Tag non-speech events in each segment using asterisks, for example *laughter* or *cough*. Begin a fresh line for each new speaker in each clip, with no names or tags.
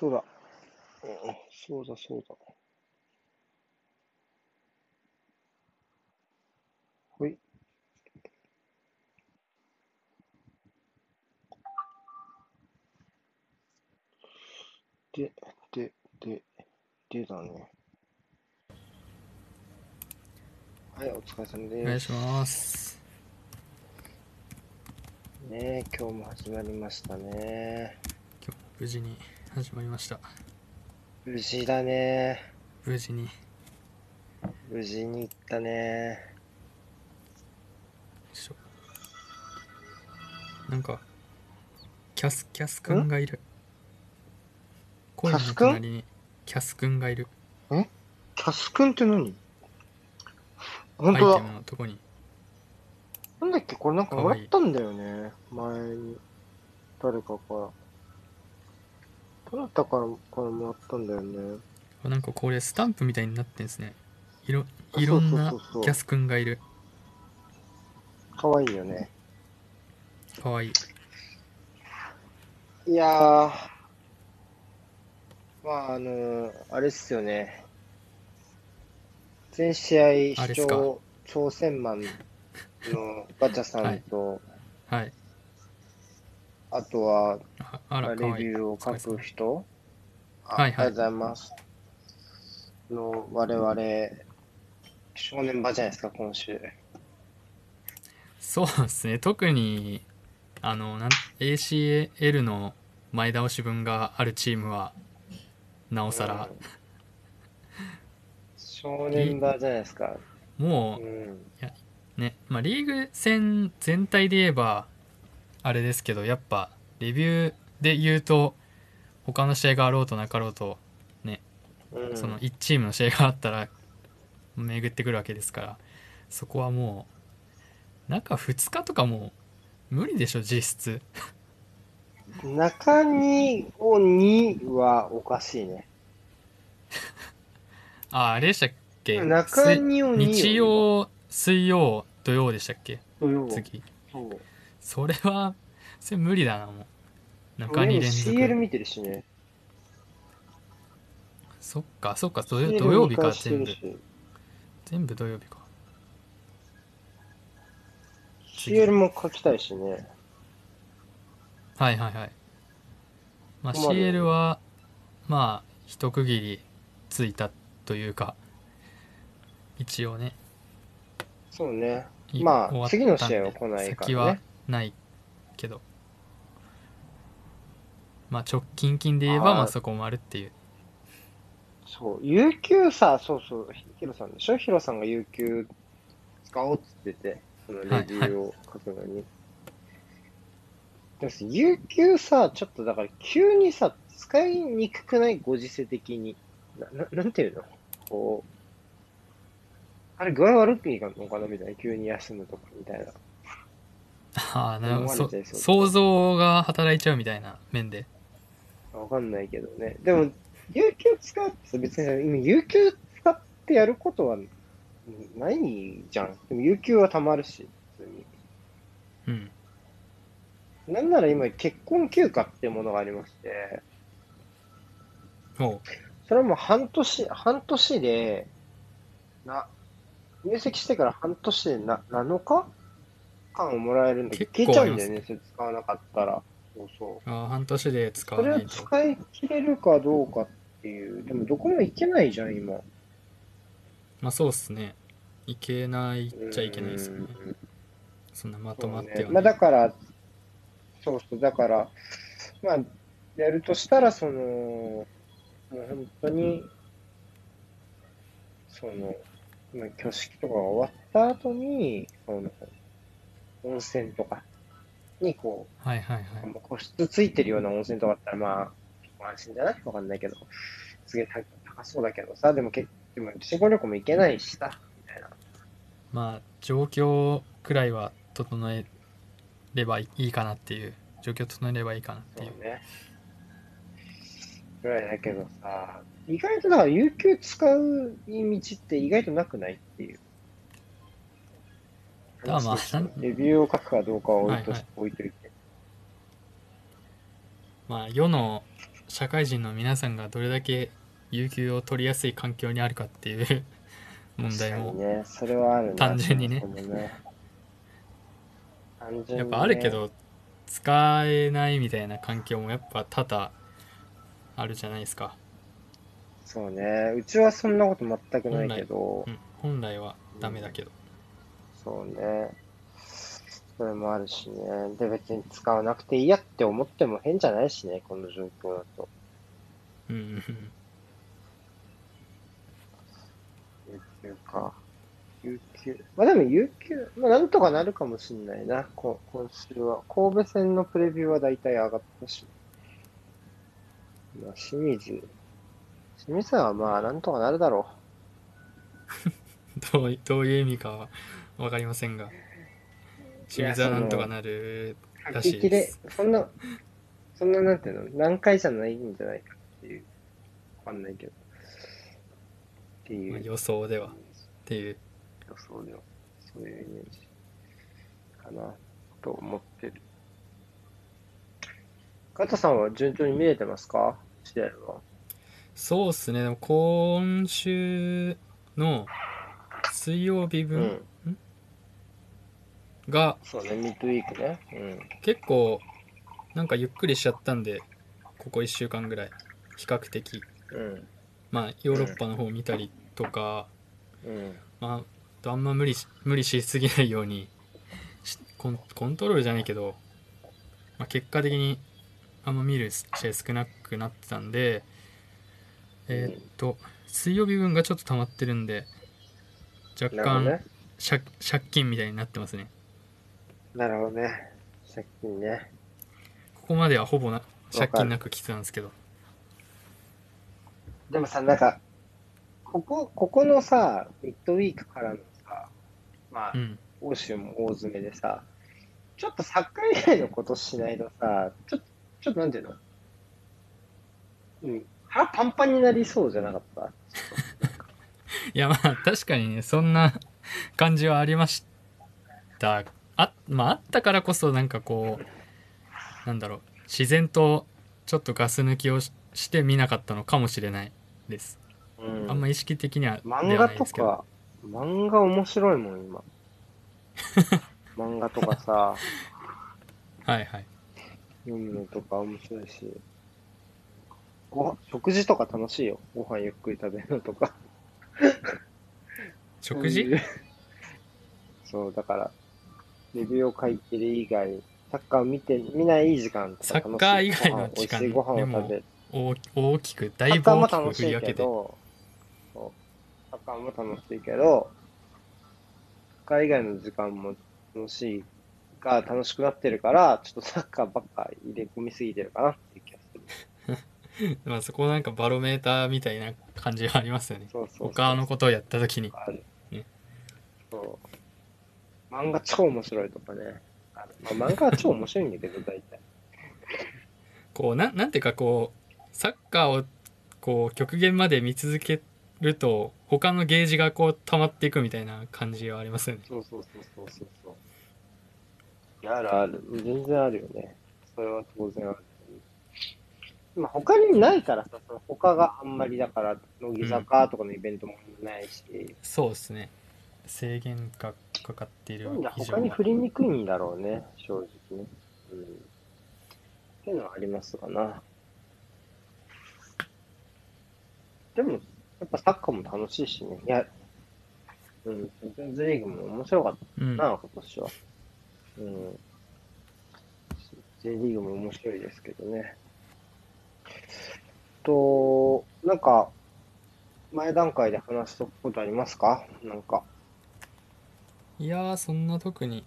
そうだ。うん、そうだ、そうだ。ほい。で、で、で、でだね。はい、お疲れ様
お
です。
願いします。
ねえ、今日も始まりましたね。
今日無事に始まりました。
無事だね。
無事に。
無事に行ったね。
しょなんか、キャス、キャスくんがいる。声の隣にキャスくんがいる。
キャスくんって何？
ア
本当だ
イテム。のとこに。
なんだっけ？これなんかもらったんだよね。前に。誰かから。どなたからからもらったんだよね。
なんかこれスタンプみたいになってんですね。いろ、
あ
いろんなキャスくんがいる。
かわいいよね。
かわいい。
いやー。まあ、あのーあれっすよね。全試合視聴、挑戦マンのガチャさんと、
はい。
あとは、レ。ビューを書く人あ
はいはい
ありがとうございます。の、我々、正念場じゃないですか、今週。
そうですね。特に、あの、なん ACL の前倒し分があるチームは、なおさら、
うん *laughs* 正念場じゃないですか。
もう、
うん。
ね、まあ、リーグ戦全体で言えばあれですけどやっぱレビューで言うと他の試合があろうとなかろうと、
うん、
その1チームの試合があったら巡ってくるわけですからそこはもう中2日とかもう無理でしょ実質。
中2を2はおかしいね。*laughs*
ああれでしたっけ？
中
水
2を2
日曜水曜土曜でしたっけ？
土曜。
次。
そう。
それはそれ無理だなもう。中2
俺も
連続。
CL 見てるしね。
そっかそっか土土曜日か全部。全部土曜日か。
CL も書きたいしね。
はいはいはい。まあ CL はまあ一区切りついたというか一応ね。
そうね。
い
まあ次の試合は来ないからね
ないけどまあ直近近で言えばまあそこもあるっていう
そう、有給さ、そうそう、ヒロさんでしょ？ヒロさんが有給使おうっつってて、そのレビューを書くのに。でもさ有給さ、ちょっとだから急にさ、使いにくくない？ご時世的に。な、ななんていうの？こう、あれ具合悪くいいのかな？みたいな。急に休むとかみたいな。*laughs*
ああなるほど想像が働いちゃうみたいな面で
わかんないけどね。でも、有給使って別に今、有給使ってやることはないじゃん。でも、有給はたまるし、普通
うん
に。なんなら今、結婚休暇っていうものがありまして、それはもう半年、半年で、な、入籍してから半年でな7日間をもらえるんだけど、消えちゃうんだよね、それ使わなかったら。そうそう。
ああ半年で使
それを
わないと
使い切れるかどうかっていう。でも、どこも行けないじゃん、今。
まあそうっすねいけないっちゃいけないですよね
うん
そんなまとまってはね
ねまあ、だから、そうそう、だから、まあ、やるとしたら、その、もう本当に、その、まあ、挙式とかが終わった後に、その、温泉とかに、こ
はいはいは
う、
い
個室ついてるような温泉とかだったら、まあ、結構安心じゃな。いわかんないけど、すげえ高高そうだけどさ、でもけ、でも、新婚旅行も行けないしさ、みたいな。
まあ状況くらいは整えればいいかなっていう。状況整えればいいかなっていう。
そうね。ぐらいだけどさ、意外とだから有給使う道って意外となくないっていう。
あまあ
レビューを書くかどうかは置いとし、
はいはい。
置いといて。
まあ世の社会人の皆さんがどれだけ有給を取りやすい環境にあるかっていう *laughs* 問題も
ね、それはあるな。
単純にね。
ね。
やっぱあるけど使えないみたいな環境もやっぱ多々あるじゃないですか、
そうね。うちはそんなこと全くないけど。
う、ん、本来はダメだけど
そうね。それもあるしね。で、別に使わなくていいやって思っても変じゃないしね、この状況だと。
うんうんうん
有給か。有給。まあでも有給、まあなんとかなるかもしんないな、こ今週は。神戸戦のプレビューは大体上がったし。まあ清水。清水はまあなんとかなるだろ *laughs*
どうどういう意味かは分かりませんが清水はなんとかなる
う。
らしい
激
です
で、そんな、そんななんていうの、何回じゃないんじゃないかっていう。わかんないけど。っていう。
まあ予想ではっていう
予想では、そういうイメージかな、と思ってる。加藤さんは順調に見れてますか？試合は。
そうっすねでも今週の水曜日
う
分
ん。
が
そうね、ミッドウィークね。
結構なんかゆっくりしちゃったんでここ1週間ぐらい比較的
うん。うん。
まあヨーロッパの方見たりとか、
うん。
まああんま無理し無理しすぎないようにしコンコントロールじゃないけど、まあ、結果的にあんま見る試合少なくなってたんでえーっと水曜日分がちょっと溜まってるんで若干
ね。
借借金みたいになってますね
なるほどね。借金ね。
ここまではほぼな借金なく来てたんですけど
でもさ、なんか、ここ、ここのさ、ミッドウィークからのさ、まあ
う、ん
欧州も大詰めでさ、ちょっとサッカー以外のことしないとさ、ちょっと、ちょっとなんていうの？うん。腹パンパンになりそうじゃなかった？*laughs*
いやまあ確かにねそんな感じはありましたあまああったからこそなんかこうなんだろう自然とちょっとガス抜きをしして見なかったのかもしれないです
うん。
あんま意識的には
漫画と
ないですけど
か、漫画面白いもん、今。*laughs* 漫画とかさ、
はいはい
読むのとか面白いし、ご食事とか楽しいよ。ご飯ゆっくり食べるのとか。
食事？*laughs*
そう、だから、レビューを書いてる以外、サッカーを見て、見ない時間とか楽しい
サッカー以外の時間
ご飯美味しいご飯を食べる。
大大きくだいぶ大きく
楽しい
振り分けて
サッカーも楽しいけど、サッカー以外の時間も楽しいが楽しくなってるから、ちょっとサッカーばっか入れ込みすぎてるかなっていう気がする。*laughs*
まあそこなんかバロメーターみたいな感じはありますよね
そうそうそう
他のことをやった時に
ある。
ね
そう。漫画超面白いとかね。まあ、漫画は超面白いんだけど、大体。
こうなんなんていうかこうサッカーをこう極限まで見続けると他のゲージがこう溜まっていくみたいな感じはありますよね
そうそうそうそうそうそう。あるある。全然あるよね。それは当然ある。まあ他にないからさ、その他があんまりだから、乃木坂とかのイベントもないし、
そうですね制限がかかっている
なんだ
以上は
他に振りにくいんだろうね、正直ね。うん。っていうのはありますがな。でも、やっぱサッカーも楽しいしね。いや、うん、チャンピオンズリーグも面白かっ
うん
たな、今年は。うん。J リーグも面白いですけどね。と、なんか、前段階で話したことありますか？なんか。
いやーそんな特に。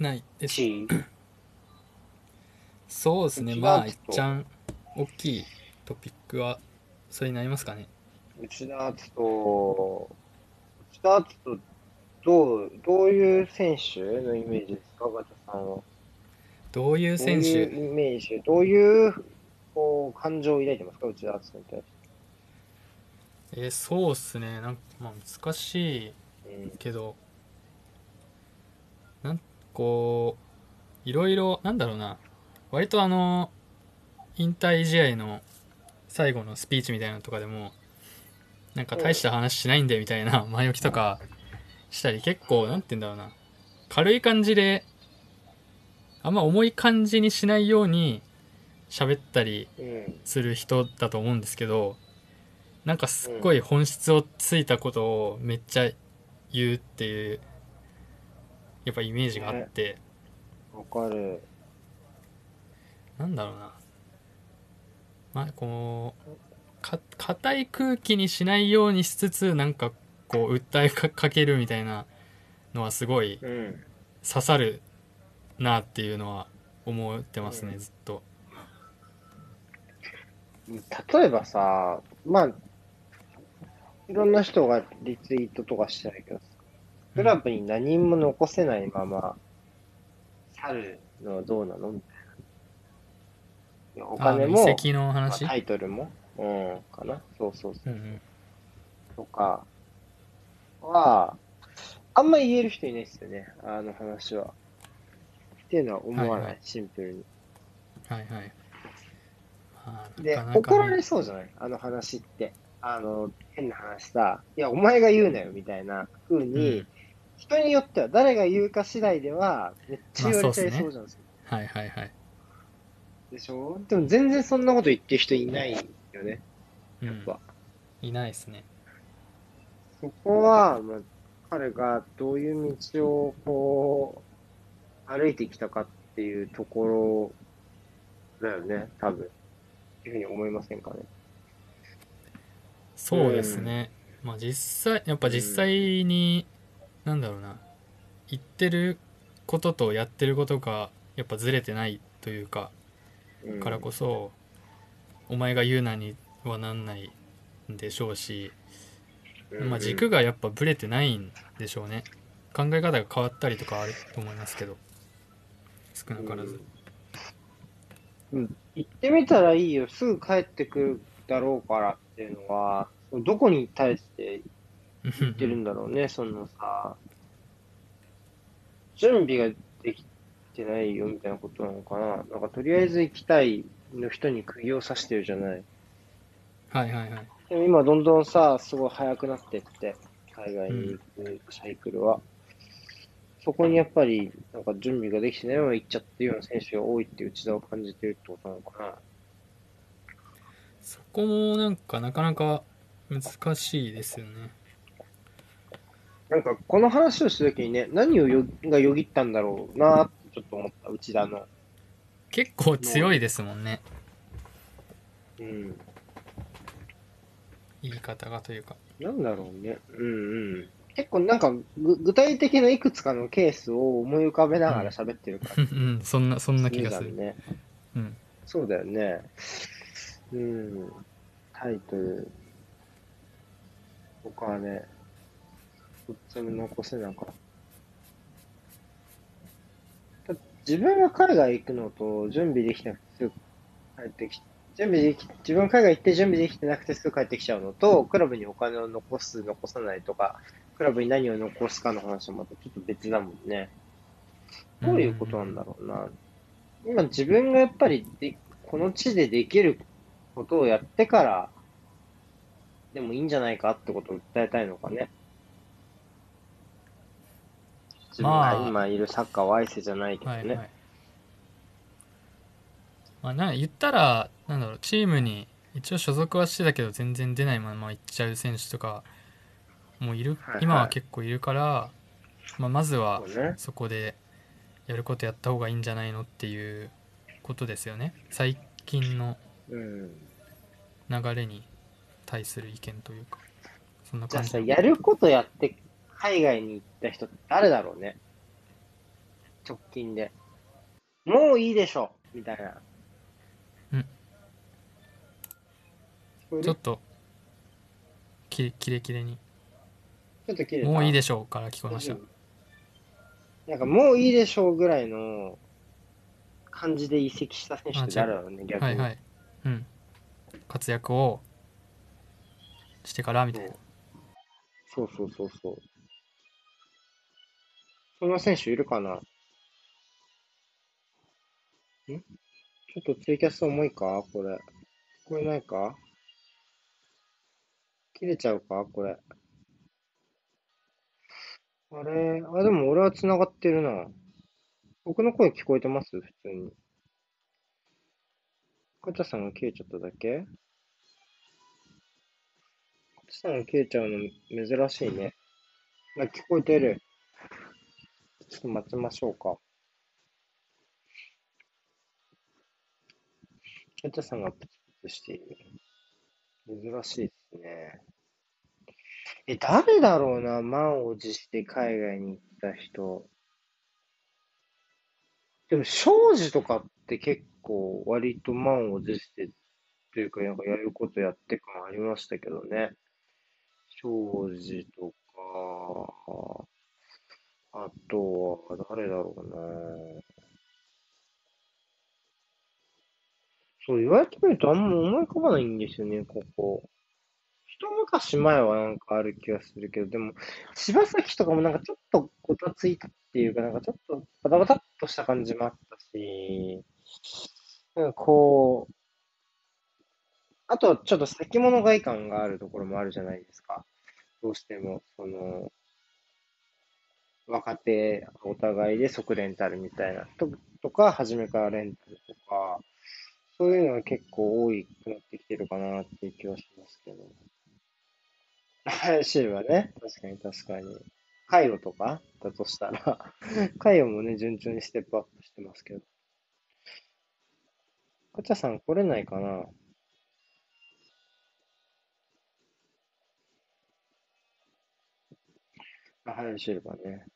ないです。
チ *clears throat*
そうですね。
内
まあいっちゃん大きいトピックはそれになりますかね。
内田篤人、内田篤人、どう、どういう選手のイメージですか、ガチャさんは？
どういう選手？
イメージ、どういう、こう、感情を抱いてますか、内田篤人に対して。
えーそうっすね。なんかまあ難しい。
うん
けどなんこういろいろなんだろうな割とあの引退試合の最後のスピーチみたいなのとかでもなんか大した話しないんでみたいな *laughs* 前置きとかしたり結構なんて言うんだろうな軽い感じであんま重い感じにしないように喋ったり。する人だと思うんですけどなんかすっごい本質をついたことをめっちゃ言うっていうやっぱイメージがあって、
わかる。
なんだろうなまあこうか硬い空気にしないようにしつつなんかこう訴えかかけるみたいなのはすごい
うん。
刺さるなっていうのは思ってますね、
うん
ずっと
例えばさ、まあ、いろんな人がリツイートとかしてないけどさ、クラブに何も残せないまま、去るのはどうなの？みたいな。お金も、
あの移籍の
まあ
話、
タイトルも、うん、かな？そうそうそう。
うんうん
とかは、あんま言える人いないですよね、あの話は。っていうのは思わない、
はいはい
シンプルに。
はいはいまあ
で、怒られそうじゃない？あの話って。あの、変な話さ、いや、お前が言うなよ、みたいな風に、
うん
人によっては誰が言うか次第では、めっちゃ言われちゃい
まあそう
じゃん。
はいはいはい、
でしょ？でも全然そんなこと言ってる人いないよね、
うん
やっぱ。、
いないですね
そこは、まあ、彼がどういう道をこう、歩いてきたかっていうところだよね、多分。っていうふうに思いませんかね。
そうですね、まあ実際やっぱ実際に、なんだろうな言ってることとやってることがやっぱずれてないというか、
うん
からこそお前が言うなにはなんないんでしょうし、
うん
まあ、軸がやっぱブレてないんでしょうね。考え方が変わったりとかあると思いますけど少なからず、
うん、行ってみたらいいよ、すぐ帰ってくるだろうから。っていうのは、どこに対して言ってるんだろうね、*laughs* そのさ、準備ができてないよみたいなことなのかな。なんかとりあえず行きたいの人に釘を刺してるじゃない。
はいはいはい
でも今どんどんさ、すごい速くなってって、海外に行くサイクルは。そこにやっぱり、なんか準備ができてないまま行っちゃってるような選手が多いって内田を感じてるってことなのかな。
そこもなんかなかなか難しいですよね
なんかこの話をしたときにね、何をよがよぎったんだろうなってちょっと思った、内田の。
結構強いですもんね
うん。
言い方がというか
なんだろうね。うんうん。結構なんかぐ具体的ないくつかのケースを思い浮かべながら喋ってるから。*laughs*
うんそんなそんな気がする、
ね。
うん
そうだよね。うん。タイトル。他はね、どっちも残せなかった。自分が海外行くのと準備できなくてすぐ帰ってき準備でき、自分海外行って準備できてなくてすぐ帰ってきちゃうのと、クラブにお金を残す、残さないとか、クラブに何を残すかの話はまたちょっと別だもんね。どういうことなんだろうな。今自分がやっぱりで、この地でできることをやってから、でもいいんじゃないかってことを訴えたいのかね。自分
まあ
が今いるサッカーを愛せじゃないけどね。
はいはいまあ、な言ったらなんだろうチームに一応所属はしてたけど全然出ないまま行っちゃう選手とかもういる、
はいはい
今は結構いるから、まあ、まずは
そ
こでやることやった方がいいんじゃないのっていうことですよね最近の
うん。
流れに対する意見というかそんな
じゃあさ、
感じ
やることやって海外に行った人って誰だろうね。直近で。もういいでしょみたいな。
うん。ちょっとキレキレキレに「
ちょっと切れた？
もういいでしょう」から聞こえました
なんかもういいでしょうぐらいの感じで移籍した選手って誰だろうね、逆に。
はいはいうん活躍をしてからみたいな
そうそうそうそう。そんな選手いるかな？ん？ちょっとツイキャス重いか？これ。聞こえないか？切れちゃうか？これ。あれ？あ、でも俺は繋がってるな。僕の声聞こえてます？普通に。カチャさんが消えちゃっただけ？カチャさんが消えちゃうの珍しいね。あ、聞こえてる。ちょっと待ちましょうか。カチャさんがプツプツしている。珍しいですね。え、誰だろうな、満を持して海外に行った人。でも、庄司とかって結構割と満を持してというか、なんかやることやって感ありましたけどね。庄司とか、あとは誰だろうな。そう、言われてみるとあんま思い浮かばないんですよね、ここ。一昔前はなんかある気がするけど、でも、柴崎とかもなんかちょっとごたついたっていうか、なんかちょっとバタバタっとした感じもあったし、なんかこう、あとちょっと先物外観があるところもあるじゃないですか。どうしても、その、若手お互いで即レンタルみたいなととか、初めからレンタルとか、そういうのが結構多くなってきてるかなっていう気はしますけど。シルバーね。確かに確かに。カイロとかだとしたらカイロもね、順調にステップアップしてますけど。カチャさん来れないかな？あ、はい、シルバーね。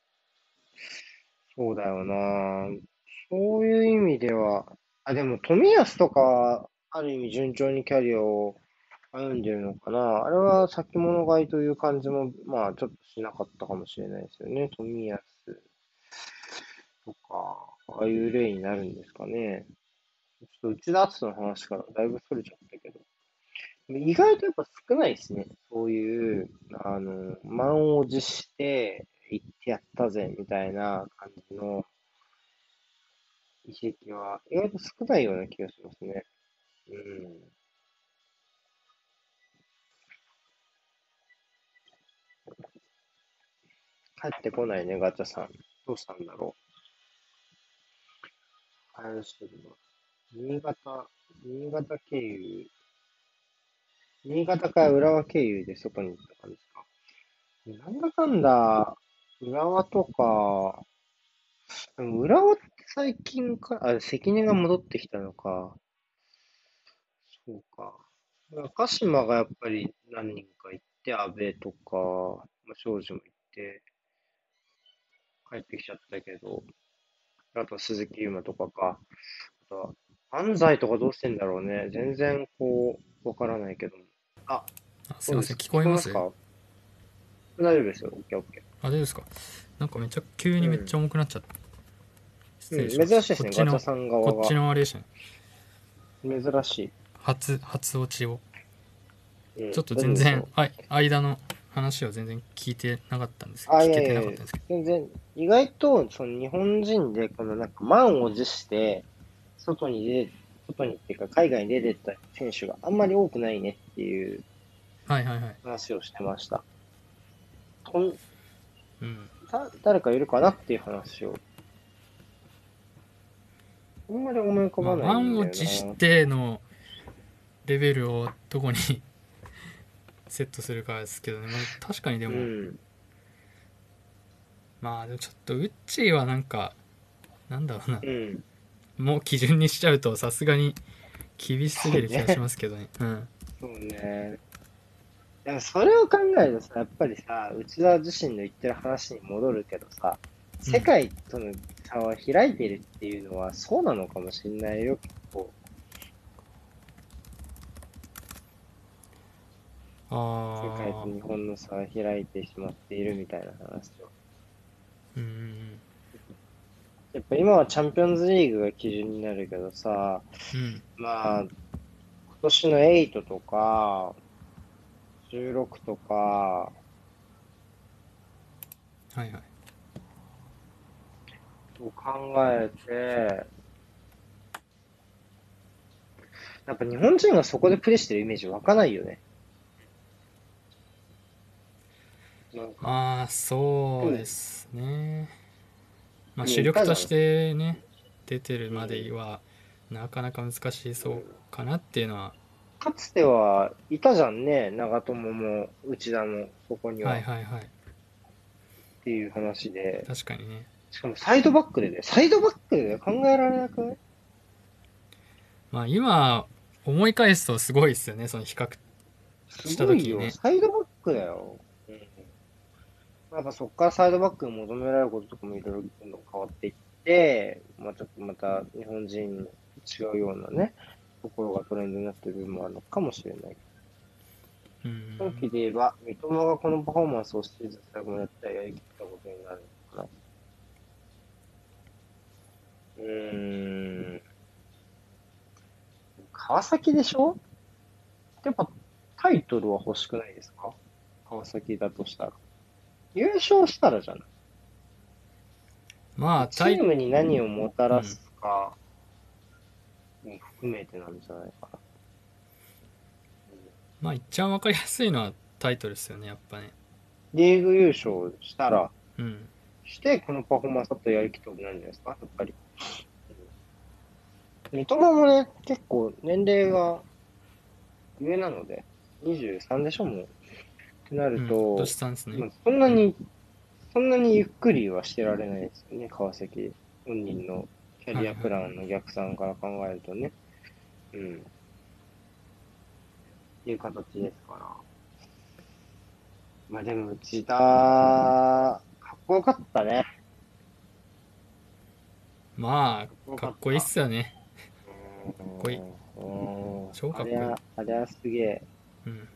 そうだよな。そういう意味では、あ、でも、冨安とか、ある意味順調にキャリアを歩んでるのかな。あれは先物買いという感じも、まあ、ちょっとしなかったかもしれないですよね。冨安とか、ああいう例になるんですかね。ちょっと内田篤人の話からだいぶ逸れちゃったけど。意外とやっぱ少ないですね。そういう、あの、満を持して行ってやったぜ、みたいな感じの遺跡は意外と少ないような気がしますね。うん。帰ってこないね、ガチャさん。どうしたんだろう。あれしてるの。新潟、新潟経由、新潟から浦和経由で外に行った感じですか。なんだかんだ、浦和とか、浦和って最近か、あ、関根が戻ってきたのか。そうか。鹿島がやっぱり何人か行って、安倍とか、まあ、庄司も行って、帰ってきちゃったけど、あと鈴木優馬とかか。あとは、安西とかどうしてんだろうね。全然こう、わからないけど。あ、
あすいません、聞こえます？
か？大丈夫ですよ。オッケーオッケー。
あ、大丈夫ですか？なんかめっちゃ、急にめっちゃ重くなっちゃった。
失礼します。珍しいですね、ガチャさん側が。
こっちのあれでしたね。
珍しい。
初、初落ちを。うん、ちょっと全然、はい、間の話は全然聞いてなかったんですけど、聞けてなかったんですけど。
全然、意外と、その日本人で、このなんか満を持して、外に出、外にっていうか海外に出てった選手があんまり多くないねっていう。話をしてました。とん
うん。
だ誰かいるかなっていう話を。あんまり思い浮かばないんだよな。
満を持してのレベルをどこに *laughs* セットするかですけどね、まあ、確かにでも、
うん、
まあでもちょっとウッチーはなんかなんだろうな、
うん、
もう基準にしちゃうとさすがに厳しすぎる気がしますけどね。
うん。そうね。でもそれを考えるとさ、やっぱりさ、内田自身の言ってる話に戻るけどさ、世界との差は開いてるっていうのはそうなのかもしれないよ、結構。
あ
世界と日本の差は開いてしまっているみたいな話を。
うん
やっぱ今はチャンピオンズリーグが基準になるけどさ、
うん、
まあ、今年の8とか、16とか、は
いはい。
を考えて、やっぱ日本人がそこでプレイしてるイメージ湧かないよね。なんか、
まあそうですねまあ
ね
主力としてね出てるまではなかなか難しそうかなっていうのは。
かつてはいたじゃんね、長友も内田も、そこには、
はいはいはい。
っていう話で。
確かにね。
しかもサイドバックでね、サイドバックでね考えられなくない？
まあ今思い返すとすごいですよねその比較した時にね。
サイドバックだよ。うん。やっぱそこからサイドバックに求められることとかもいろいろ変わっていって、まあちょっとまた日本人の違うようなね、ところがトレンドになってる部分もあるのかもしれない。
うん
今期で言えば、三笘がこのパフォーマンスをシーズン最後にやったらやりきったことになるのかな。うーん。川崎でしょ？やっぱタイトルは欲しくないですか？川崎だとしたら。優勝したらじゃない
まあ
チームに何をもたらすかに含めてなんじゃないかな。
まあ一番わかりやすいのはタイトルですよねやっぱね
リーグ優勝したら、
うん
して、このパフォーマンスだとやりきったことないんじゃないですか、やっぱり。三笘もね、結構年齢が上なので、23でしょ、もう。ってな
うん
ると、
年さんです
まあ
ね
そんなに、そんなにゆっくりはしてられないですよね、川崎本人のキャリアプランの逆算から考えるとね。うん。っていう形ですから。まあでも、内田、かっこよかったね。
まあかっこいいっすよね
か
っこいい超かっこいい
あれは、あれはすげえ。
うん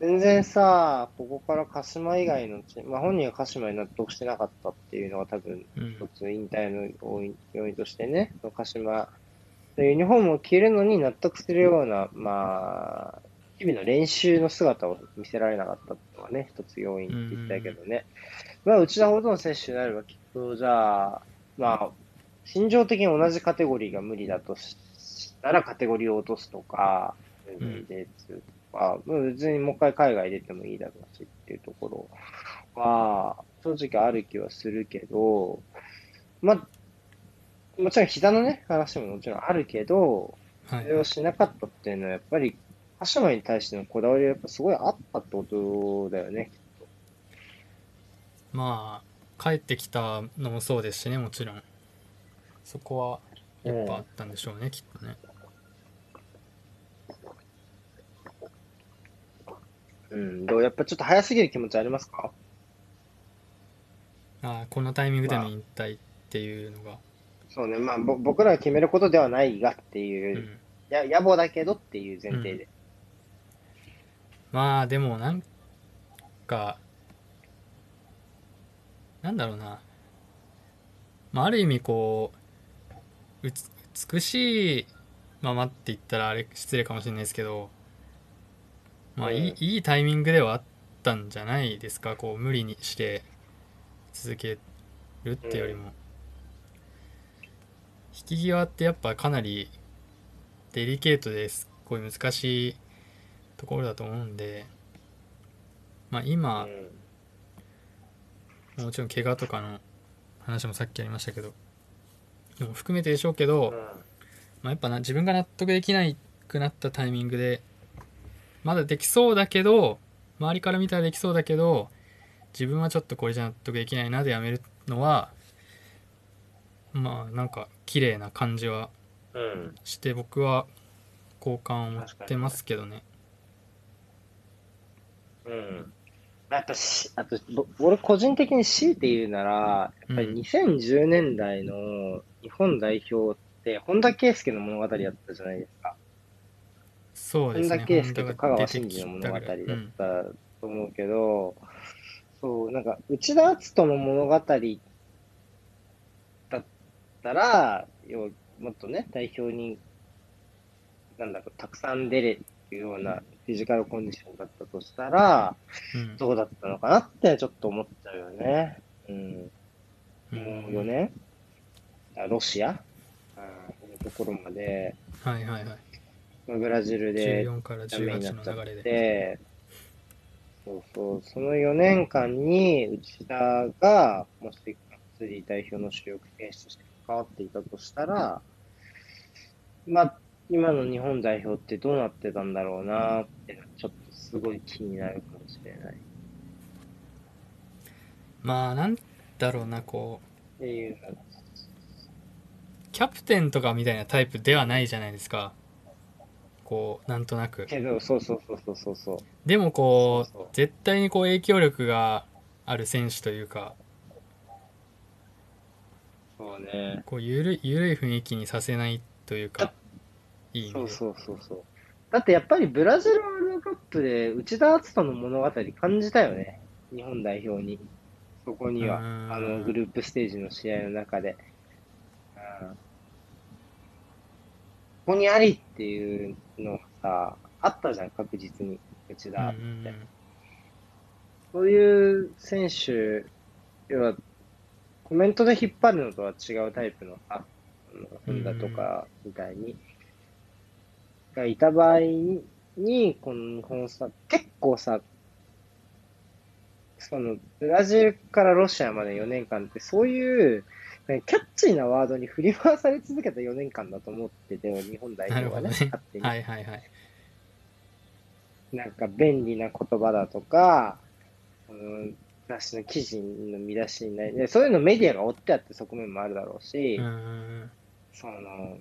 全然さ、ここから鹿島以外のチーム、まあ本人は鹿島に納得してなかったっていうのが多分
うん
一つ引退の要因要因としてね、鹿島のユニフォームを着るのに納得するような、まあ、日々の練習の姿を見せられなかったっていうのがね、一つ要因って言ったけどね。まあ、内田ほどの選手になればきっと、じゃあ、まあ、心情的に同じカテゴリーが無理だとしたら、カテゴリーを落とすとか、
ん
J2 とか、まあ別にもう一回海外出てもいいだろうしっていうところは、正直ある気はするけど、まあ、もちろん膝のね、話ももちろんあるけど、
はい。
それをしなかったっていうのは、やっぱり、鹿島に対してのこだわりがやっぱすごいあったってことだよね、きっと。
まあ帰ってきたのもそうですしねもちろん。そこはやっぱあったんでしょうねきっとね
うん、どうやっぱちょっと早すぎる気持ちありますか？
ああこのタイミングでの引退っていうのが、
そうね、まあ、ぼ僕らが決めることではないがっていう。う、
ん、
や野暮だけどっていう前提で。
まあでもなんかなんだろうな、まあ、ある意味こううつ美しいままって言ったらあれ失礼かもしれないですけどまあいい,、
うん。
いいタイミングではあったんじゃないですかこう無理にして続けるってよりも、引き際ってやっぱかなりデリケートです。ごい難しいところだと思うんで。まあ今、
うん。
もちろん怪我とかの話もさっきありましたけどでも含めてでしょうけど、まあ、やっぱな自分が納得できないくなったタイミングでまだできそうだけど周りから見たらできそうだけど自分はちょっとこれじゃ納得できないなでやめるのはまあなんか綺麗な感じは
うん。
して僕は好感を持ってますけどね
うん。やっぱし、あと、ぼ俺個人的に強いて言うなら、やっぱり2010年代の日本代表って、本田圭佑の物語だったじゃないですか。本
そうですね。
田圭佑と香川真司の物語だっ
うん
たと思うけど、そう、なんか、内田篤人の物語だったら、要はもっとね、代表に、なんだろう、たくさん出れるようなフィジカルコンディションだったとしたら、
うん。
どうだったのかなってちょっと思っちゃうよね。うん。
うん。
もう4年あロシア？うんところまで、
はいはいはい。
まあブラジルで
14から
ダメにな
18
っちゃっ
の流れで。
て、そうそう、その4年間に内田が、もし、がっつり代表の主力選手として関わっていたとしたら、まあ、今の日本代表ってどうなってたんだろうなってちょっとすごい気になるかもしれない。
まあなんだろうなこう。
っていうの
キャプテンとかみたいなタイプではないじゃないですかこうなんとなく
けど、そうそうそうそうそうそう。
でもこう絶対にこう影響力がある選手というか
そうね。
こうゆるゆるい雰囲気にさせないというかいい
そうそうそうそう。だってやっぱりブラジルワールドカップで内田篤人の物語感じたよね。日本代表に。そこには
う。ん
あのグループステージの試合の中で。うんここにありっていうのがさ、あったじゃん、確実に。内田って。
うんうんうん
そういう選手、要は、コメントで引っ張るのとは違うタイプの、あ、あの本田とかみたいに、がいた場合に、この日本さ、結構さ、その、ブラジルからロシアまで4年間って、そういう、ねキャッチーなワードに振り回され続けた4年間だと思ってて、日本代表がね、
ね
勝手に。
はいはいはい
なんか便利な言葉だとか、うん、雑誌の記事の見出しにないで、そういうのメディアが追ってあって側面もあるだろうし、
うんうんうん
その、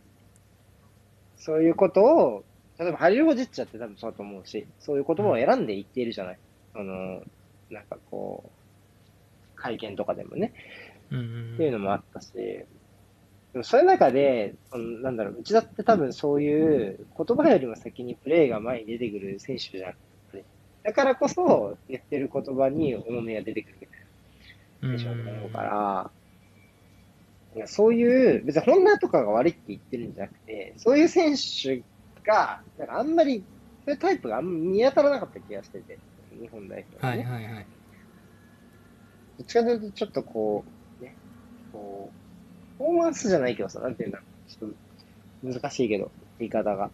そういうことを、例えばハリル・ホジッチだって多分そうだと思うし、そういう言葉を選んで言っているじゃない。その、なんかこう、会見とかでもね。っていうのもあったし、でもそういう中で、そのなんだろう、うちだって多分そういう言葉よりも先にプレーが前に出てくる選手じゃん。だからこそ、言ってる言葉に重みが出てくるみたい
うん
な選手だと思うから、いやそういう、別に本田とかが悪いって言ってるんじゃなくて、そういう選手が、なんかあんまり、そういうタイプがあんま見当たらなかった気がしてて、日本代表、ね。
はいはいはい
どっちかというと、ちょっとこう、ね、こう、パフォーマンスじゃないけどさ、なんていうんだろう、ちょっと難しいけど、言い方が。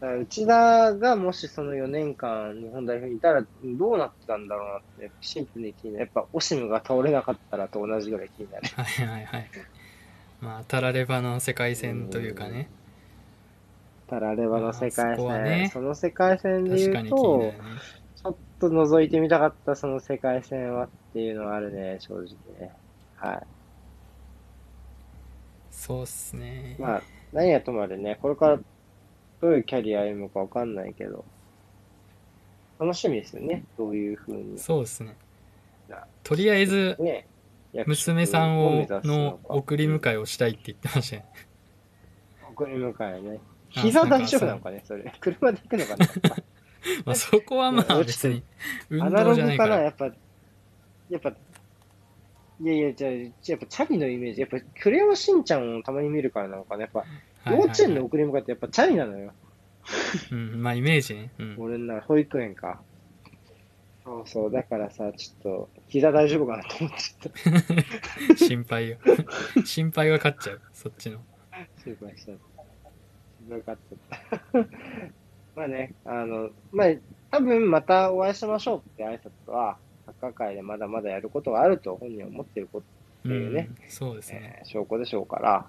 内田がもしその4年間日本代表にいたらどうなってたんだろうなって、シンプルに気になる。やっぱオシムが倒れなかったらと同じぐらい気になる。
はいはいはいまあタラレバの世界戦というかね
たらレバの世界
まあそね
その世界戦で言うと
る、ね
ちょっと覗いてみたかったその世界戦はっていうのはあるね、正直ね。はい。
そうっすね
まあ、何やともあれね、これからどういうキャリア歩むかわかんないけど、楽しみですよね、どういうふうに。
そうですねとりあえず
ね、
娘さんをの
か
送り迎えをしたいって言ってましたね
送り迎えね。
あ
膝大丈夫なのかね、それ。車で行くのかな *laughs*
まあそこはまあ別に運
アナロ
動じゃない
グかな、
から
やっぱ。やっぱ、いやいや、じゃあ、やっぱチャリのイメージ、やっぱクレヨンしんちゃんをたまに見るからなのかな、やっぱ、幼稚園の送り迎えってやっぱチャリなのよ。
うんまあイメージねうん
俺の中で保育園か。そうそう、だからさ、ちょっと、膝大丈夫かなと思ってた。*laughs*
心配よ心配が勝っちゃうそっちの
心配しちゃった。よかった。まあね、あの、まあ、多分またお会いしましょうって挨拶は、サッカー界でまだまだやることがあると本人は思ってること、
う
いうね
んそうですね
えー証拠でしょうから、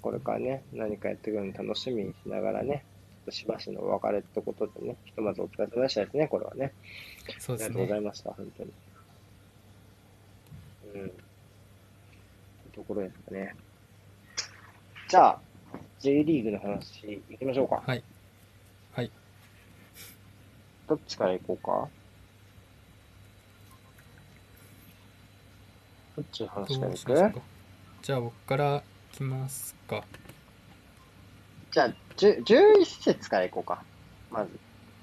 これからね、何かやってくるの楽しみにしながらね、ちょっとしばしのお別れってことでね、ひとまずお疲れ様でしたですね、これはね。
そうです
ありがとうござ
ね
いました、本当に。うん。ところですかね。じゃあ、J リーグの話行きましょうか。
はいはい
どっちから行こうか？どっちの話か
ましょう
行く
か？じゃあ僕からいきますか
じゃあ、10 11節から行こうか。まず。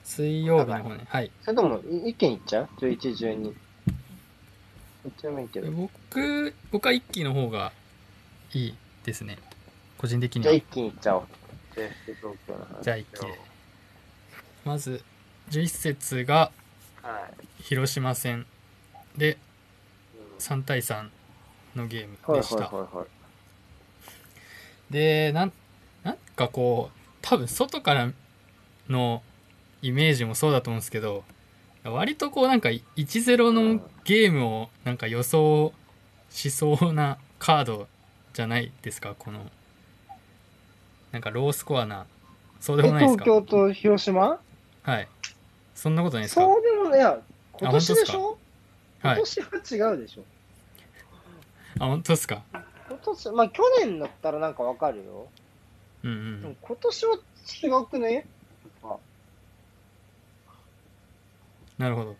水曜日の方ねはい
それとも、い一気に行っちゃう ?11、12。どっちでもいいけど。
僕僕は一期の方がいいですね個人的には
じゃあ一気に行っちゃおう。
じゃあ一気でまず11節が
はい。
広島戦で
うん
3対3のゲーム
はい
でした。でなんなんかこう多分外からのイメージもそうだと思うんですけど割とこうなんか1-0のゲームをなんか予想しそうなカードじゃないですかこのなんかロースコアな。そうで
え
もないですか？
東京と広島？
はい。そんなことないですか？
そうでもね、い。や、今年でし
あ
ょ？今
はい
年は違うでしょ、
あ本当ですか？
今年、まあ去年だったらなんかわかるよ。
うんうん
でも今年は違くね？
なるほど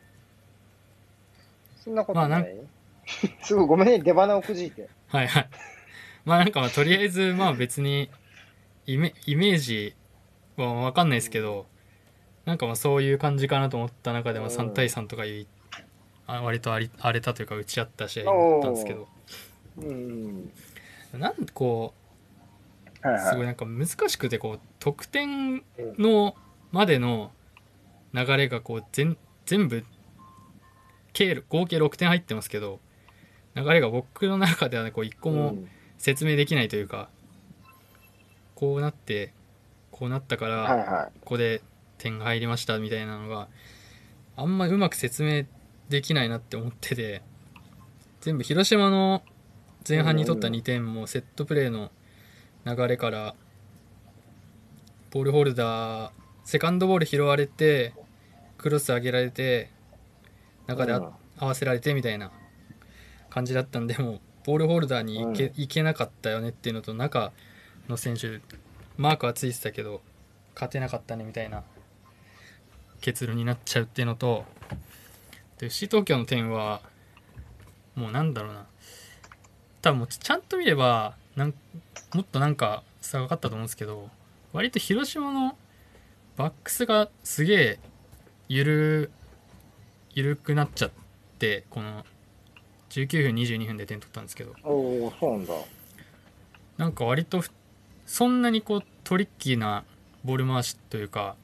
そんなことない？
まあな *laughs*
すごいごめんね、出花をくじいて。
はいはい。まあなんかまあとりあえずまあ別にイメイメージはわかんないですけど、なんかまあそういう感じかなと思った中でも
うん
3対3とかいう、あ割と荒れ荒れたというか打ち合った試合だったんですけど、
うん。
なんでこ
は
う、すごいなんか難しくてこう得点のまでの流れがこう全全部計合計6点入ってますけど、流れが僕の中ではねこう1個も、説明できないというかこうなってこうなったから、
はいは
ここで点が入りましたみたいなのがあんまうまく説明できないなって思ってて全部広島の前半に取った2点もセットプレーの流れからボールホルダーセカンドボール拾われてクロス上げられて中で合わせられてみたいな感じだったんでもうボールホルダーに行け,、いけなかったよねっていうのと中の選手マークはついてたけど勝てなかったねみたいな結論になっちゃうっていうのとで FC 東京の点はもうなんだろうな多分もうちゃんと見ればなんもっとなんか差がかったと思うんですけど割と広島のバックスがすげえゆる緩くなっちゃってこの19分22分で点取ったんですけど
おおそうなんだ。
なんか割とふそんなにこうトリッキーなボール回しというか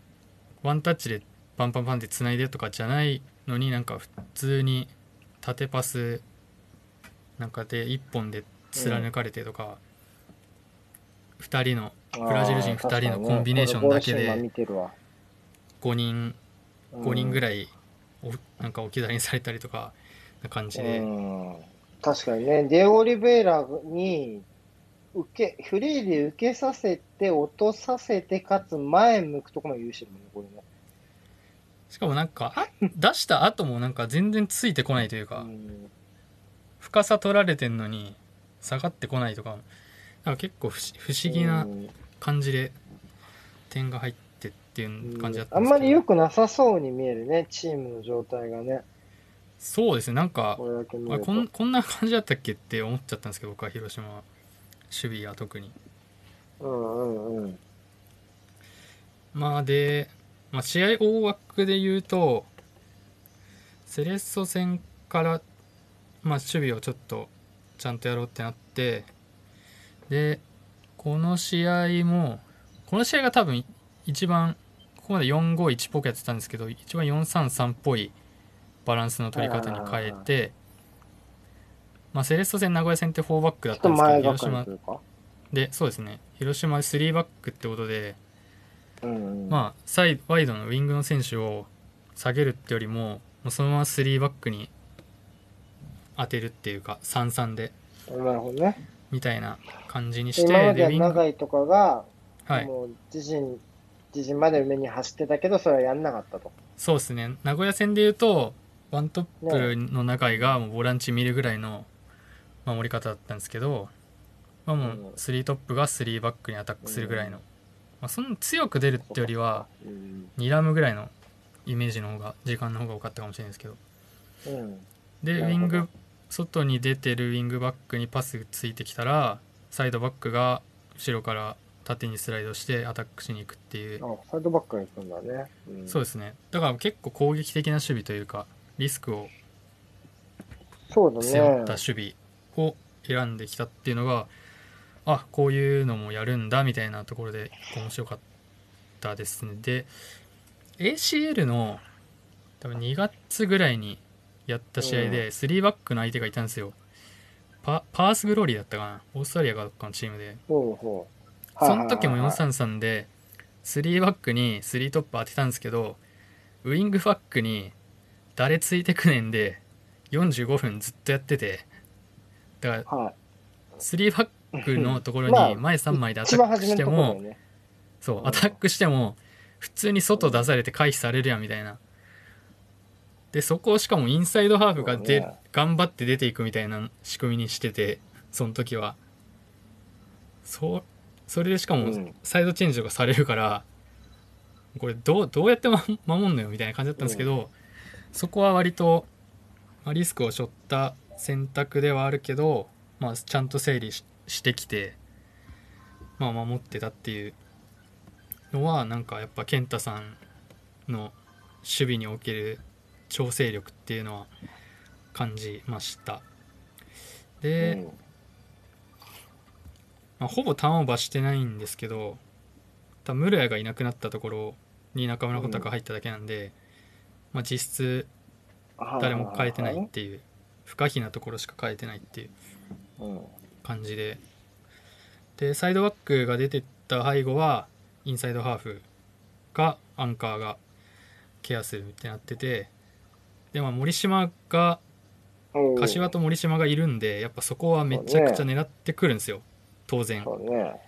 ワンタッチでパンパンパンってつないでとかじゃないのになんか普通に縦パスなんかで1本で貫かれてとか、2人のブラジル人二人のコンビネーションだけで
あー確かにねこれボールシーン今見てるわ。
5人5人ぐ
い
らいおなんか置き去りにされたりとかな感じで、
うん。確かにね、デオリベイラに受け、フリーで受けさせて、落とさせて、かつ前向くところまで許してるもんね、これね。
しかもなんかあ出した後もなんか全然ついてこないというか、
うん。
深さ取られてんのに下がってこないとかなんか結構不思不思議な
うん。
感じで点が入ってっていう感じだった
あん
んですけど、
まり良くなさそうに見えるね、チームの状態がね。
そうですねなんか
こ
んこんな感じだったっけって思っちゃったんですけど僕は広島は守備は特に。
うんうんうん。
まあで、まあ、試合大枠で言うとセレッソ戦から、まあ、守備をちょっとちゃんとやろうってなってでこの試合もこの試合が多分一番ここまで451っぽくやってたんですけど一番433っぽいバランスの取り方に変えて、まあ、セレッソ戦名古屋戦って4バックだっ
った
んですけど広島。でそうですね広島3バックってことで。まあ、サイワイドのウィングの選手を下げるってよりももうそのまま3バックに当てるっていうか3-3で。
あ、なるほどね。
みたいな感じにして
今までは長いとかが、
はい。
もう自陣、自陣まで上に走ってたけど、それはやんなかったと。
そうですね。名古屋戦でいうとワントップの中井がもうボランチ見るぐらいの守り方だったんですけど、まあ、もう
うん。
3トップが3バックにアタックするぐらいの、まあ、そんな強く出るってよりは
うん。
2ラムぐらいのイメージの方が時間の方が多かったかもしれないですけど
うん。
でウィング外に出てるウィングバックにパスついてきたらサイドバックが後ろから縦にスライドしてアタックしに行くっていう、
あ、サイドバックが行くんだね。うん、
そうですねだから結構攻撃的な守備というかリスクを
そうだね。
背負った守備を選んできたっていうのがあこういうのもやるんだみたいなところで面白かったですね。で ACL の多分2月ぐらいにやった試合
う
で3バックの相手がいたんですよ。パパースグローリーだったかな？オーストラリアかどっかのチームで。その時も433で3バックに3トップ当てたんですけどウイングバックに誰ついてくねんで45分ずっとやってて。だから
はい。
3バックのところ
まあ
に前3枚でアタックしても
ね。
そうアタックしても普通に外出されて回避されるやんみたいな。でそこをしかもインサイドハーフがで、頑張って出ていくみたいな仕組みにしててその時は。そうそれでしかも
うん。
サイドチェンジとかされるから、これどうどうやってま守んのよみたいな感じだったんですけど、そこは割と、まあ、リスクを背負った選択ではあるけど、まあ、ちゃんと整理ししてきて、まあ、守ってたっていうのはなんかやっぱ健太さんの守備における調整力っていうのは感じました。で、
うん。
まあ、ほぼターンオーバーしてないんですけど多分室谷がいなくなったところに中村穂高入っただけなんで、まあ、実質誰も変えてないっていう不可避なところしか変えてないっていう。
うん。
感じででサイドバックが出てった背後はインサイドハーフがアンカーがケアするってなっててでまあ森島が
うん
柏と森島がいるんでやっぱそこはめちゃくちゃ狙ってくるんですよ当然、
ね。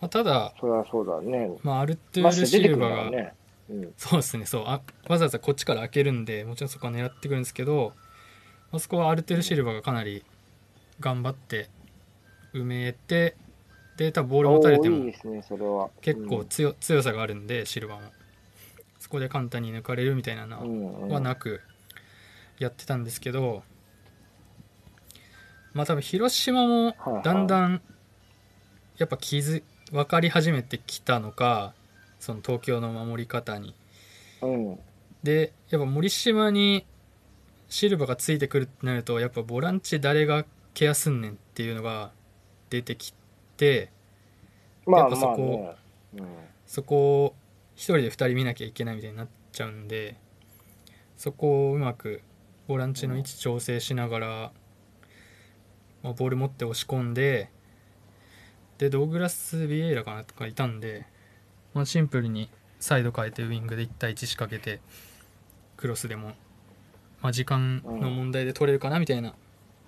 まあ、ただ、
それはそうだね。
まあ、アルトゥール・シルバが、
ね。うん。
そうですねそうあわざわざこっちから開けるんでもちろんそこは狙ってくるんですけどあそこはアルテル・シルバがかなり頑張って埋めてで多分ボール持たれても。結構強,、強さがあるんでシルバも。そこで簡単に抜かれるみたいなのは,、なくやってたんですけどまあ多分広島もだんだんやっぱ気づ分かり始めてきたのかその東京の守り方に。
うん。
でやっぱ森島にシルバがついてくるってなるとやっぱボランチ誰がケアすんねんっていうのが出てきて
まあ
やっぱそこ
まあね。うん。
そこを一人で二人見なきゃいけないみたいになっちゃうんでそこをうまくボランチの位置調整しながら、まあ、ボール持って押し込んででドーグラス・ビエイラかなとかいたんで、まあ、シンプルにサイド変えてウイングで1対1仕掛けてクロスでも、まあ、時間の問題で取れるかなみたいな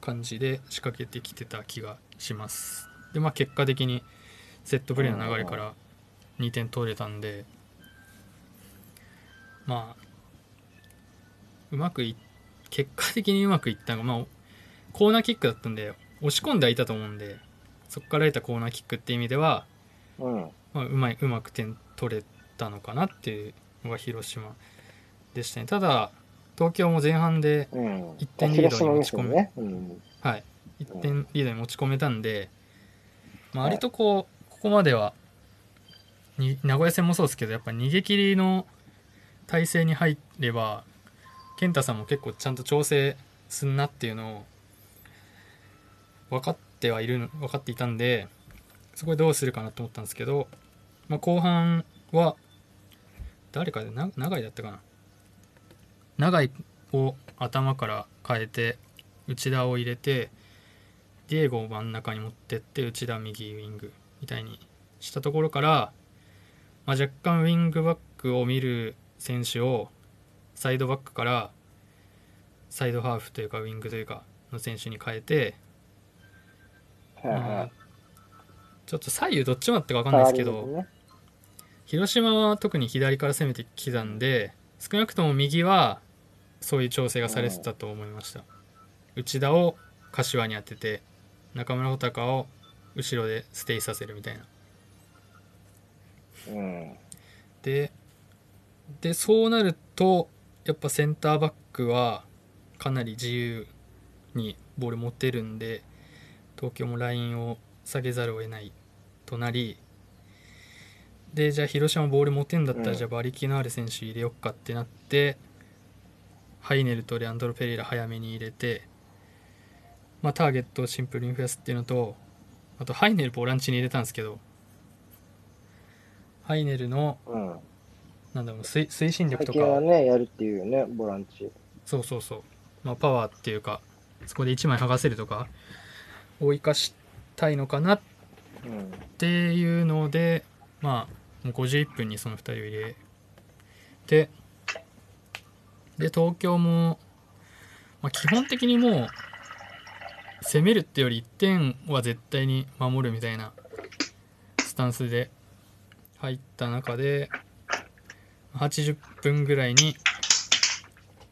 感じで仕掛けてきてた気がしますでまあ結果的にセットプレーの流れから2点取れたんでまあうまくい結果的にうまくいったのが、まあ、コーナーキックだったんで押し込んではいたと思うんでそこから得たコーナーキックっていう意味では、
うん。
まあ、うまいうまく点取れたのかなっていうのが広島でしたねただ東京も前半で
うん。
一点リードに持ち込む
ね。うん。
はい、1点リー。ドに持ち込めたんで、まあ、割とこう、ここまではに名古屋戦もそうですけどやっぱ逃げ切りの体制に入れば健太さんも結構ちゃんと調整すんなっていうのを分かってはいる分かっていたんでそこでどうするかなと思ったんですけど、まあ、後半は誰かでな長井だったかな。長井を頭から変えて内田を入れてディエゴを真ん中に持ってって内田右ウィングみたいにしたところから、まあ、若干ウィングバックを見る選手をサイドバックからサイドハーフというかウィングというかの選手に変えて、
はい
まあ
はい。
ちょっと左右どっちもあったか分かんないですけど、広島は特に左から攻めてきたんで少なくとも右はそういう調整がされてたと思いました、内田を柏に当てて中村穂高を後ろでステイさせるみたいな
うん。
ででそうなるとやっぱセンターバックはかなり自由にボール持てるんで東京もラインを下げざるを得ないとなりでじゃあ広島ボール持てんだったら、
うん
じゃあ馬力のある選手入れよっかってなってハイネルとレアンドロ・ペレイラ早めに入れて、まあ、ターゲットをシンプルに増やすっていうのとあとハイネルボランチに入れたんですけどハイネルの
うん。
なんだろう推推進力と
最近は
か
ね、やるっていうよね、ボランチ。
そうそうそう、まあ、パワーっていうかそこで1枚剥がせるとかを生かしたいのかな
うん。
っていうのでまあもう51分にその2人を入れてで東京も、まあ、基本的にもう攻めるってより1点は絶対に守るみたいなスタンスで入った中で80分ぐらいに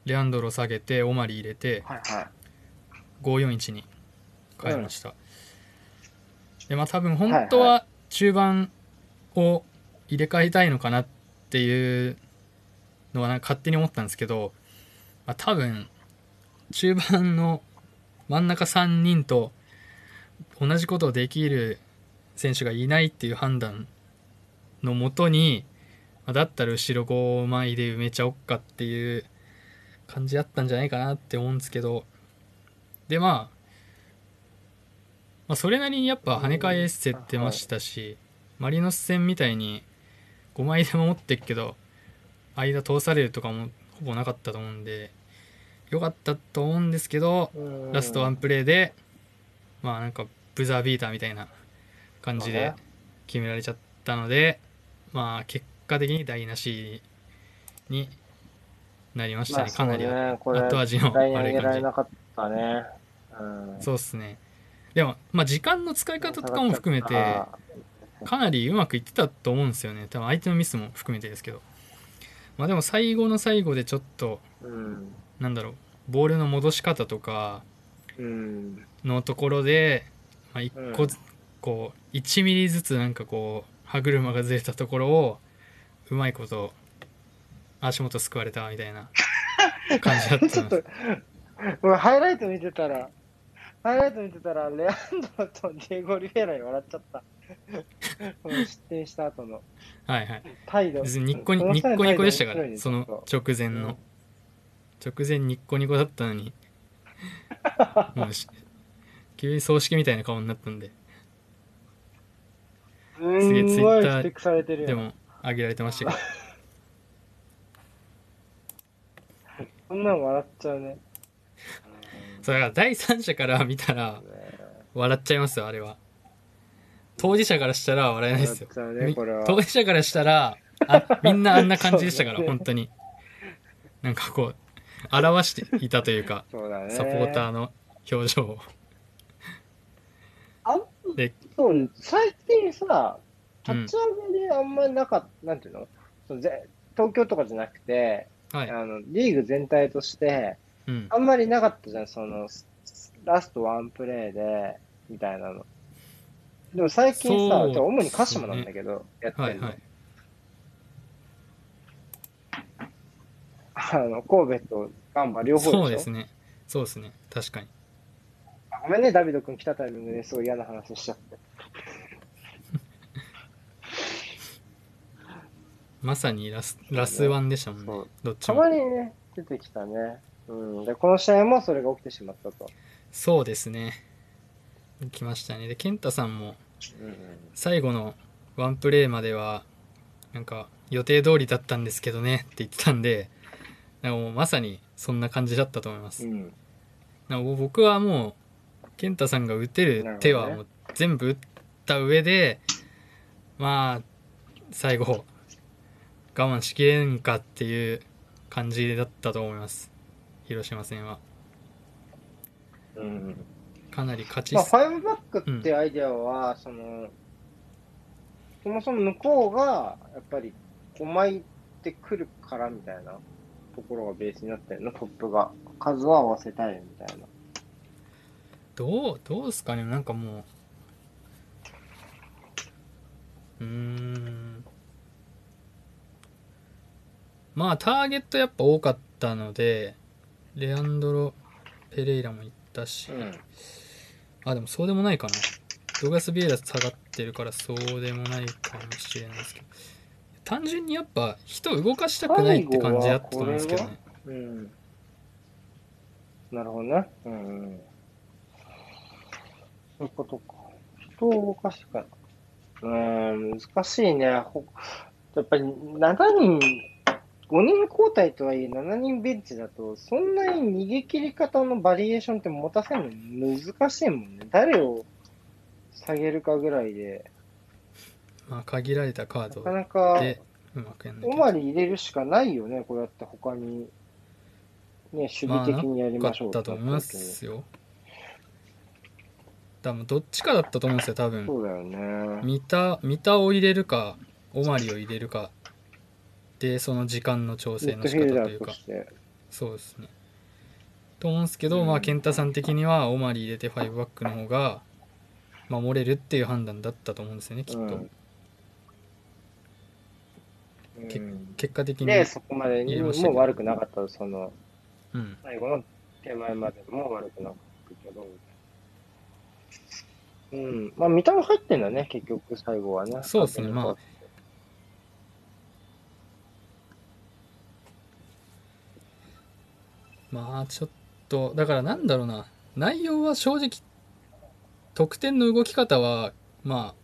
レアンドロ下げてオマリ入れて
はいはい。
541に変えました、でまあ多分本当は中盤を入れ替えたいのかなっていうのはなんか勝手に思ったんですけど、まあ、多分中盤の真ん中3人と同じことをできる選手がいないっていう判断のもとに、だったら後ろ5枚で埋めちゃおっかっていう感じだったんじゃないかなって思うんですけどでまあ、まあ、それなりにやっぱ跳ね返せてましたし、マリノス戦みたいに5枚で守ってっけど間通されるとかもほぼなかったと思うんで良かったと思うんですけどラストワンプレーでまあなんかブザービーターみたいな感じで決められちゃったのでまあ結果的に台無しになりましたね、かなり
ね、これ
後味の悪い感じ。
なかったね。うん。
そうっすね。でもまあ時間の使い方とかも含めてかなりうまくいってたと思うんですよね。多分相手のミスも含めてですけど。まあでも最後の最後でちょっと
うん。
なんだろうボールの戻し方とか
うん。
のところで、まあ、一個こう1ミリずつなんかこう歯車がずれたところをうまいこと足元すくわれたみたいな *laughs* 感じだった
ちょっと、俺ハイライト見てたら、ハイライト見てたら、レアンドロとディエゴ・リフェラに笑っちゃった。この失点した後の
はいはい
態度。
別にニッコニコでしたからその直前の直前ニッコニコだったのに。*laughs* もうし急に葬式みたいな顔になったんで。す
ん
げえ
ごい
Twitter
指摘されてるよ。
でも上げられてましたけど。*laughs*
こんなの笑っちゃうね。
そうだから第三者から見たら笑っちゃいますよあれは。当事者からしたら笑えないですよ。
ね。
当事者からしたらあみんなあんな感じでしたから、*laughs* 本当に。なんかこう表していたというか *laughs*
そうだね。
サポーターの表情を。
あん
で
そう、最近さ、立ち上げであんまりなかった、なんていうの？そのぜ東京とかじゃなくて、
はい、
あの、リーグ全体として、
うん、
あんまりなかったじゃん、その、スラストワンプレーで、みたいなの。でも最近さ、
そう
じゃあ主に鹿島なんだけど、やってるの。
はいはい
あの、神戸とガンバ両方
そうですね。そうですね。確かに。
ごめんね、ダビド君来たタイミングですごい嫌な話しちゃって。*laughs*
まさにラスラスワンでしたもんね。どっちも。
たまにね、出てきたね。うん。で、この試合もそれが起きてしまったと。
そうですね。来ましたね。で健太さんも
うん。
最後のワンプレーまではなんか予定通りだったんですけどねって言ってたんでなんかもうまさにそんな感じだったと思います、
うん。
なんか僕はもう健太さんが打てる手はもう全部打った上でまあ最後我慢しきれんかっていう感じだったと思います。広島戦は。
うん。
かなり勝ち。
まあ、
す、
5バックってアイデアは、その、そもそも向こうが、やっぱり5枚で来るからみたいなところがベースになってるの、トップが。数は合わせたいみたいな。
どうどうですかね？なんかもう。うーん。まあターゲットやっぱ多かったのでレアンドロ・ペレイラも行ったし、
うん。
あでもそうでもないかな。ドガス・ビエラ下がってるからそうでもないかもしれないですけど単純にやっぱ人を動かしたくないって感じだったと思うんですけどね
うん。なるほどね。うん。そういうことか。人を動かしてかうん、難しいね。やっぱり7人、5人交代とはいえ7人ベンチだと、そんなに逃げ切り方のバリエーションって持たせるの難しいもんね。誰を下げるかぐらいで、
まあ限られたカー
な
ド
かなか、
でうまくやんなきゃ。
オマリ入れるしかないよね、こうやって他に、ね、守備的にやりましょう
たと思いますよ。多分どっちかだったと思うんですよ多分。
そうだよね。
三田三田を入れるかオマリを入れるか。でその時間の調整の仕
フィルダー
方というか
として。
そうですね。と思うんですけど、
うん。
まあ健太さん的にはオマリ入れて5バックの方が守れるっていう判断だったと思うんですよねきっと、
うん
結果的に
で、そこまでにもう悪くなかった、その、
うん
最後の手前までも悪くなかったけど。うん。まあ、見た目入ってんだね、結局、最後はね。
そうですねまあまあちょっとだからなんだろうな内容は正直得点の動き方はまあ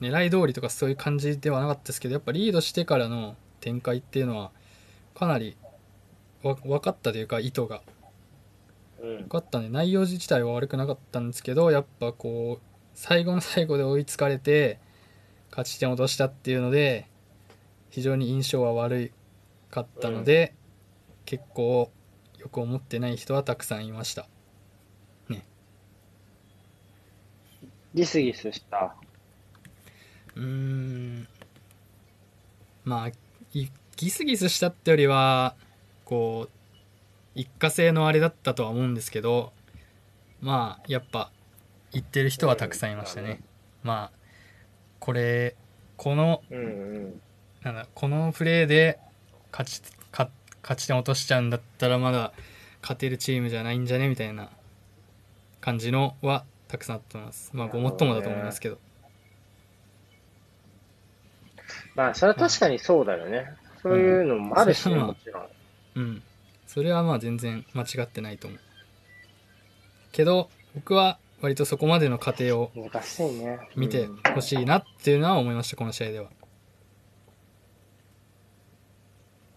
狙い通りとかそういう感じではなかったですけどやっぱリードしてからの展開っていうのはかなりわ分かったというか意図が。
うん。
分かったんで内容自体は悪くなかったんですけどやっぱこう最後の最後で追いつかれて勝ち点を落としたっていうので非常に印象は悪かったので、結構よく思ってない人はたくさんいました。
ギスギスした。
うーん。まあいギスギスしたってよりはこう一過性のあれだったとは思うんですけどまあやっぱ言ってる人はたくさんいましたね、まあこれこの。なんだこのプレーで勝ち勝勝ち点落としちゃうんだったらまだ勝てるチームじゃないんじゃね？みたいな感じのはたくさんあったと思います。まあごもっともだと思いますけど
まあ、それは確かにそうだよね。そういうのもあるしね、
うん
もちろん。
うんそれはまあ全然間違ってないと思うけど僕は割とそこまでの過程を。見て
うん
ほしいなっていうのは思いましたこの試合では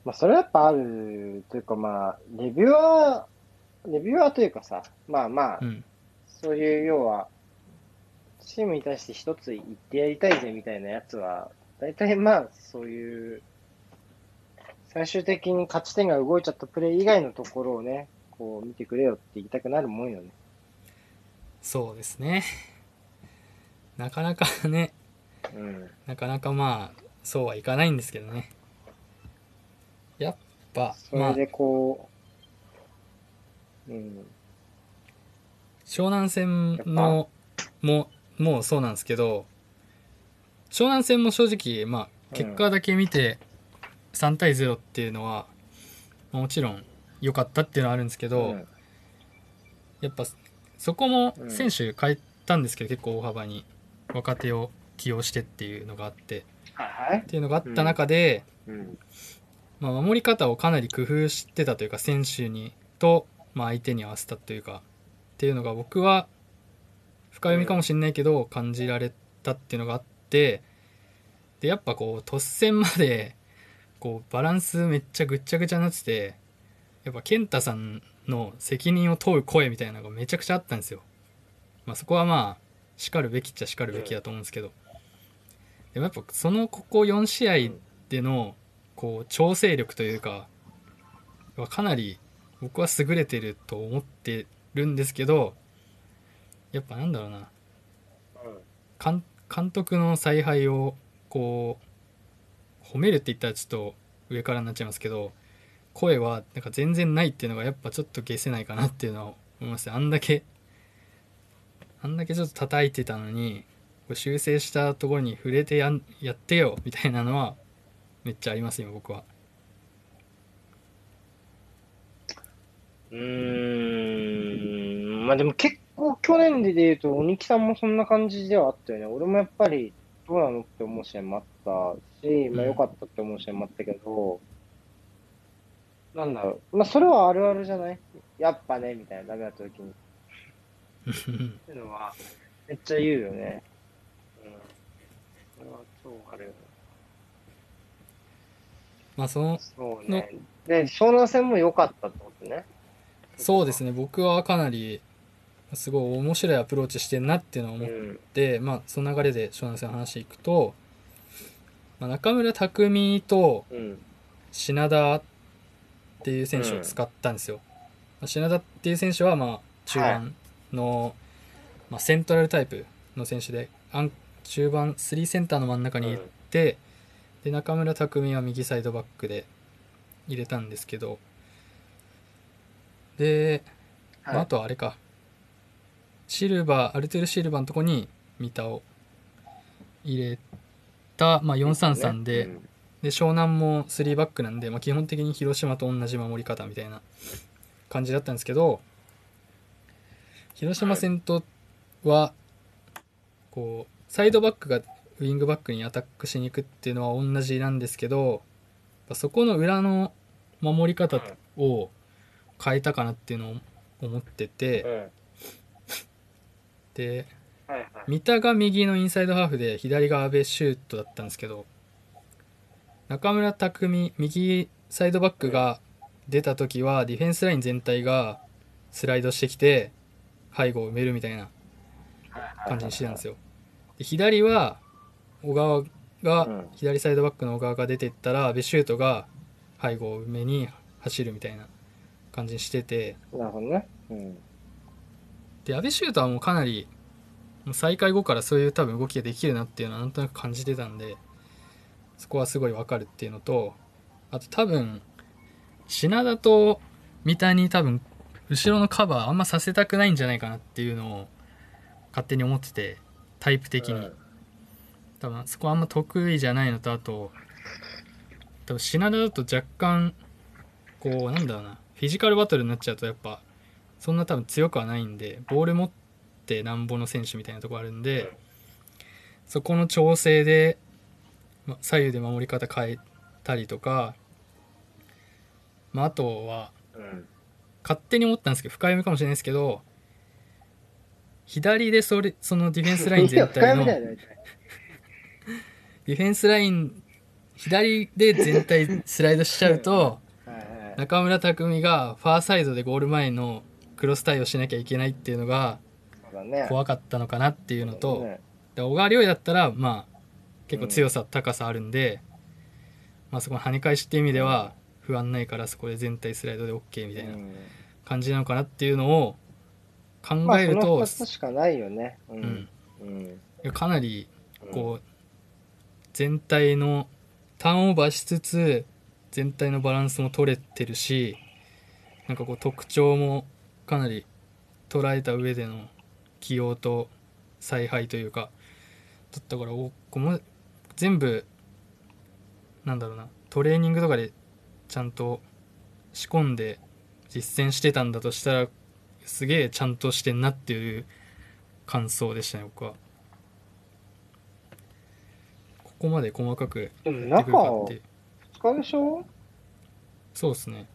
まあ、それはやっぱあるというか、まあ、レビュアー、レビュアーというかさ、まあまあ
う、ん
そういう要は、チームに対して一つ言ってやりたいぜみたいなやつは、大体まあ、そういう、最終的に勝ち点が動いちゃったプレー以外のところをね、こう見てくれよって言いたくなるもんよね。
そうですね *laughs* なかなかね
うん。
なかなかまあそうはいかないんですけどねやっぱまあ
それでこう、うん。
湘南戦のももうそうなんですけど湘南戦も正直まあ結果だけ見て3対0っていうのは、まあもちろん良かったっていうのはあるんですけど、
うん
やっぱそこも
うん
選手変えたんですけど、結構大幅に若手を起用してっていうのがあって
はいはい
っ。ていうのがあった中で、
うん。
まあ、守り方をかなり工夫してたというか選手にと、まあ、相手に合わせたというかっていうのが僕は深読みかもしれないけど感じられたっていうのがあってでやっぱこう突戦までこうバランスめっちゃぐっちゃぐちゃになっててやっぱ健太さんの責任を問う声みたいなのがめちゃくちゃあったんですよ。まあ、そこはまあ叱るべきっちゃ叱るべきだと思うんですけど。でもやっぱそのここ4試合でのこう調整力というかはかなり僕は優れてると思ってるんですけどやっぱなんだろうな。監監督の采配をこう褒めるって言ったらちょっと上からになっちゃいますけど声はなんか全然ないっていうのがやっぱちょっと消せないかなっていうのは思います。あんだけあんだけちょっと叩いてたのにこう修正したところに触れてややってよみたいなのはめっちゃありますよ僕は。
うん、まあでも結構去年で言うと、鬼木さんもそんな感じではあったよね。俺もやっぱりどうなのって思う試合もあったし、まあ良かったって思う試合もあったけど、なんだろう。まあそれはあるあるじゃない？やっぱね、みたいな、ダメだった時に。っていうのは、めっちゃ言うよね。うん。それは超あるよね。
まあその
そうね。で、湘南戦も良かったってことね。
そうですね僕はかなりすごい面白いアプローチしてんなっていうのを思っ
うん。
て、まあその流れで湘南戦の話いくと、まあ、中村拓海と
うん。
品田っていう選手を使ったんですよ、まあ品田っていう選手はまあ中盤の、まあ、セントラルタイプの選手で中盤3センターの真ん中に行って、で中村拓海は右サイドバックで入れたんですけどで、まあ
はい。
あとはあれかシルバーアルテル・シルバーのとこに三田を入れた、まあ、433で、
うん
で湘南も3バックなんで、まあ、基本的に広島と同じ守り方みたいな感じだったんですけど広島戦とはこうサイドバックがウィングバックにアタックしに行くっていうのは同じなんですけどそこの裏の守り方を変えたかなっていうのを思ってて
うん。
で
はいはい。
三田が右のインサイドハーフで左が阿部シュートだったんですけど中村拓海右サイドバックが出た時はディフェンスライン全体がスライドしてきて背後を埋めるみたいな感じにしてたんですよで左は小川が、
うん
左サイドバックの小川が出ていったら阿部シュートが背後を埋めに走るみたいな感じにしてて
なるほどね。うん。
で阿部シュートはもうかなり再開後からそういう多分動きができるなっていうのはなんとなく感じてたんでそこはすごいわかるっていうのとあと多分品田と三田に多分後ろのカバーあんまさせたくないんじゃないかなっていうのを勝手に思っててタイプ的に、
うん
多分そこあんま得意じゃないのとあと多分品田だと若干こうなんだろうなフィジカルバトルになっちゃうとやっぱそんな多分強くはないんでボール持ってなんぼの選手みたいなとこあるんでそこの調整で、ま、左右で守り方変えたりとか、まあ、あとは
うん。
勝手に思ったんですけど深読みかもしれないですけど左でそれそのディフェンスライン全体の *laughs* ディフェンスライン左で全体スライドしちゃうと。中村拓海がファーサイドでゴール前のクロス対応しなきゃいけないっていうのが。怖かったのかなっていうのと
ね
で小川亮也だったらまあ結構強さ高さあるんで、まあ、そこの跳ね返しっていう意味では不安ないからそこで全体スライドで OK みたいな
うん
感じなのかなっていうのを考えると、
2つしかないよね。う
うんん。
うん。
かなりこう全体のターンオーバーしつつ全体のバランスも取れてるしなんかこう特徴もかなり捉えた上での起用と采配というかだったからおこの全部なんだろうなトレーニングとかでちゃんと仕込んで実践してたんだとしたらすげえちゃんとしてんなっていう感想でしたね僕は。ここまで細かくやってくるか
中
って。いう
2日でしょ？
そうですね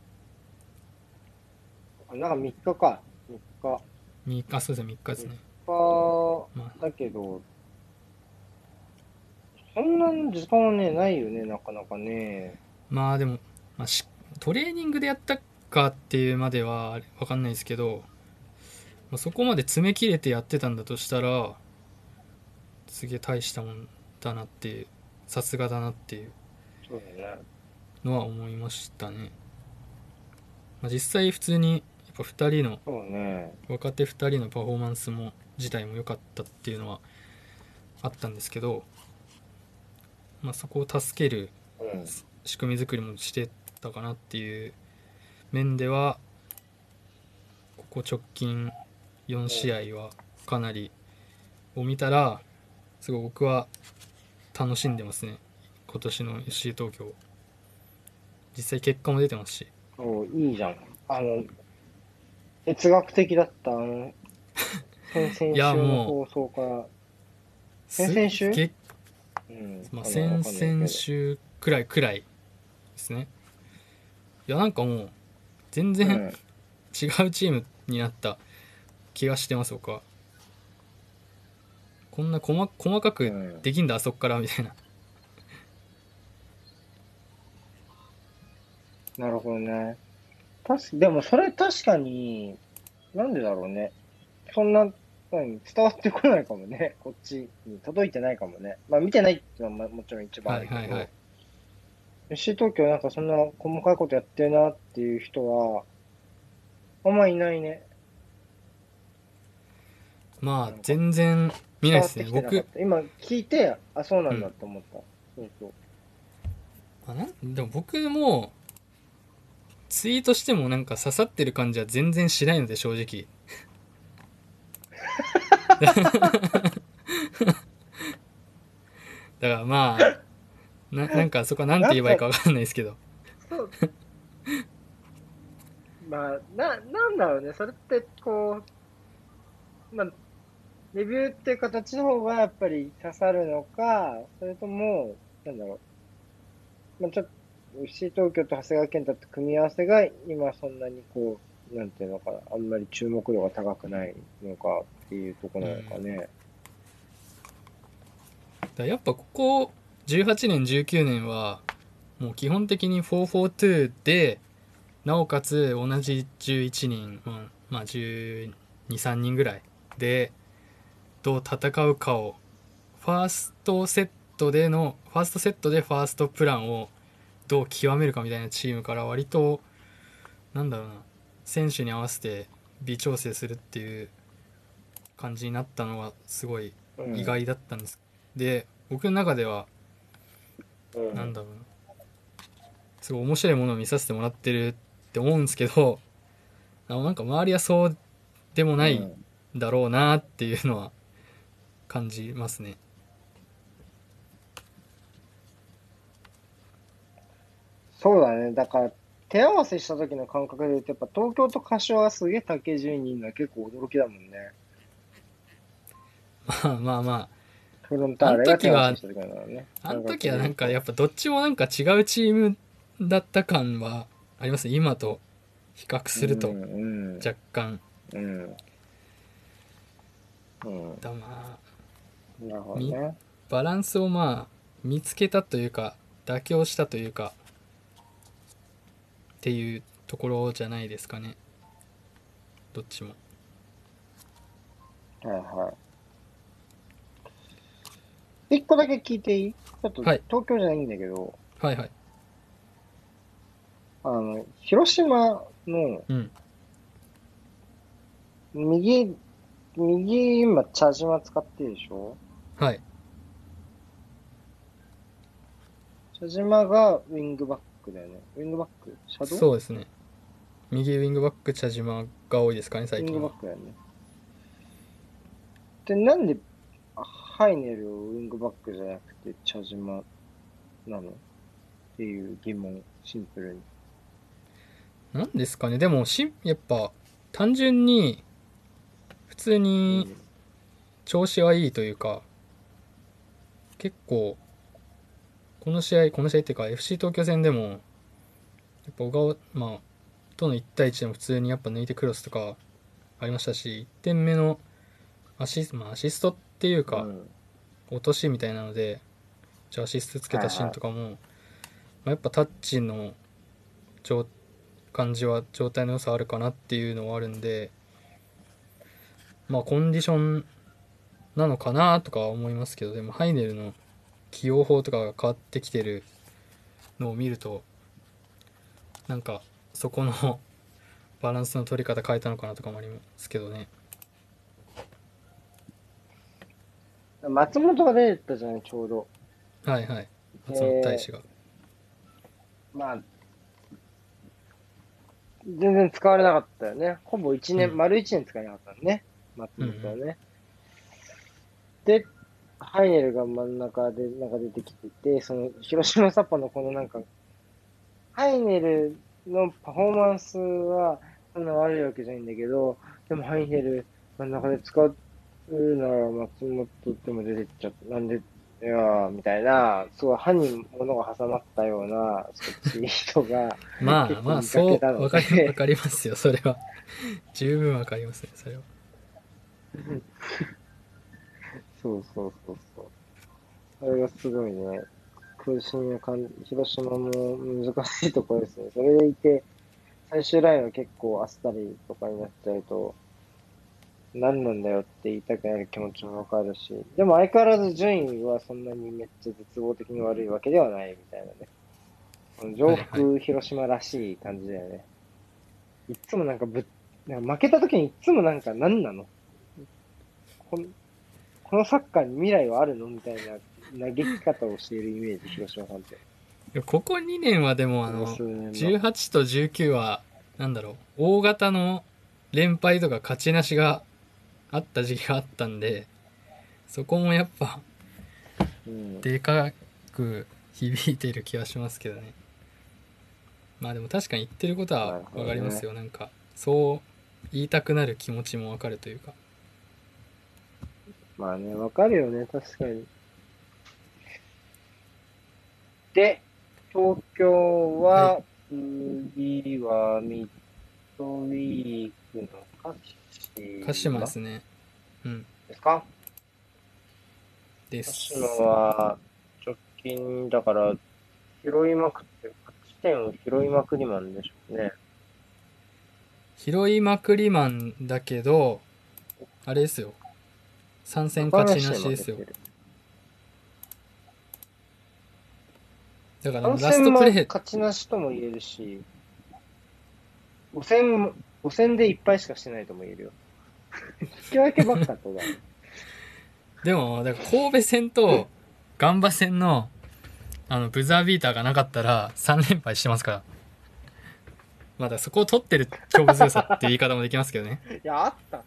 なんか3日か。3日。
3日そうですね3日ですね
3
ま
日だけど、そんな時間はね、ないよね、なかなかね。
まあでも、まあ、しトレーニングでやったかっていうまでは分かんないですけど、まあ、そこまで詰め切れてやってたんだとしたらすげえ大したもんだなっていうさすがだなっていう。のは思いましたね、まあ、実際普通にぱ2人の。若手2人のパフォーマンスも自体も良かったっていうのはあったんですけど、まあ、そこを助ける
うん。
仕組み作りもしてたかなっていう面ではここ直近4試合はかなりを見たらすごい僕は楽しんでますね今年の FC 東京実際結果も出てますし
おいいじゃん。あの、哲学的だった、あの、*laughs* 先々週
いや
の
も
放送から、
す
先々週？
げ
うん。
まあ、先々週くらいくらいですね。いやなんかもう全然、
うん。
違うチームになった気がしてます僕は。こんな細細かく
うん
できんだ、あそこからみたいな。
なるほどね。確かでもそれ確かに、なんでだろうね。そんな、何伝わってこないかもね。*laughs* こっちに届いてないかもね。まあ見てないっていうのはまもちろん一番あるけど。
はいはいはい
FC 東京なんかそんな細かいことやってるなっていう人は、あんまいないね。
まあ全然見ないですね僕
今聞いて、あ、そうなんだって思った。そうそう。
あなんでも僕もツイートしてもなんか刺さってる感じは全然しないので正直だからまあななんかそこはなんて言えばいいかわかんないですけど。
まあ、な、なんだろうね。それって、こう、まあ、レビューっていう形の方がやっぱり刺さるのか、それとも、なんだろう。まあ、ちょっ、FC 東京と長谷川健太って組み合わせが今そんなにこう、なんていうのかな、あんまり注目度が高くないのかっていうところなのかね。
だからやっぱここ18年19年はもう基本的に442でなおかつ同じ11人、まあ、まあ1 2 3人ぐらいでどう戦うかをファーストセットでのファーストセットでファーストプランをどう極めるかみたいなチームから割となんだろうな選手に合わせて微調整するっていう感じになったのはすごい
うん。
意外だったんです、で僕の中では
うん。
なんだろうなすごい面白いものを見させてもらってるって思うんですけどなんか周りはそうでもないん。だろうなっていうのは感じますね
そうだね。だから、手合わせした時の感覚で言うと、やっぱ東京と柏はすげえ竹10人が結構驚きだもんね。
まあまあま
フロンターレが手合わせした時だからね。
ああの時はなんかやっぱどっちもなんか違うチームだった感はありますね今と比較すると若干
うん。うん。
だま
ね。
バランスをまあ見つけたというか妥協したというかっていうところじゃないですかね。どっちも。
はいはい。一個だけ聞いていい？ちょっと
はい。
東京じゃないんだけど、
はいはい。
あの、広島の
うん。
右、右今、茶島使ってるでしょ？
はい。
茶島がウィングバックだよね。ウィングバック？シャドウ？
そうですね。右ウィングバック茶島が多いですかね
ウィン
最近は
グバックだよね。で、なんで、あハイネルをウィングバックじゃなくて茶島なの？っていう疑問、シンプルに。
なんですかね。でもしやっぱ単純に普通に調子はいいというか結構この試合この試合っていうか FC 東京戦でもやっぱ小川まあとの1対1でも普通にやっぱ抜いてクロスとかありましたし1点目のアシス,、まあ、アシストっていうか、
うん。
落としみたいなのでじゃあアシストつけたシーンとかも、まあ、やっぱタッチの状感じは状態の良さあるかなっていうのはあるんでまあコンディションなのかなとかは思いますけどでもハイネルの起用法とかが変わってきてるのを見るとなんかそこの *laughs* バランスの取り方変えたのかなとかもありますけどね
松本が出てたじゃない、ちょうど。
はいはい松本大使が、
まあ、全然使われなかったよね。ほぼ1年、
うん
丸1年使えなかったのね。松本はね。で、ハイネルが真ん中で、なんか出てきてて、その、広島サッパのこのなんか、ハイネルのパフォーマンスは、そんな悪いわけじゃないんだけど、でもハイネル真ん中で使うなら松本でも出てっちゃった。なんで、いやーみたいな、すごい歯に物が挟まったような、そういうツイートが、*laughs*
まあまあそうわかりわかりますよそれは十分わかりますねそれは *laughs*
そうそうそうそう。それがすごいね、苦しみを感じ、広島も難しいところですね。それでいて、最終ラインは結構あっさりとかになっちゃうと、何なんだよって言いたくなる気持ちもわかるし、でも相変わらず順位はそんなにめっちゃ絶望的に悪いわけではないみたいなね。この上腹広島らしい感じだよね。いつもなんかぶなんか負けた時にいつもなんか何なの？このこのサッカーに未来はあるの？みたいな嘆き方をしているイメージ、広島さんって。
ここ2年はでもあの
こ数年の。
18と19はなんだろう大型の連敗とか勝ちなしがあった時期があったんでそこもやっぱ
うん。
でかく響いてる気はしますけどね。まあでも確かに言ってることは分かりますよ、なんかそう言いたくなる気持ちも分かるというか
まあね、わかるよね、確かに。で、東京は、
は
次はミッドウィークの鹿島。
鹿島ですね。うん。
ですか？鹿
です。
島は、直近だから、拾いまくって、勝ち点を拾いまくりマンでしょうね。
拾いまくりマンだけどあれですよ参戦勝ちなしですよだからラストプレー
勝ちなしとも言えるし、5戦も、5戦でいっぱいしかしてないとも言えるよ。*laughs* 引き分けばっかとだ。
でも、だから神戸戦とガンバ戦の、あの、ブザービーターがなかったら3連敗してますから。まあだそこを取ってる勝負強さっていう言い方もできますけどね。*laughs*
いや、あった。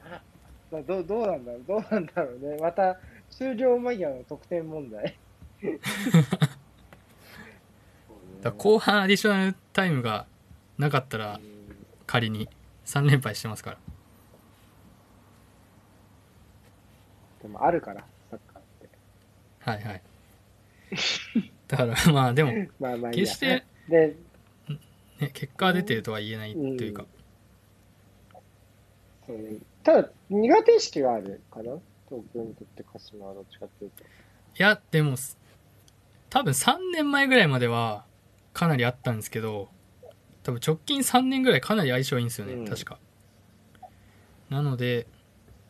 まあどうどうなんだろう、どうなんだろうね。また、終了間際の得点問題。*laughs*
だから後半アディショナルタイムがなかったら仮に3連敗してますから。
でもあるから、サッカーって。
はいはい。*laughs* だからまあでも、ね、
まあまあいいや。
決して、
で、
結果が出てるとは言えないというか。
そうね、ただ、苦手意識があるかな？東京にとって鹿島はどっちかっていうと。
いや、でも、多分3年前ぐらいまではかなりあったんですけど、多分直近3年ぐらいかなり相性いいんですよね、
うん
確か。なので、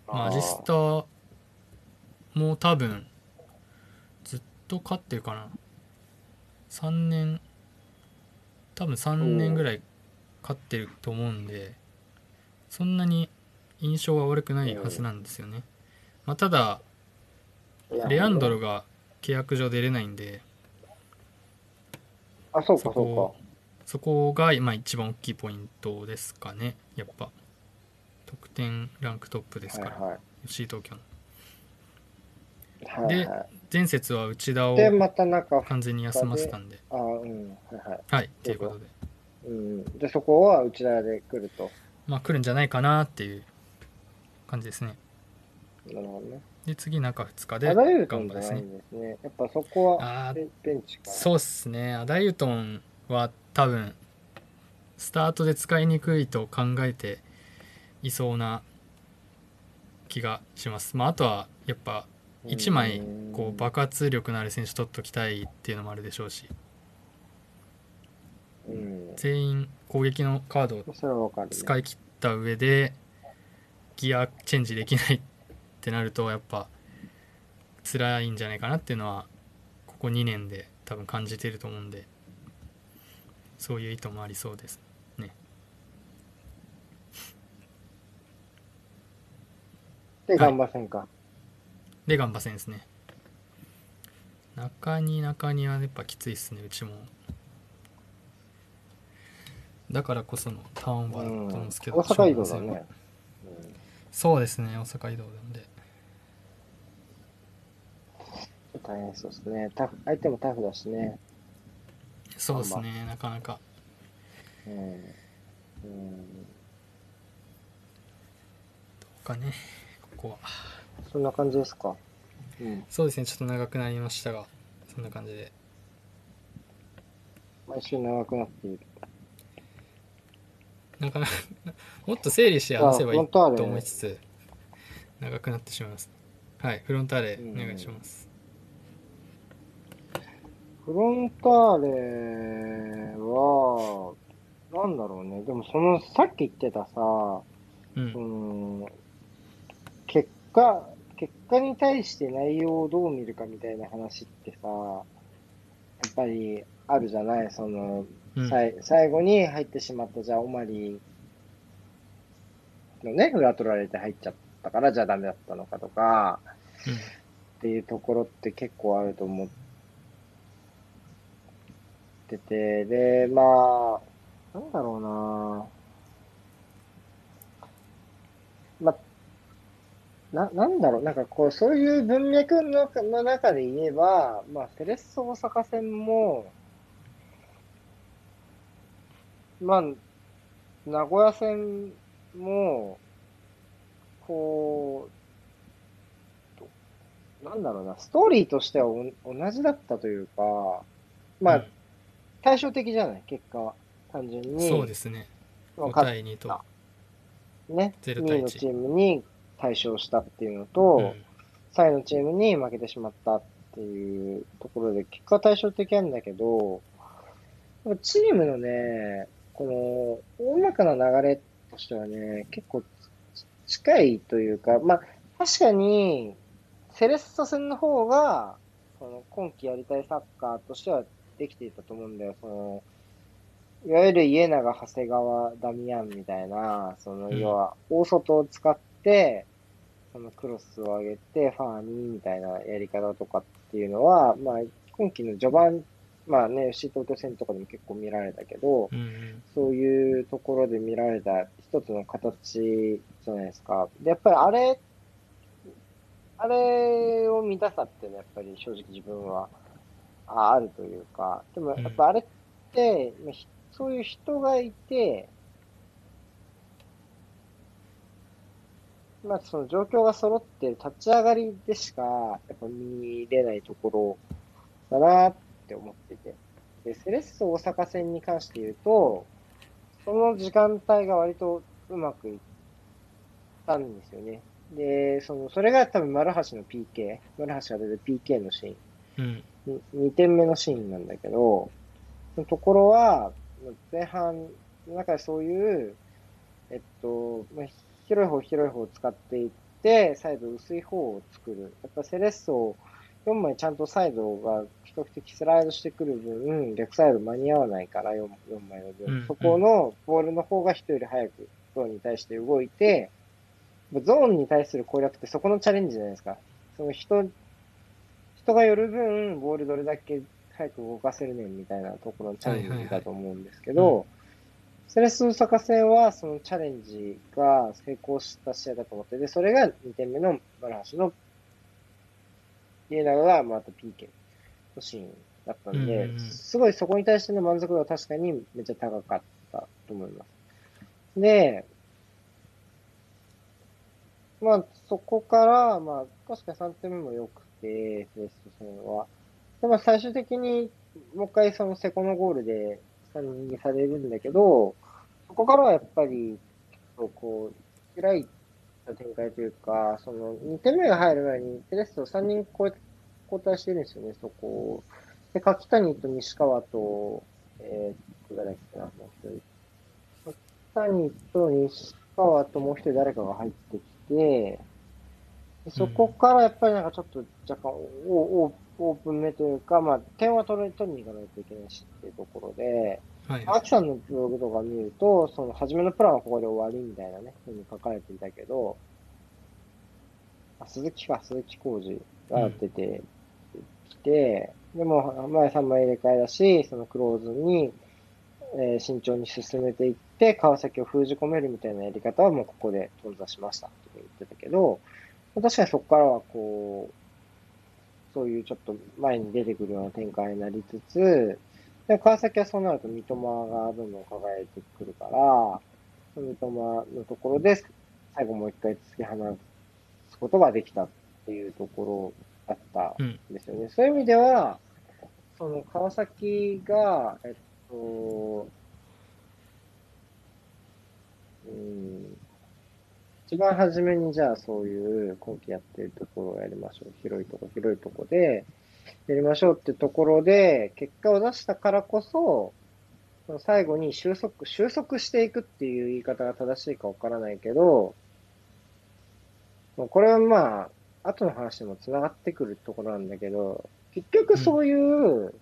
まあ、
あー
アジスタも多分、ずっと勝ってるかな。3年、多分3年ぐらい勝ってると思うんで、そんなに印象は悪くないはずなんですよね。まあ、ただ、レアンドロが契約上出れないんで、
あ、そうか、
そ
そ
こそこが今一番大きいポイントですかね、やっぱ。得点ランクトップで
うか。
すから、
はいはい。
FC 東京の。
はいはい、
前節は内田を
で、またなんか、
完全に休ませたんで、
あうん、はいはい。
はい、ということで、
うん。で、そこは内田で来ると。
まあ来るんじゃないかなっていう感じですね。
なるほどね。
で、次中2日でガンバですね
すね。やっぱそこはベベンチか。
そうっすね、アダユトンは多分、スタートで使いにくいと考えていそうな気がします。まあ、あとはやっぱ1枚こう爆発力のある選手取っときたいっていうのもあるでしょうし
うん。
全員攻撃のカードを。使い切った上でギアチェンジできないってなるとやっぱ辛いんじゃないかなっていうのはここ2年で多分感じてると思うんで。そういう意図もありそうですね。
で、頑張せんか。
でガンバ戦ですね。中に中にはやっぱきついっすねうちも。だからこそのターンオーバーだと思うんですけど、
大阪移動だね。
そうですね大阪移動なんで
うん、大変そうですね。タフ相手もタフだしね。
そうですねなかなか
うん。うん、
かねここは
そんな感じですか？うん。
そうですねちょっと長くなりましたがそんな感じで
毎週長くなっている。
なかなか *laughs* もっと整理して話せばいいと思いつつ長くなってしまいます。はいフロンターレ
うん。
お願いします。
フロンターレは、なんだろうね。でもその、さっき言ってたさ、
うん。
うん、果、結果に対して内容をどう見るかみたいな話ってさ、やっぱりあるじゃない？その、
うん。
さい。最後に入ってしまった、じゃあ、オマリーのね、裏取られて入っちゃったから、じゃあダメだったのかとか、っていうところって結構あると思ってて、で、まあ、なんだろうな。まあ、な、なんだろう、なんかこう、そういう文脈の中の中で言えば、まあ、セレッソ大阪戦も、まあ、名古屋戦も、こう、なんだろうな、ストーリーとしてはお同じだったというか、まあ、
うん。
対照的じゃない、結果は。単純に。
そうですね。5
まあ勝っ
対2と。
たね、
0
2
対
位のチ
1
ームに対勝したっていうの
う
と、
ん。
3位のチームに負けてしまったっていうところで、結果は対照的なんだけど、チームのね、この大まかな流れとしてはね、結構近いというか、まあ、確かに、セレッソ戦の方が、その今季やりたいサッカーとしてはできていたと思うんだよ。そのいわゆる家長、長谷川、ダミアンみたいな、その要は大外を使って、そのクロスを上げて、ファーにみたいなやり方とかっていうのは、まあ、今季の序盤、まあね、FC 東京戦とかでも結構見られたけど、
うんうん。
そういうところで見られた一つの形じゃないですか。で、やっぱりあれ、あれを見たさってね、やっぱり正直自分はああるというか、でもやっぱあれって、まあひそういう人がいて、まあその状況が揃って立ち上がりでしかやっぱ見れないところだなって思ってて。で、セレッソ大阪戦に関して言うと、その時間帯が割とうまくいったんですよね。で、その、それが多分丸橋の PK、丸橋が出て PK のシーン、
うん
2点目のシーンなんだけど、そのところは、前半の中でそういう、えっと、まあ、広い方広い方を使っていって、サイド薄い方を作る。やっぱセレッソ4枚ちゃんとサイドが比較的スライドしてくる分、逆サイド間に合わないから 4, 4枚の分、
うん。
そこのボールの方が人より早くゾーンに対して動いて、ゾーンに対する攻略ってそこのチャレンジじゃないですか。その人、人が寄る分、ボールどれだけ早く動かせるねんみたいなところのチャレンジだと思うんですけど、セレッソ大阪戦はそのチャレンジが成功した試合だと思って、で、それが2点目の丸橋の家長がまた PK のシーンだったんで、
うんうんうん
すごいそこに対しての満足度は確かにめっちゃ高かったと思います。で、まあ、そこから、まあ、確かに3点目も良くて、セレッソ戦は。で、まあ、最終的に、もう一回そのセコのゴールで3人にされるんだけど、そこからはやっぱり、こう、開いた展開というか、その2点目が入る前に、セレッソ3人交代してるんですよね、そこを。で、柿谷と西川と、えー、っと、誰だっけな、もう一人。柿谷と西川ともう一人誰かが入ってきて、そこからやっぱりなんかちょっと若干オオオープン目というか、まあ、点は取りに行かないといけないしっていうところで、
はい。
アキさんのブログとか見ると、その初めのプランはここで終わりみたいなね、ふうに書かれていたけど、あ鈴木か、鈴木浩二が出てきて、でも前3枚入れ替えだし、そのクローズに、えー慎重に進めていって、川崎を封じ込めるみたいなやり方はもうここで頓挫しましたって言ってたけど、確かにそこからはこう、そういうちょっと前に出てくるような展開になりつつ、で川崎はそうなると三笘がどんどん輝いてくるから、三笘のところで最後もう一回突き放すことができたっていうところだったんですよね。そういう意味では、その川崎が、えっと、うん、一番初めにじゃあそういう今季やってるところをやりましょう。広いとこ、広いとこで、やりましょうってところで、結果を出したからこそ、最後に収束、収束していくっていう言い方が正しいかわからないけど、もうこれはまあ、後の話にも繋がってくるところなんだけど、結局そういう、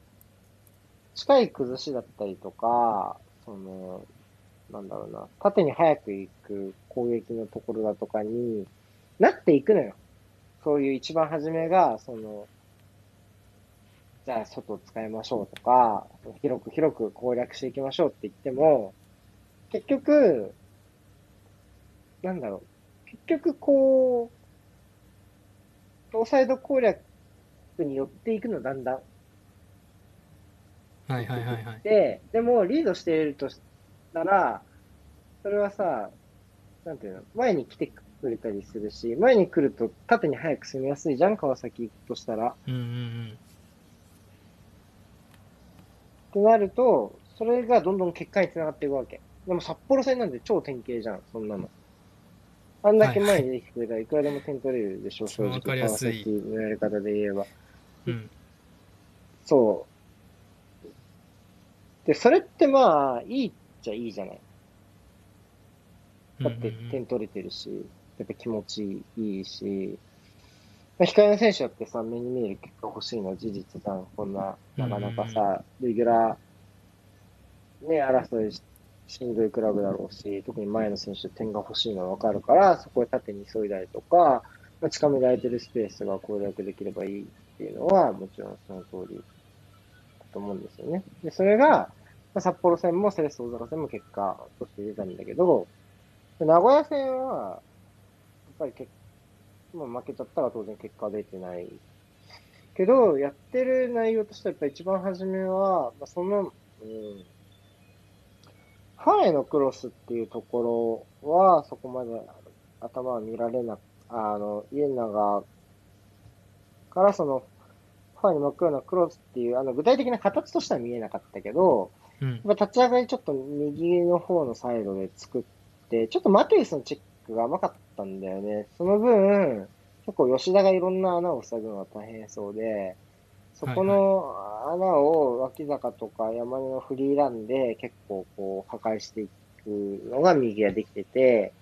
近い崩しだったりとか、その、なんだろうな、縦に早く行く攻撃のところだとかになっていくのよ。そういう一番初めが、その、じゃあ外を使いましょうとか、広く広く攻略していきましょうって言っても、結局、なんだろう、結局こう、両サイド攻略に寄っていくの、だんだん。
はいはいはいはい。
で、でもリードしているとしたら、それはさ、なんていうの、前に来てくれたりするし、前に来ると縦に早く攻めやすいじゃん、川崎行くとしたら。
うんうんうん。
ってなると、それがどんどん結果につながっていくわけ。でも札幌戦なんて超典型じゃん、そんなの。あんだけ前に出てきてくれたらいくらでも点取れるでしょ、正直。
わかりやすい
川崎のやり方で言えば。
うん。
そう。で、それってまあ、いいっちゃいいじゃない。だって点取れてるし、やっぱ気持ちいいし、まあ、控えの選手だってさ、目に見える結果欲しいのは事実じゃん。こんな、なかなかさ、レギュラー、ね、争いししんどいクラブだろうし、特に前の選手点が欲しいのはわかるから、そこへ縦に急いだりとか、まあ、近められてるスペースが攻略できればいいっていうのは、もちろんその通りだと思うんですよね。で、それが、まあ、札幌戦もセレッソ大阪戦も結果として出たんだけど、名古屋戦は、やっぱり結まあ、負けちゃったら当然結果は出てない。けど、やってる内容としてはやっぱ一番初めは、まあ、その、うん、ファンへのクロスっていうところは、そこまで頭は見られなく、あの、家長からその、ファンに巻くようなクロスっていう、あの、具体的な形としては見えなかったけど、
うん。
やっぱ立ち上がりちょっと右の方のサイドで作って、ちょっとマテウスのチェックが甘かったんだよね。その分、結構吉田がいろんな穴を塞ぐのが大変そうで、そこの穴を脇坂とか山根のフリーランで結構こう破壊していくのが右ができてて、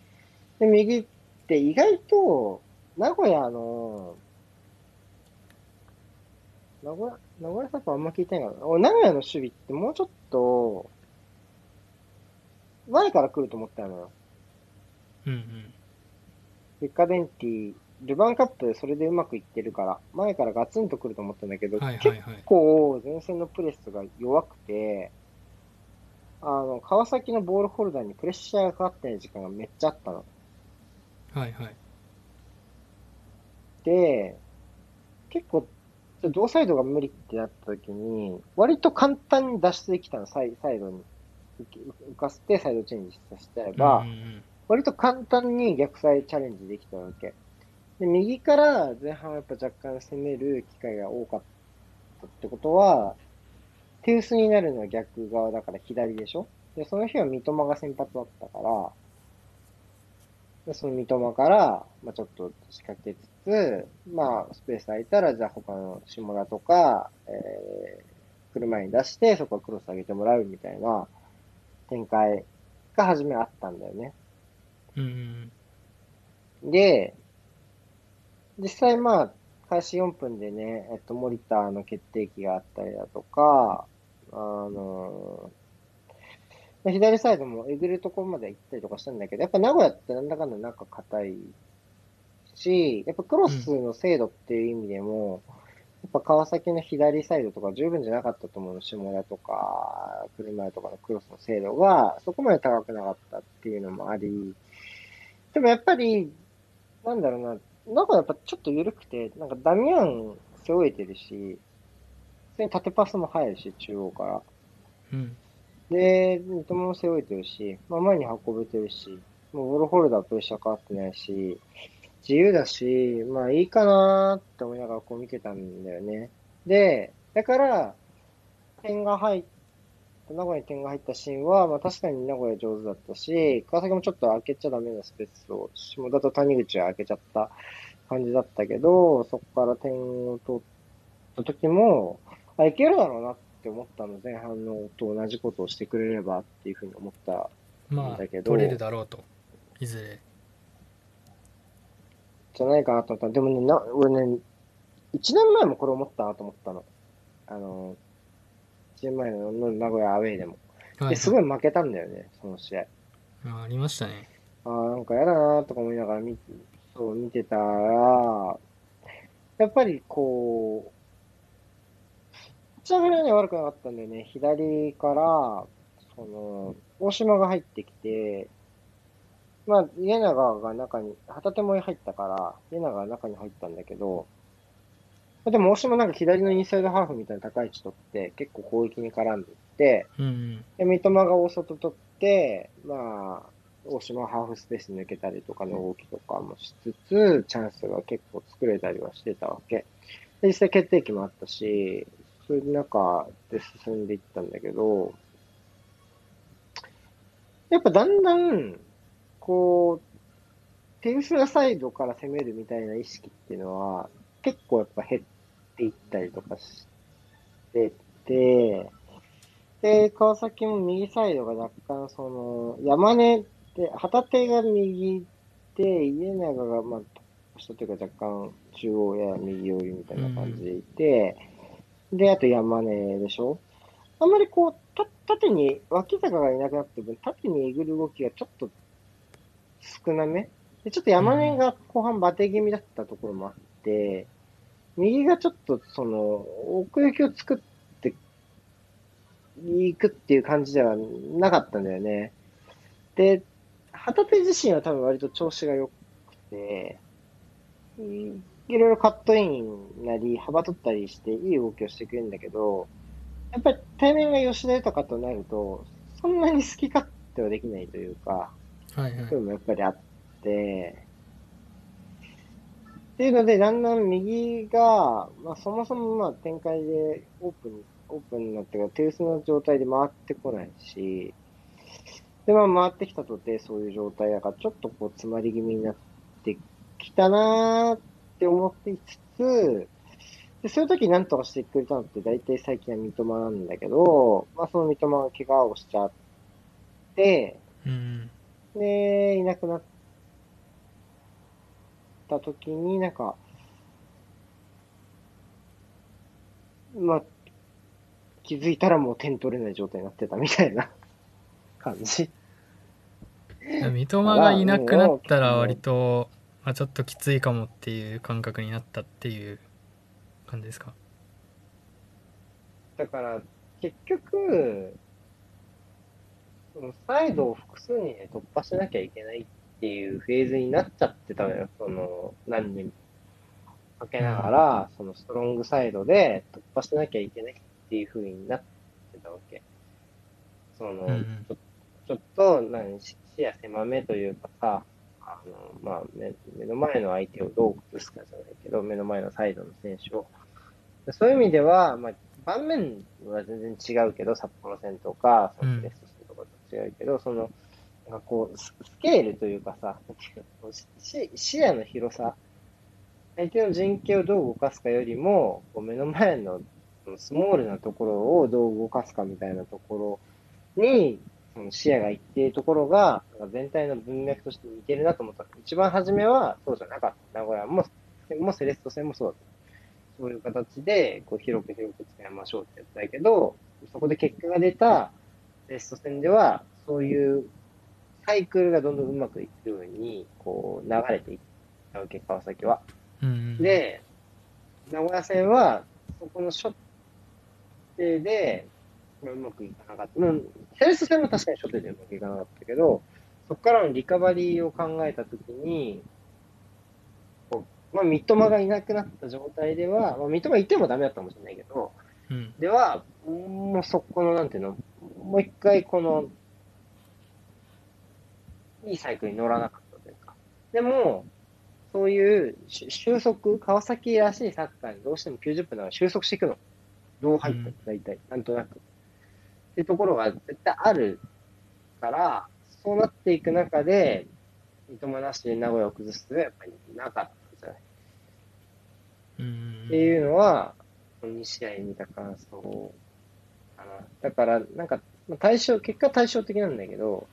で、右って意外と名古屋の、名古屋、名古屋サッカーあんま聞いてないから。俺、名古屋の守備ってもうちょっと、前から来ると思ったのよ。
うんうん。
デッカデンティ、ルヴァンカップそれでうまくいってるから、前からガツンと来ると思ったんだけど、
はいはい
結
はい。
構前線のプレスが弱くて、あの、川崎のボールホルダーにプレッシャーがかかってない時間がめっちゃあったの。
はいはい。
で、結構、同サイドが無理ってなった時に、割と簡単に脱出できたの、サイサイドに。浮かせてサイドチェンジさせちゃえば、
うんうん
割と簡単に逆サイチャレンジできたわけ。で、右から前半はやっぱ若干攻める機会が多かったってことは、手薄になるのは逆側だから左でしょ？で、その日は三笘が先発だったから、でその三笘から、まあ、ちょっと仕掛けつつ、まあ、スペース空いたら、じゃあ他の下田とか、えー、来る前に出して、そこはクロス上げてもらうみたいな展開が初めあったんだよね。
うん
で、実際まあ、開始4分でね、えっと、森田の決定機があったりだとか、あの、まあ左サイドもえぐるところまで行ったりとかしたんだけど、やっぱ名古屋ってなんだかんだ中硬いし、やっぱクロスの精度っていう意味でも、やっぱ川崎の左サイドとか十分じゃなかったと思うの、下田とか、車とかのクロスの精度がそこまで高くなかったっていうのもあり、でもやっぱり、なんだろうな、なんかやっぱちょっと緩くて、なんかダミアン背負えてるし、普通に縦パスも入るし、中央から。
うん
で、三笘も背負えてるし、まあ、前に運べてるし、もうボールホルダープレッシャーかかってないし、自由だし、まあいいかなーって思いながらこう見てたんだよね。で、だから、点が入っ名古屋に点が入ったシーンは、まあ確かに名古屋上手だったし、川崎もちょっと開けちゃダメなスペースを、下田と谷口は開けちゃった感じだったけど、そこから点を取った時も、あ、いけるだろうなって思ったの、前半のと同じことをしてくれればっていうふうに思った。
まあ
だけど
取れるだろうといずれ
じゃないかなと思った。でもね、な俺ね、1年前もこれ思ったなと思ったの。あの、1年前の名古屋アウェイでも。
はい
ですごい負けたんだよね、その試合。
あありましたね。
ああ、なんか嫌だなとか思いながら見そう見てたら、やっぱりこう、立ち上がりはね、悪くなかったんだよね。左から、その、大島が入ってきて、まあ、家長が中に、旗手も入ったから、家長が中に入ったんだけど、でも大島なんか左のインサイドハーフみたいな高い位置取って、結構攻撃に絡んでいって、
うんうん。
で、三笘が大外取って、まあ、大島はハーフスペース抜けたりとかの動きとかもしつつ、チャンスが結構作れたりはしてたわけ。で、実際決定機もあったし、そういう中で進んでいったんだけど、やっぱだんだん、こう、手薄なサイドから攻めるみたいな意識っていうのは、結構やっぱ減っていったりとかしてて、で、川崎も右サイドが若干、その、山根って、旗手が右で、家長が、まあ、下というか若干中央や右寄りみたいな感じでいて、で、あと山根でしょ？あんまりこう、た縦に、脇坂がいなくなって分、縦にえぐる動きがちょっと少なめ？で、ちょっと山根が後半バテ気味だったところもあって、右がちょっとその、奥行きを作っていくっていう感じではなかったんだよね。で、旗手自身は多分割と調子が良くて、いいろいろカットインなり、幅取ったりしていい動きをしてくれるんだけど、やっぱり対面が吉田豊となると、そんなに好き勝手はできないというか、
はいはい
そういうのもやっぱりあって、っていうので、だんだん右が、まあ、そもそもまあ展開でオープン、オープンになってから手薄の状態で回ってこないし、で、まあ回ってきたとてそういう状態だから、ちょっとこう詰まり気味になってきたなーって思っていつつ、で、そういう時なんとかしてくれたのって大体最近は三笘なんだけど、まあその三笘が怪我をしちゃって、
うん。
で、いなくなった時になんか、まあ、気づいたらもう点取れない状態になってたみたいな感じ。
うん。三笘がいなくなったら割と、まあ、ちょっときついかもっていう感覚になったっていう感じですか？
だから、結局、サイドを複数人で突破しなきゃいけないっていうフェーズになっちゃってたのよ。その、何人かけながら、そのストロングサイドで突破しなきゃいけないっていう風になってたわけ。その、ちょちょっと、何、視野狭めというかさ、あの、まあ目、目の前の相手をどう崩すかじゃないけど、目の前のサイドの選手を。そういう意味では、まあ、盤面は全然違うけど、札幌戦とか、そのレスト戦とかと違うけど、その、なんかこう、スケールというかさ、視野の広さ、相手の陣形をどう動かすかよりも、こう目の前のスモールなところをどう動かすかみたいなところに、その視野がいっているところが、全体の文脈として似てるなと思った。一番初めはそうじゃなかった。名古屋も、もセレスト戦もそうだった。そういう形で、こう広く広く使いましょうってやったけど、そこで結果が出たセレスト戦では、そういうサイクルがどんどんうまくいくように、こう流れていったわけ、川崎は。
うんうん、
で、名古屋戦は、そこの初手で、うまくいかなかった。うん、セレスト戦も確かに初手でうまくいかなかったけど、そこからのリカバリーを考えたときに、こうまあ、三笘がいなくなった状態では、まあ、三笘いてもダメだったかもしれないけど、
うん
では、もうそこの、なんていうの、もう一回この、いいサイクルに乗らなかったというか。でも、そういうし収束、川崎らしいサッカーにどうしても90分なら収束していくの。どう入った大体、なんとなく。っていうところが絶対あるから、そうなっていく中で、三笘なしで名古屋を崩すとはやっぱりなかったんじゃない？っていうのは、この2試合見た感想かな。だから、なんか、まあ対象、結果対照的なんだけど、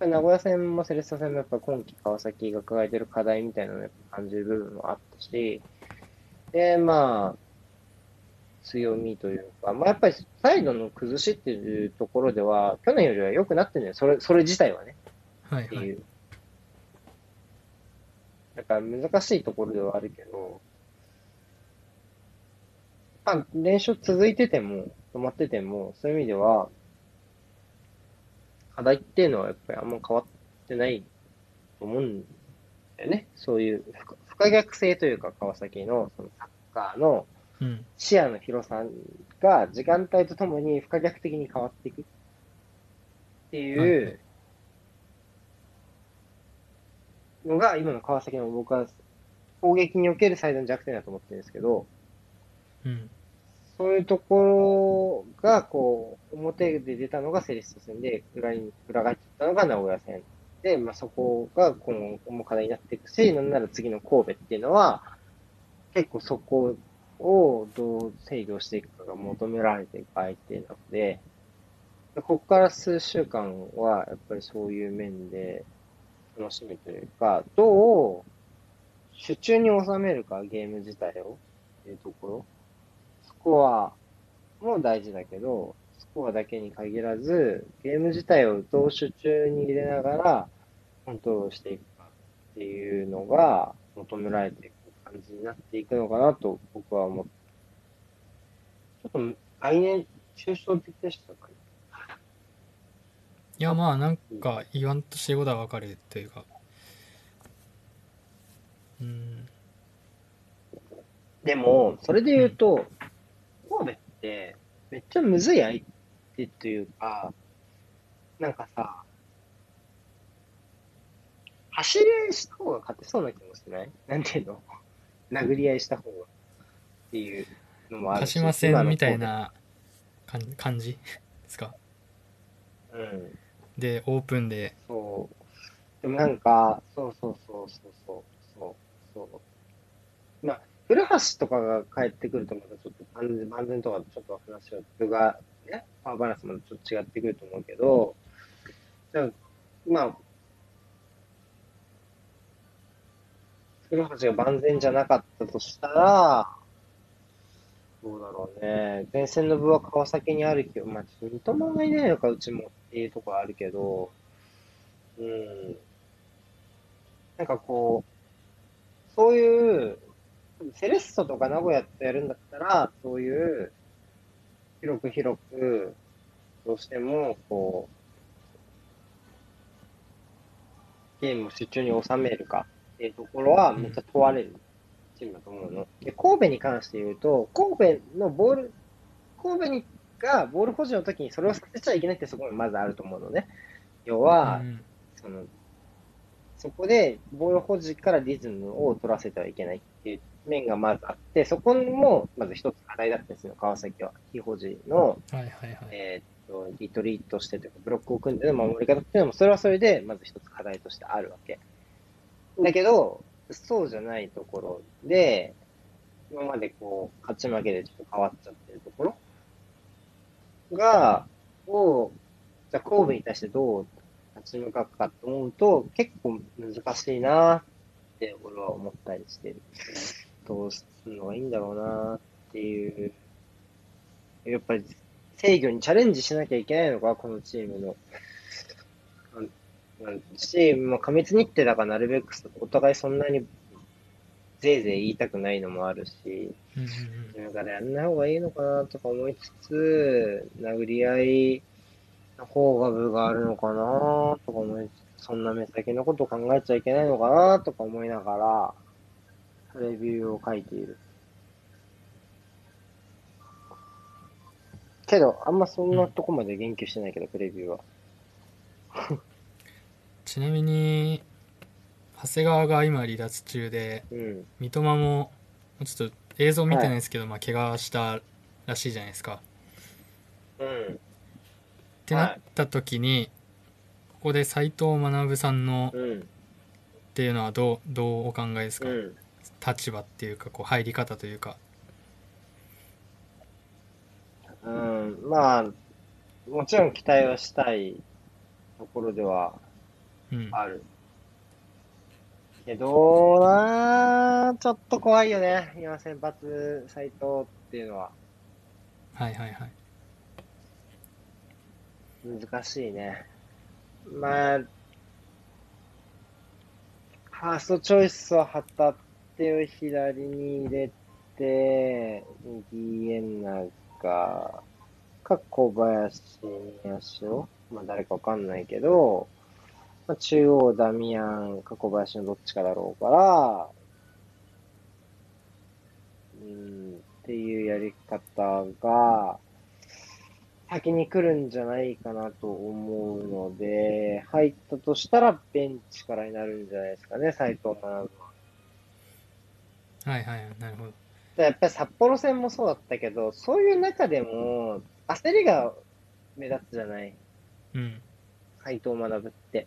名古屋戦もセレッソ戦もやっぱ今季川崎が抱えてる課題みたいなのを感じる部分もあったし、で、まあ、強みというか、まあやっぱりサイドの崩しっていうところでは、去年よりは良くなってるんだよ。それ、それ自体はね。
はいはい
っていう。だから難しいところではあるけど、まあ、練習続いてても、止まってても、そういう意味では、課題っていうのはやっぱりあんま変わってないと思うんだよね。そういう不可逆性というか、川崎のそのサッカーの
うん。
視野の広さが時間帯とともに不可逆的に変わっていくって
はい。
うのが今の川崎の僕は攻撃における最大の弱点だと思ってるんですけど、
うん
そういうところがこう表で出たのがセレッソ戦で裏に裏返っていったのが名古屋戦で、まあ、そこが今後も課題になっていくし、なんなら次の神戸っていうのは結構そこをどう制御していくかが求められていく相手なので、ここから数週間はやっぱりそういう面で楽しみというか、どう手中に収めるか、ゲーム自体をっていうところ。スコアも大事だけど、スコアだけに限らず、ゲーム自体をどう手中に入れながらコントロールしていくかっていうのが求められていく感じになっていくのかなと僕は思って。ちょっと概念、抽象的でしたかね。
いやまあなんか言わんとしてることはわかるというかうん
でも、それで言うと、神戸ってめっちゃむずい相手というか、なんかさ、走り合いした方が勝てそうな気もしない？なんていうの？殴り合いした方がっていうのもあ
鹿
るし。
島戦みたい
今
な感感じですか？
うん。
でオープンで
そう。でもなんか、そうそうそうそうそう、そう、そう。まあ、古橋とかが帰ってくるとまたちょっと万全、万全とかちょっと話は、部が、ね、パワーバランスもちょっと違ってくると思うけど、じゃあ、まあ、古橋が万全じゃなかったとしたら、どうだろうね。前線の部は川崎にあるけど、まあ、三笘がいないのか、うちもっていうところあるけど、うん。なんかこう、そういう、セレッソとか名古屋とやるんだったら、そういう、広く広く、どうしても、こう、ゲームを集中に収めるかっていうところは、めっちゃ問われるチームだと思うの。で、神戸に関して言うと、神戸のボール、神戸にがボール保持の時にそれをさせちゃいけないってそこがまずあると思うのね。要は、
うん
その、そこでボール保持からリズムを取らせてはいけないっていう面がまずあって、そこもまず一つ課題だったんですよ、川崎は。非保持の、
はいはいはい
えーっと、リトリートしてというか、ブロックを組んでの守り方っていうのも、それはそれで、まず一つ課題としてあるわけ。だけど、そうじゃないところで、今までこう、勝ち負けでちょっと変わっちゃってるところが、を、じゃあ神戸に対してどう立ち向かうかと思うと、結構難しいなって俺は思ったりしてる。どうするのがいいんだろうなっていう。やっぱり制御にチャレンジしなきゃいけないのか、このチームの。し、ま、過密日程だからなるべくお互いそんなにぜいぜい言いたくないのもあるし、だからやんない方がいいのかなとか思いつつ、殴り合いの方が部があるのかなとか思いつつ、そんな目先のこと考えちゃいけないのかなとか思いながら、レビューを書いている。けど、あんまそんなとこまで言及してないけど、プレビューは。*laughs*
ちなみに長谷川が今離脱中で
うん。
三笘もちょっと映像見てないですけど、まあ怪我したらしいじゃないですか
うん。
ってなった時に、ここで斎藤学さんの
うん。
っていうのはどうどうお考えですか、
うん。
立場っていうかこう入り方というか
うん。まあ、もちろん期待はしたいところでは
うん。
ある。けどなーちょっと怖いよね。今先発斎藤っていうのは。
はいはいはい。
難しいね。まあ、ファーストチョイスは旗手を左に入れて、右へ長か小林宮代まあ誰かわかんないけど、まあ、中央ダミアンか小林のどっちかだろうから、うん、っていうやり方が、先に来るんじゃないかなと思うので、入ったとしたらベンチからになるんじゃないですかね、斎藤学は。
はいはいはい。なるほど。
やっぱり札幌戦もそうだったけど、そういう中でも焦りが目立つじゃない、
うん。
斎藤学って。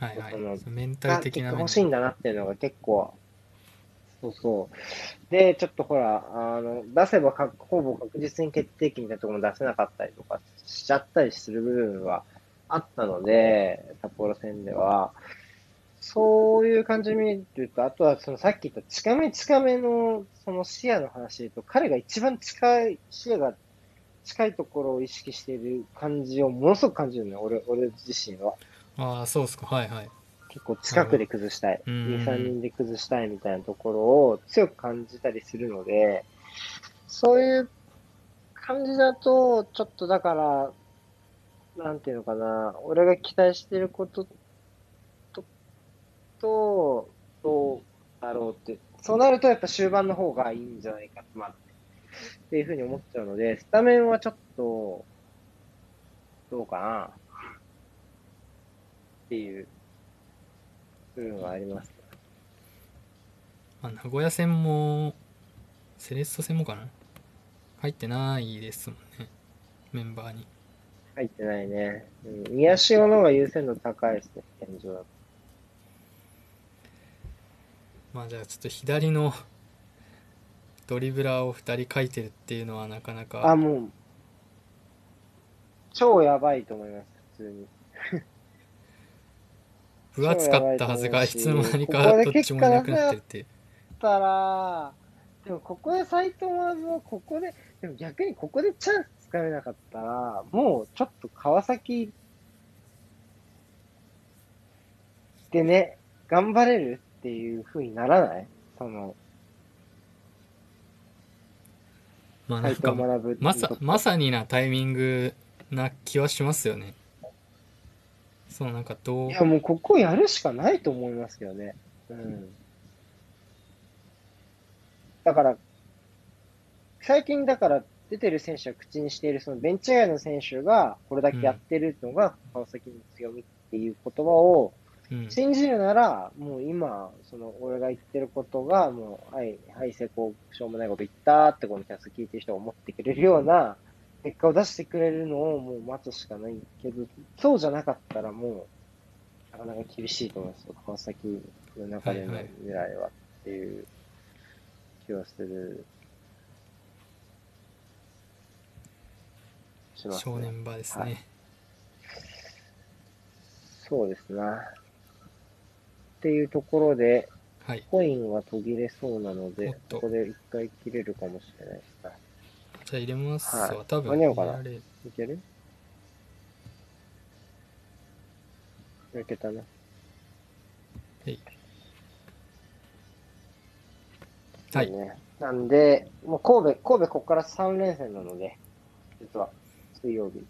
はいはい
その、。
メンタ
が
ル的な
欲しいんだなっていうのが結構、そうそう。で、ちょっとほら、あの、出せばかほぼ確実に決定機みたいなところも出せなかったりとかしちゃったりする部分はあったので、札幌戦では。そういう感じで見ると、あとはそのさっき言った近め近めのその視野の話で言うと、彼が一番近い、視野が近いところを意識している感じをものすごく感じるね、俺、俺自身は。
ああ、そうですか。はいはい。
結構近くで崩したい。2、3人で崩したいみたいなところを強く感じたりするので、そういう感じだと、ちょっとだから、なんていうのかな、俺が期待してること、と、どうだろうって、そうなるとやっぱ終盤の方がいいんじゃないかまあ、っていうふうに思っちゃうので、スタメンはちょっと、どうかな、っていう部分はあります。
あ名古屋戦も、セレッソ戦もかな入ってないですもんね。メンバーに。
入ってないね。うん、宮代の方が優先度高いですね、現状だと。
まあじゃあちょっと左のドリブラーを2人書いてるっていうのはなかな
あ、
か
もう、超やばいと思います、普通に。*laughs*
分厚かったはずがいつの間にか *laughs* どっちもいなくなってるっていう。
たら、でもここで斎藤学はここで、でも逆にここでチャンスつかめなかったら、もうちょっと川崎でね、頑張れるっていう風にならない？その、斎
まあなんかまさまさになタイミングな気はしますよね。そうなんかどう？
いや、もうここやるしかないと思いますけどね。うん。だから、最近だから出てる選手が口にしているそのベンチ外の選手がこれだけやってるのが川崎の強みっていう言葉を
うん
信じるなら、もう今、その俺が言ってることが、もう、はい、はい、成功、しょうもないこと言ったってこのキャス聞いてる人が思ってくれるような結果を出してくれるのをもう待つしかないけど、そうじゃなかったらもう、なかなか厳しいと思いますよ。川崎の中での未来はっていう気はする。しますね
正念場ですね。
はいそうですな。っていうところで、
はい。
コインは途切れそうなの
お
でここで一回切れるかもしれないですね。
じゃあ入れますわ。
はい
多分
間に合うかな？いける？いけたな。
はい。はい。
なんで、もう神戸、神戸ここから3連戦なので、実は、水曜日。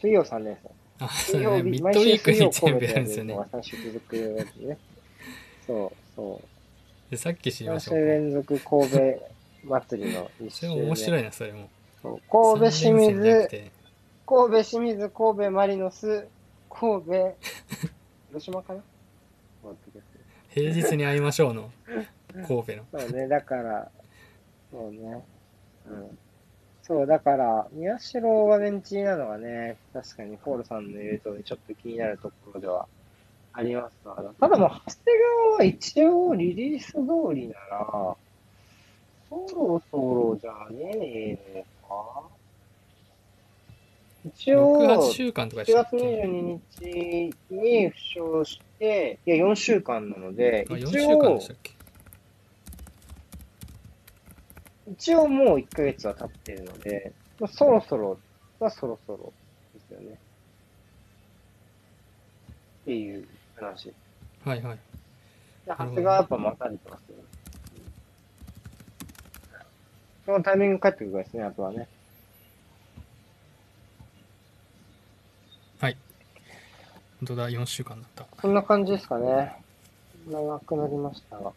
水曜3連戦。
あ、そう
水曜日、
ね。ミッ
毎
ドウィークに全部やるんですよね
神戸でやるの。が3週続くやつね。そう、そう。
でさっき知りま
3週
しょう
連続神戸祭りの一
それ。面白いな、それも。
神戸清水、
て
神戸清水、神戸マリノス、神戸、*laughs* 広島かな？
平日に会いましょうの神戸の。
そうね、だから、そうね。うん。そう、だから、宮代がベンチなのがね、確かにフォールさんの言う通り、ちょっと気になるところではありますが、ただもう、長谷川は一応リリース通りなら、そろそろじゃねえのか。一応、
6、8週間とかで
7月
したっけ
？22日に負傷して、いや、4週間なので、
あ、4
一
週間
応
でしたっけ？
一応もう1ヶ月は経ってるので、まあ、そろそろはそろそろですよね。っていう話。
はいはい。
で長谷川はやっぱ待たれてますよね。そのタイミング帰ってくるからですね、あとはね。
本当だ、4週間だった。
そんな感じですかね。長くなりましたが。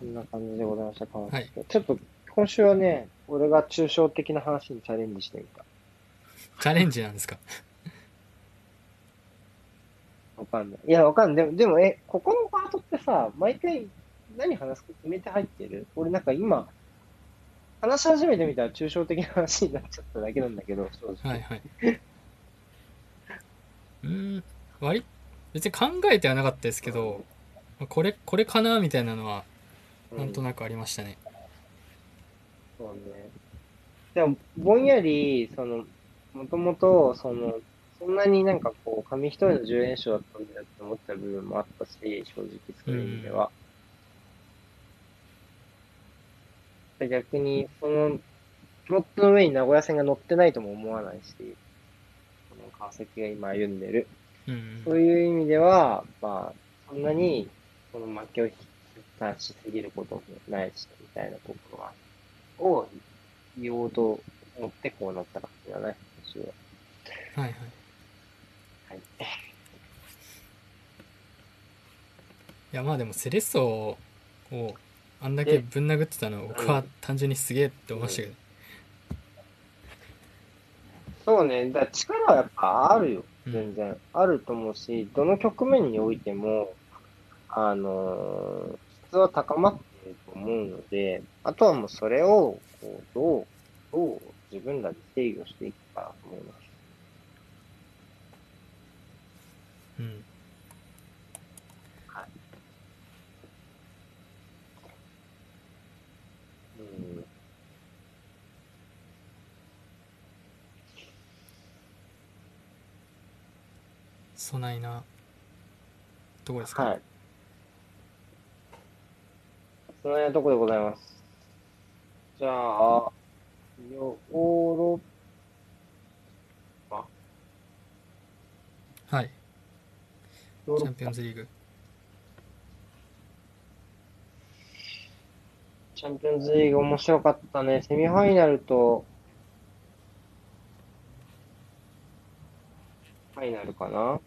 こんな感じでございました、川
はい
ちょっと、今週はね、俺が抽象的な話にチャレンジしてみた。
チャレンジなんですか？
わかんない。いや、わかんない。でも、でも、え、ここのパートってさ、毎回何話すか決めて入ってる？俺なんか今、話し始めてみたら抽象的な話になっちゃっただけなんだけど、正直。
はいはい。うーん、割、別に考えてはなかったですけど、まあこれ、これかなみたいなのは、
うん
なんとなくありましたね。
そうね。でも、ぼんやり、その、もともと、その、そんなになんかこう、紙一重の10連勝だったんだよって思った部分もあったし、正直そういう意味では。で逆に、その、プロットの上に名古屋戦が乗ってないとも思わないし、この川崎が今歩んでる。
うん。
そういう意味では、まあ、そんなに、その負けを悲観しすぎることもないし、みたいなところは、を言おうと思ってこうなったかもしれない、私は。
はいはい。
はい。
いやまあでもセレッソをあんだけぶん殴ってたの僕は単純にすげえって思いましたけど、
そうね、だ力はやっぱあるよ、
うん
全然。あると思うし、どの局面においても、あのー質は高まっていると思うので、あとはもうそれを、こう、どう、どう自分らで制御していくかと思います。
うん
うん
そないなとこですか、
はい。そのようなところでございます。じゃあ、ヨーロ
はい、
ヨーロ
チャンピオンズリーグ。
チャンピオンズリーグ面白かったね。セミファイナルと、ファイナルかな？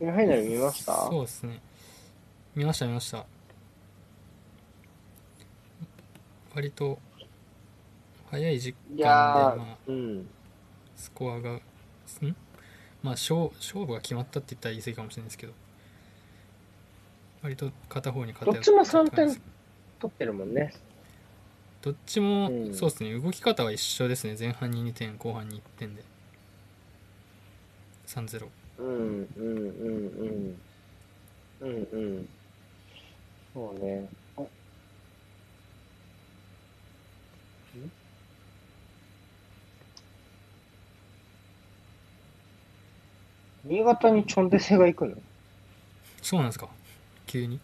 セミファイナル見ました？
そうですね。見ました見ました割と早い時間でまあ
ー、うん。
スコアがん？まあ勝勝負が決まったって言ったら言い過ぎかもしれないですけど割と片方に偏
どっちも3点取ってるもんね。
どっちも、
うん
そうですね動き方は一緒ですね前半に2点後半に1点で3-0
うん、うん、うん、うん。うん、うん。そうね。あん新潟にチョンテセが行くの？
そうなんですか急に？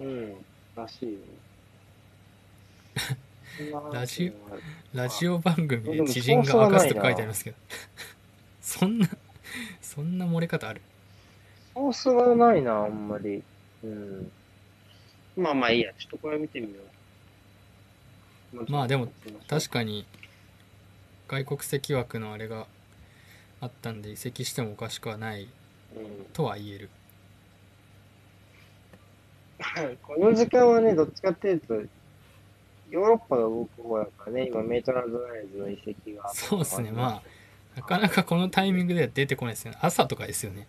うん、らしいよ。*laughs*
ラジ
もある
ラジオ番組
で
知人
が
明かすと書いてありますけど *laughs* そんなそんな漏れ方ある？
ソースがないな、あんまり。うん。まあまあいいや、ちょっとこれ見てみよう。
まあでも確
か
かに外国籍枠のあれがあったんで移籍してもおかしくはない
うん、
とは言える *laughs*
この時間はね、どっちかっていうと、ヨーロッパが動く方だからね、今、メイトランドナイズの遺跡が。
そうですねまなかなかこのタイミングでは出てこないですよね朝とかですよね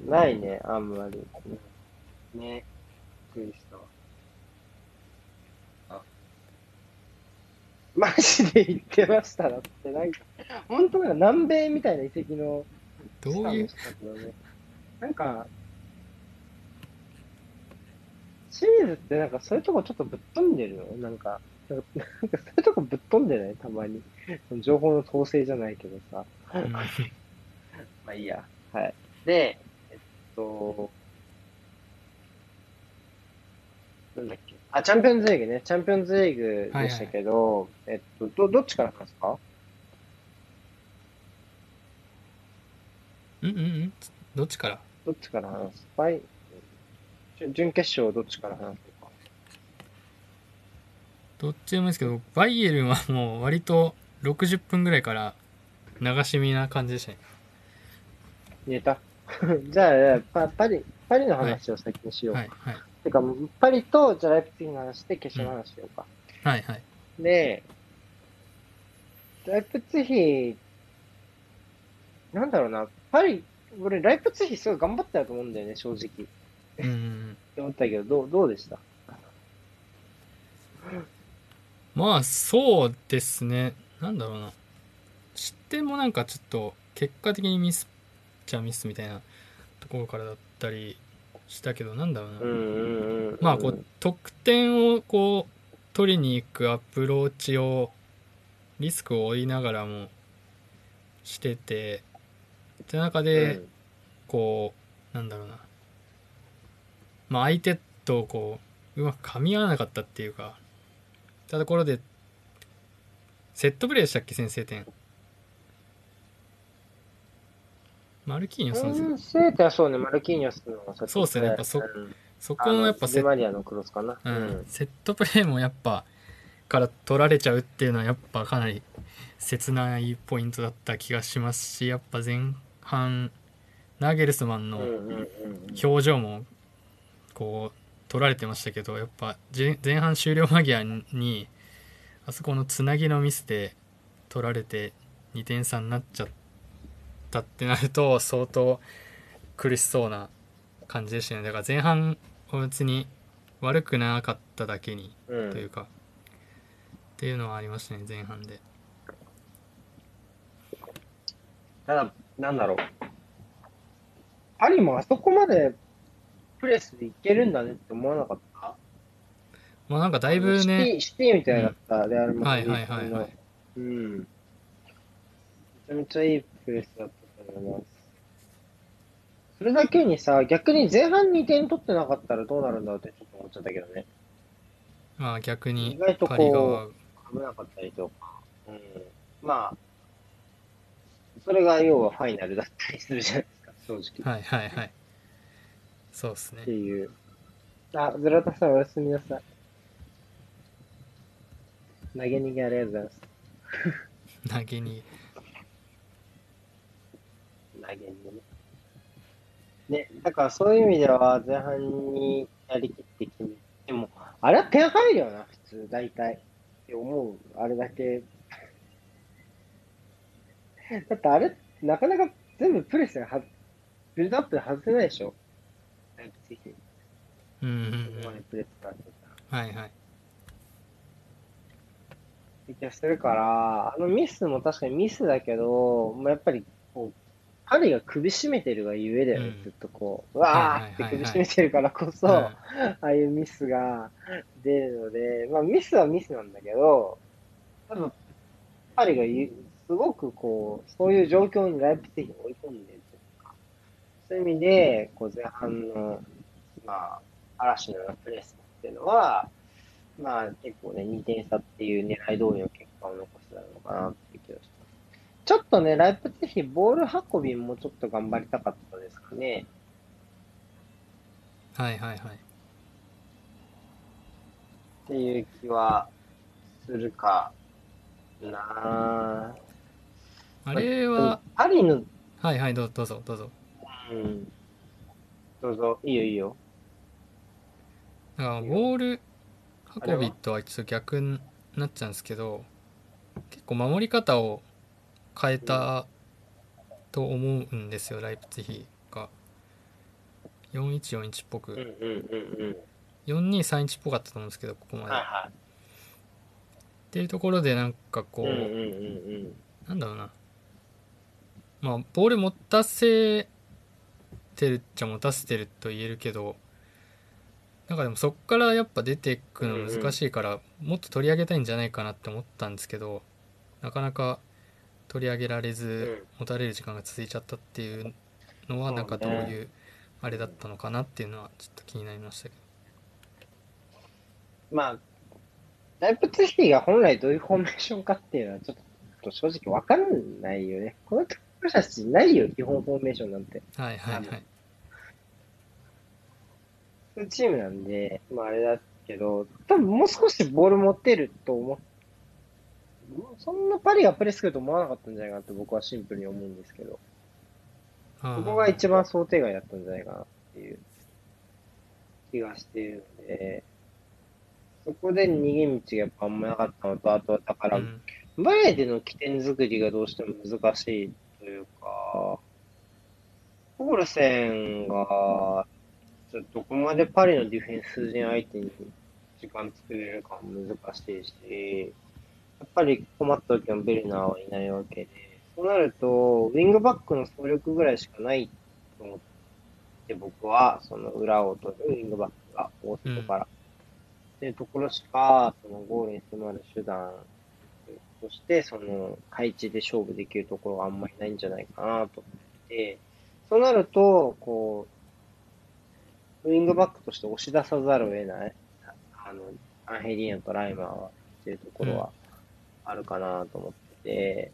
ないね、あんまり。ね。びっくりしたわ。マジで言ってましただって、なんか、本当なんか南米みたいな遺跡の、
どういう？
なんか、清水ってなんかそういうとこちょっとぶっ飛んでるよ。なんか、なんかそういうとこぶっ飛んでない？たまに。情報の統制じゃないけどさ。
うん
まあいいや。はい。で、えっと、なんだっけ。あ、チャンピオンズリーグね。チャンピオンズリーグでしたけど、えっと、ど、どっちから話すか？
うんうんうん。どっちから？
どっちから話す？ファイ準準決勝どっちから話すか？
どっちでもいいですけどバイエルンはもう割と60分ぐらいから流し見な感じでしたね。
言えた？*laughs* じゃあ、パパリ、パリの話を先にしよう。
はいはい
てか、パリと、じゃあライプツィヒの話で決勝の話しようか。
はいはい。
で、ライプツィヒ、なんだろうな、パリ、俺、ライプツィヒすごい頑張ったと思うんだよね、正直。
うん。うん
思ったけど、どう、どうでした？*laughs*
まあそうですね。なんだろうな。失点もなんかちょっと結果的にミスっちゃミスみたいなところからだったりしたけどなんだろうな、
うんうんうん。
まあこう得点をこう取りに行くアプローチをリスクを負いながらもしててって中でこうなんだろうな。まあ相手とこううまく噛み合わなかったっていうかたところでセットプレーでしたっけ先制点マルキーニョスの
そうね、マルキーニョスの
そうっすね。やっぱそ
うん。
そこのやっぱセッ
デマリアのクロスかな。
うん、セットプレーもやっぱから取られちゃうっていうのはやっぱかなり切ないポイントだった気がしますしやっぱ前半ナゲルスマンの。表情もこう取られてましたけどやっぱ前前半終了間際にあそこのつなぎのミスで取られて2点差になっちゃったってなると相当苦しそうな感じでしたね。だから前半は別に悪くなかっただけに
うん。
というか、っていうのはありましたね前半で。
ただ、なんだろう。パリもあそこまでプレスでいけるんだねって思わなかった？
まあなんかだいぶね。
ィ、シティみたいだった、レアルマ
はいはいはいはい。
うん。めちゃめちゃいいプレスだったと思います。それだけにさ、逆に前半2点取ってなかったらどうなるんだろうってちょっと思っちゃったけどね。
まあ逆に
意外とこう危なかったりとか。うん。まあ、それが要はファイナルだったりするじゃないですか、正直。
はいはいはいそうですね
っていう。あ、ズラタさんおやすみなさい。投げ逃げありがとうございます。*laughs*
投げに
投げ逃げね。ね、だからそういう意味では前半にやりきって決めても、あれは点入るよな、普通、大体。って思う、あれだけ。だってあれ、なかなか全部プレスがはビルドアップで外せないでしょ。ライプツィヒ
うんうん
ここまでプレスがってた
はいはい
気がするから、あのミスも確かにミスだけど、まあ、やっぱりこう、パリが首絞めてるがゆえだよね、
うん。
ずっとこう、うわーって首絞めてるからこそ、
うん。
ああいうミスが出るので、まあミスはミスなんだけど、多分、パリがゆすごくこう、そういう状況にライプツィヒに追い込んでるというか、そういう意味で、こう前半の、まあ、嵐のようなプレスっていうのは、まあ結構ね、2点差っていう狙い通りの結果を残せたのかなちょっとね、ライプツィヒ、ボール運びもちょっと頑張りたかったですかね。
はいはいはい
っていう気はするかな
あれ
ぁ
は、
パリの、
はいはいどうどうぞどうぞ
うん。どうぞ、いいよいいよ。
だからボール運びとはちょっと逆になっちゃうんですけど結構守り方を変えたと思うんですよライプツィヒが4141っぽく
うんうんうんうん。
4231っぽかったと思うんですけどここまでっていうところでなんかこ
い。
う。なんだろうなまあボール持たせてるっちゃ持たせてると言えるけどなんかでもそっからやっぱ出ていくの難しいから、もっと取り上げたいんじゃないかなって思ったんですけどなかなか取り上げられず、持たれる時間が続いちゃったっていうのはなんかどういうあれだったのかなっていうのはちょっと気になりましたけ
まあ、ライプツィヒが本来どういうフォーメーションかっていうのはちょっと正直わかんないよね。この人たちないよ、基本フォーメーションなんて。
どはいはいはい
チームなんで、まああれだけど、多分もう少しボール持ってると思っそんなパリがプレス来ると思わなかったんじゃないかなって僕はシンプルに思うんですけど、
あ
ここが一番想定外だったんじゃないかなっていう。気がしているので、そこで逃げ道がやっぱあんまなかったのと、あとはだから、
うん。
前での起点作りがどうしても難しいというか、ポールセンが、ちょっとどこまでパリのディフェンス陣相手に時間作れるかも難しいし、ややっぱり困った時はベルナーはいないわけで、そうなると、ウィングバックの総力ぐらいしかないと思って、僕は、その裏を取るウィングバックが大外から。っていうところしか、そのゴールに迫る手段として、その配置で勝負できるところがあんまりないんじゃないかなと思って、そうなると、こう、ウィングバックとして押し出さざるを得ない、あの、アンヘリーナとライマーはっていうところはあるかなと思ってて、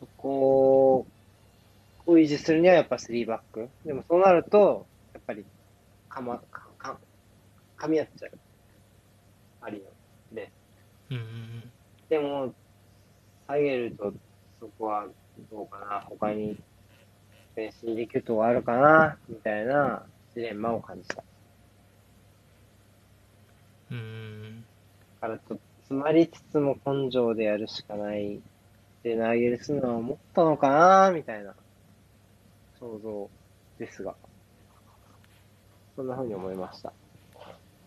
そこを維持するにはやっぱ3バック。でもそうなると、やっぱり、かま、か、か、噛み合っちゃう。ありの。で、
うんうんうん
でも、下げると、そこはどうかな、他に、練習できるとこあるかな、みたいなジレンマを感じた。
うん
だからちょっと詰まりつつも根性でやるしかないって投げるするのは思ったのかなみたいな想像ですが。そんな風に思いました。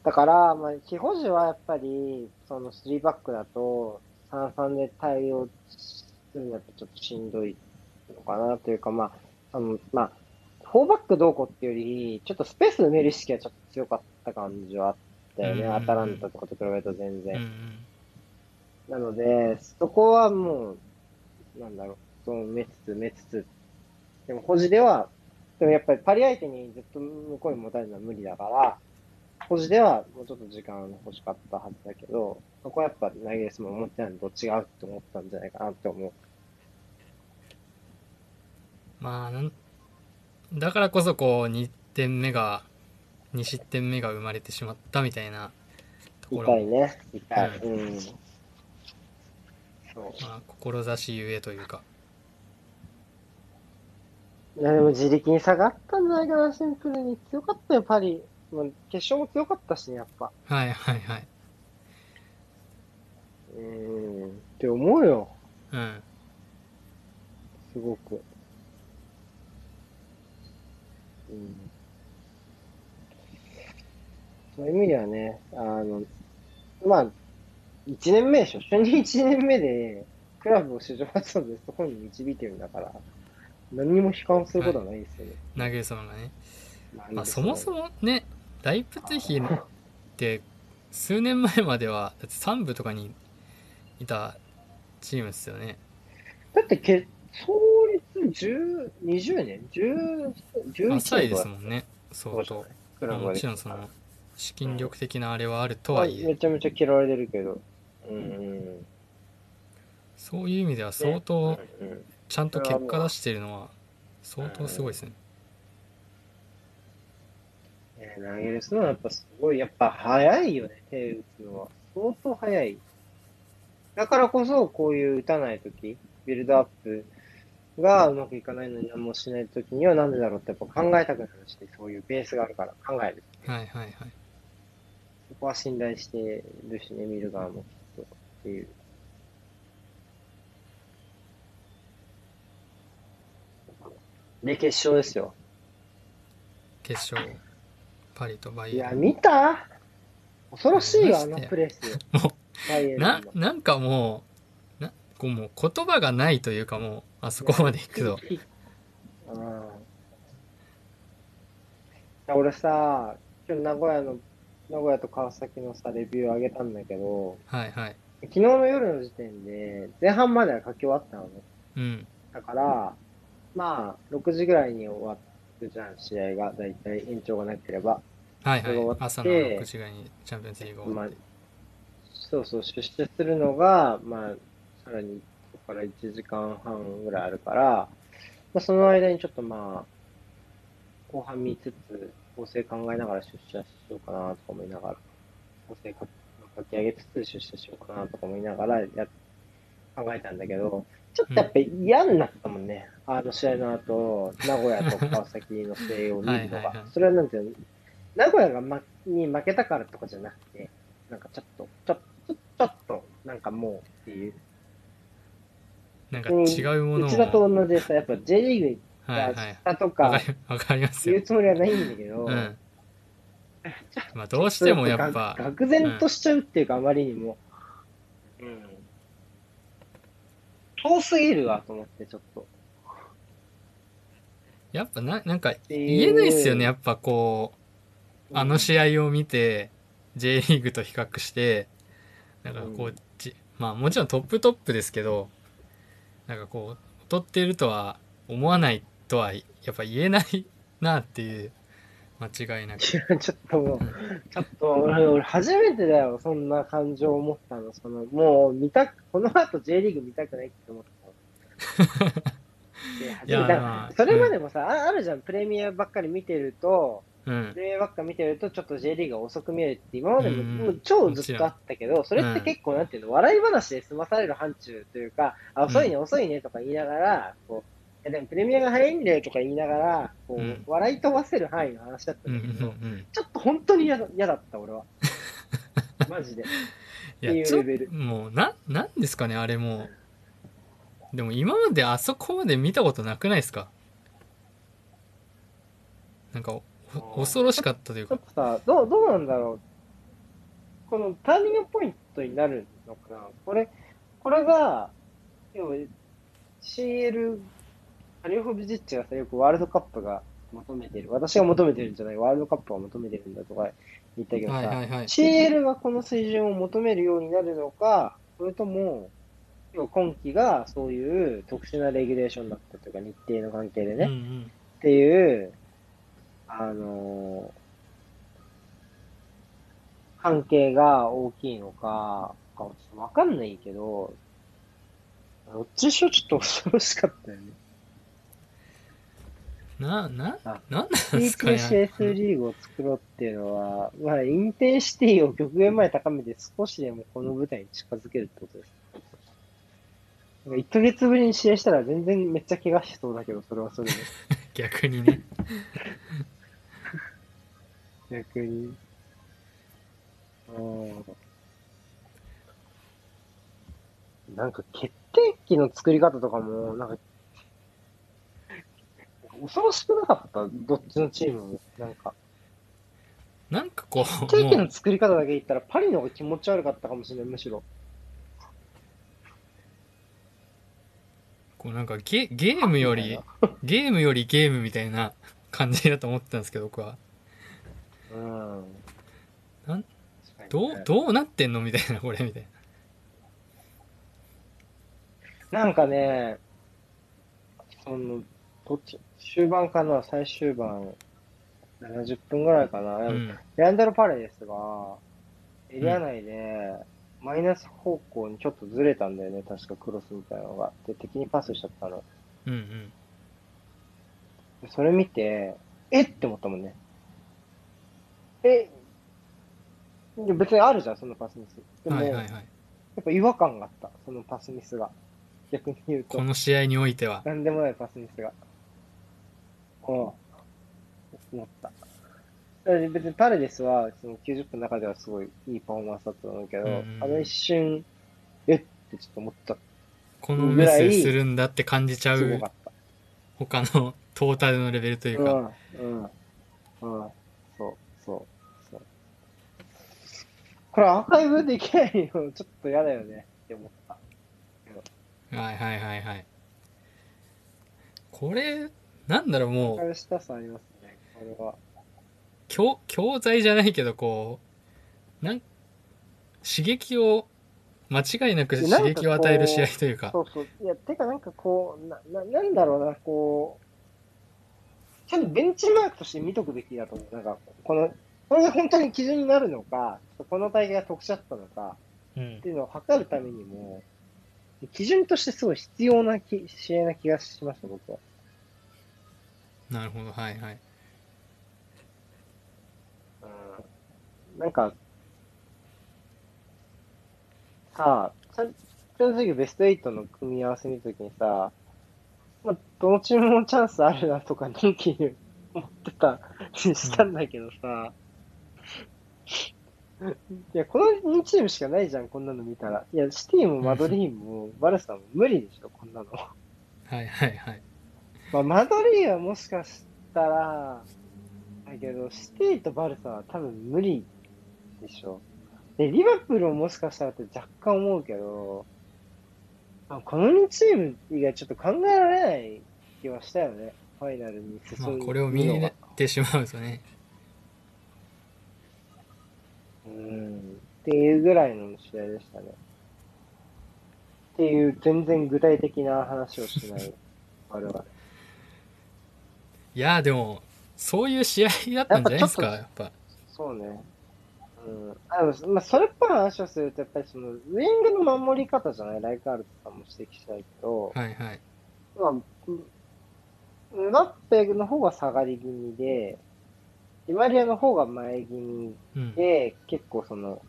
だから、まあ、基保持はやっぱり、その3バックだと、3-3で対応するのはちょっとしんどいのかなというか、まあ、あの、まあ、4バックどうこうっていうより、ちょっとスペース埋める意識がちょっと強かった感じはあったよね。アタランタとかと比べると全然。なので、そこはもう、なんだろう、その埋めつつ埋めつつ、でも保持では、でもやっぱりパリ相手にずっと向こうに持たれるのは無理だから、保持ではもうちょっと時間欲しかったはずだけど、そこはやっぱ投げレスも思ってないのと違うって思ったんじゃないかなって思う。
まあだからこそこう2点目が2失点目が生まれてしまったみたいなところ
痛いね。痛い。
う
うん。そう。
まあ、志ゆえというか
いや、でも自力に下がったんじゃないかな、シンプルに。強かったよ、パリ。決勝も強かったしね、やっぱ。
はいはいはいう
ーん。って思うよ。
うん
すごく。うん。そういう意味ではね、あの、まあ、1年目でしょ。初任1年目で、クラブを史上初のベスト4に導いてるんだから、何にも悲観することはないですよね。
投げ様がね、
ま
まあ、そもそもねライプツィヒって数年前まではだって3部とかにいたチームですよね
だってけ、創立10、20年 ?10、11年
浅いです
ん。
もんね相当もちろんその資金力的なあれはあるとはいえ
めちゃめちゃ嫌われてるけど。うんうん。
そういう意味では相当ちゃんと結果出してるのは相当すごいですね
ね投げるのはやっぱすごい、やっぱ早いよね、手打つのは。相当早い。だからこそ、こういう打たないとき、ビルドアップがうまくいかないのに何もしないときにはなんでだろうってやっぱ考えたくなるし、そういうベースがあるから考える。
はいはいはい
そこは信頼してるしね、見る側もきっとっていう。で、決勝ですよ。
決勝。パリとバイエ
いや、見た？恐ろしいよ、あのプレス。
も
バイエルンの
ななんかもうなこうもう言葉がないというかもうあそこまで行くと。
うん。俺さ、今日名古屋の、名古屋と川崎のさ、レビュー上げたんだけど、
はいはい
昨日の夜の時点で、前半までは書き終わったのね。
うん
だから、まあ、6時ぐらいに終わるじゃん、試合が。だいたい延長がなければ。
はい
それが終わって
はい朝の6時ぐらいにチャンピオンズリーグ終
まあ
わって、
そうそう、出社するのが、まあ、さらに、ここから1時間半ぐらいあるから、まあ、その間にちょっとまあ、後半見つつ、構成考えながら出社しようかなとか思いながら、構成か書き上げつつ出社しようかなとか思いながらや考えたんだけど、ちょっとやっぱ嫌になったもんね。あの試合の後、名古屋と川崎の試合を見るの
はいはいは
が
い。
それはなんていうの、名古屋が、ま、に負けたからとかじゃなくて、なんかちょっと、ちょっと、ちょっと、なんかもうっていう。
なんか違うものを
内田と同じでさ、やっぱ J リーグに
はいはい
下と
わかわかりますよ
言うつもりはないんだけど、
うん *laughs* まあどうしてもやっぱ
が愕然としちゃうっていうか、あまりにも。うん。遠すぎるわと思って、ちょっと。
やっぱななんか言えないっすよねやっぱこうあの試合を見て J リーグと比較してなんかこ
う
う、じまあもちろんトップトップですけどなんかこう劣っているとは思わないとはやっぱ言えないなっていう間違いなく。
いや、ちょっともう、ちょっと俺、俺初めてだよ、そんな感情を持ったの。その、もう見たく、この後 J リーグ見たくないって思ったの。*laughs* いやそれまでもさ、ああるじゃん、プレミアばっかり見てると、
うん。
プレミアばっかり見てると、ちょっと J リーグが遅く見えるって、今までも,、
うん。
もう超ずっとあったけど、それって結構なんていうの、笑い話で済まされる範疇というか、あ、遅いね、遅いねとか言いながら、こう、いやでもプレミアが早いんだよとか言いながら、こう、
うん。
笑い飛ばせる範囲の話だった
うんうん
んだけど、
うん。
ちょっと本当に嫌だった、俺は。*laughs* マジで。
い
っていうレベル。
もうななんですかねあれも。うでも今まであそこまで見たことなくないですか？なんか恐ろしかったというか。
ちょっとさ、どう、どうなんだろう。このターニングポイントになるのかな。これ、これが、要は CL、ハリオフビジッチがさ、よくワールドカップが求めてる。私が求めてるんじゃない、ワールドカップが求めてるんだとか言ったけどさ、
はいはいはい
CL がこの水準を求めるようになるのか、それとも、今季がそういう特殊なレギュレーションだったというか、日程の関係でね、
うんうん
っていう、あのー関係が大きいのか、わかんないけど、どっちにしろちょっと恐ろしかったよね。
なな
あ
なんなんですかね
PTCS リーグを作ろうっていうのは、まあ、インテンシティを極限まで高めて少しでもこの舞台に近づけるってことです。なんか1ヶ月ぶりに試合したら全然めっちゃ怪我しそうだけど、それはそれで。
逆にね
逆に。うん。なんか決定機の作り方とかも、なんか、恐ろしくなかった？どっちのチームも。なんか、
なんかこ
決
う
定機
もう
の作り方だけ言ったら、パリの方が気持ち悪かったかもしれない、むしろ。
こうなんかゲゲームよりゲームよりゲームみたいな感じだと思ってたんですけど僕は
うん。
なんどうどうなってんの？みたいなこれみたい
なんかね、その、どっち、終盤かな、最終盤、70分ぐらいかな。
な、うん、
レアンドロ・パレデスが、エリア内で、マイナス方向にちょっとずれたんだよね、確かクロスみたいなのが。で、敵にパスしちゃったの。
うんうん
でそれ見て、えって思ったもんね。えで別にあるじゃん、そのパスミス。でも、
はいはいはい
やっぱ違和感があった、そのパスミスが。逆に言うと
こ。の試合においては
なんでもないパスミスが。うん。思った。別にパレデスは、その90分の中ではすごいいいパフォーマンスだったと思うけど、
うんうん
あの一瞬、えっ？てちょっと思った。
このミスするんだって感じちゃう。他のトータルのレベルというか、
うん、うん、うん。そう、そう、そう。これアーカイブできないのちょっと嫌だよねって思った。
はいはいはいはいこれなんだろうもう
したさありますね、これは。
教教材じゃないけどこうなん刺激を間違いなく刺激を与える試合というか
そうそう。いや、てかなんかこう、な、ななんだろうな、こう、ちゃんとベンチマークとして見とくべきだと思う。なんか、この、これが本当に基準になるのか、この大会が特殊だったのか、
うん
っていうのを測るためにも、基準としてすごい必要なき試合な気がしました、僕は。
なるほどはいはい。
うん。なんか、さあ、チャンピオンズベスト8の組み合わせ見たときにさ、まあ、どのチームもチャンスあるなとか、のんきに思ってたりしたんだけどさ、いや、この2チームしかないじゃん、こんなの見たら。いや、シティもマドリームもバルサも無理でしょ、こんなの。
はいはいはい
まあ、マドリーはもしかしたら、だけど、シティとバルサは多分無理でしょ。で、リバプールももしかしたらって若干思うけど、まあ、この2チーム以外ちょっと考えられない気はしたよね。ファイナルに進む。
まあこれを見入ってしまうとね
うん。っていうぐらいの試合でしたね。っていう全然具体的な話をしない *laughs* 我々。
いやーでもそういう試合だったんじゃないですか
や
やっぱ。
そうね。うん。あの、まあ、それっぽい話をすると、やっぱりその、ウィングの守り方じゃない？ライカールとかも指摘したいけど、
はいはい。
まあ、ムムバッペの方が下がり気味で、ディマリアの方が前気味
うん。
で、結構その、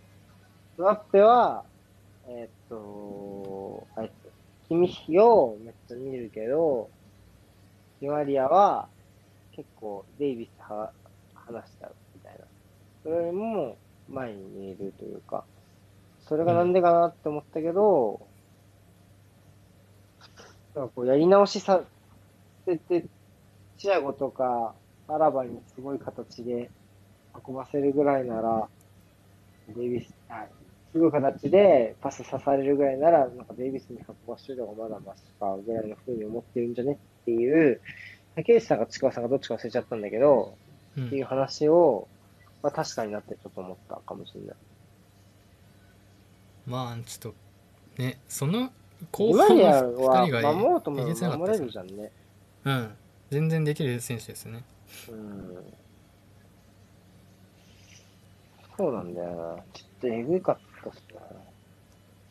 ムバッペは、えーっと、あいつ、キミヒをめっちゃ見るけど、ディマリアは結構デイビスは話しちゃうみたいな。それよりも前に見えるというか、それがなんでかなって思ったけど、なんかこうやり直しさせて、チアゴとかアラバにすごい形で運ばせるぐらいなら、デイビス、あすごい形でパス刺されるぐらいなら、なんかデイビスに運ばせるのがまだマシかぐらいの風に思ってるんじゃねっていう、竹内さんかちくわさんがどっちか忘れちゃったんだけど、
うん
っていう話を、まあ確かになってちょっと思ったかもしれない。
まあちょっとねその後
今
半
リア
の2
は
人が
守ろうとも
えげつなかった
守れるじゃんね。
うん全然できる選手ですね
うん。そうなんだよな。ちょっとえぐかったっすな。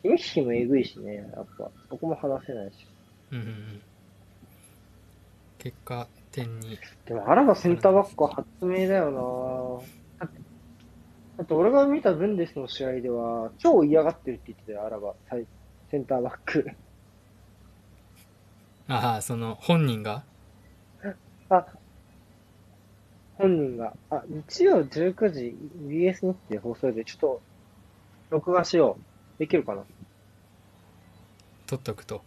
ヒミヒもえぐいしね、やっぱ。そこも話せないし。
うんうんうん結果点に
でも、アラバセンターバックは発明だよな。だって、だって俺が見たブンデスの試合では、超嫌がってるって言ってたよ、アラバ、センターバック。*laughs*
ああその本人が？
あ、本人が、あ、日曜19時 BS 日程放送で、ちょっと、録画しよう。できるかな？
取っとくと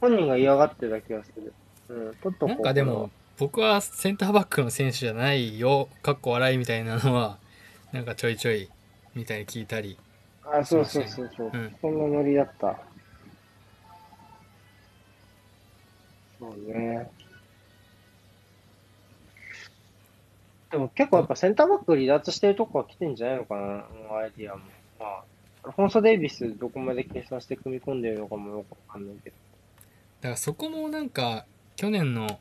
本人が嫌がってるだけはする。うん、
なんかでも、僕はセンターバックの選手じゃないよかっこ笑いみたいなのはなんかちょいちょいみたいに聞いたり
あ、そうそうそうそう。
うん
そんなノリだった。そうね。でも結構やっぱセンターバック離脱してるとこは来てんじゃないのかな、アイディアも。まあ、アルフォンソ・デイビスどこまで計算して組み込んでるのかもよくわかんないけど。
だからそこもなんか去年の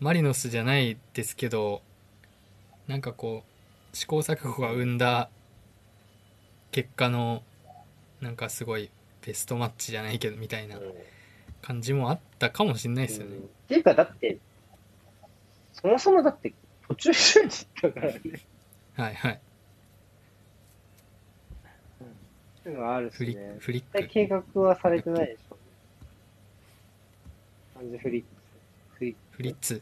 マリノスじゃないですけどなんかこう試行錯誤が生んだ結果のなんかすごいベストマッチじゃないけどみたいな
うん
感じもあったかもしれないですよね
うんっていうか、だって、そもそもだって途中出時だからね。
はいはい
うのがあるしね。
フリッ
絶対
ク
計画はされてないでしょ。完全フリックス。フリッ
ツ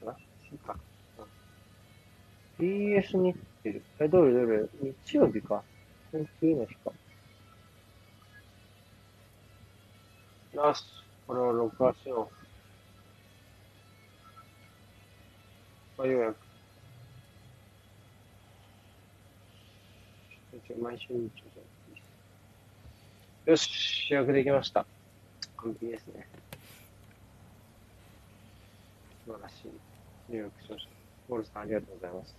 クかなそうか。うん BS 日程。え、どれどれ？日曜日か。次の日か。よし。これを録画しよう。あ、ようやく。毎週日曜日よし、予約できました。完璧ですね。素晴らしい。入力しました。ゴールさん、ありがとうございます。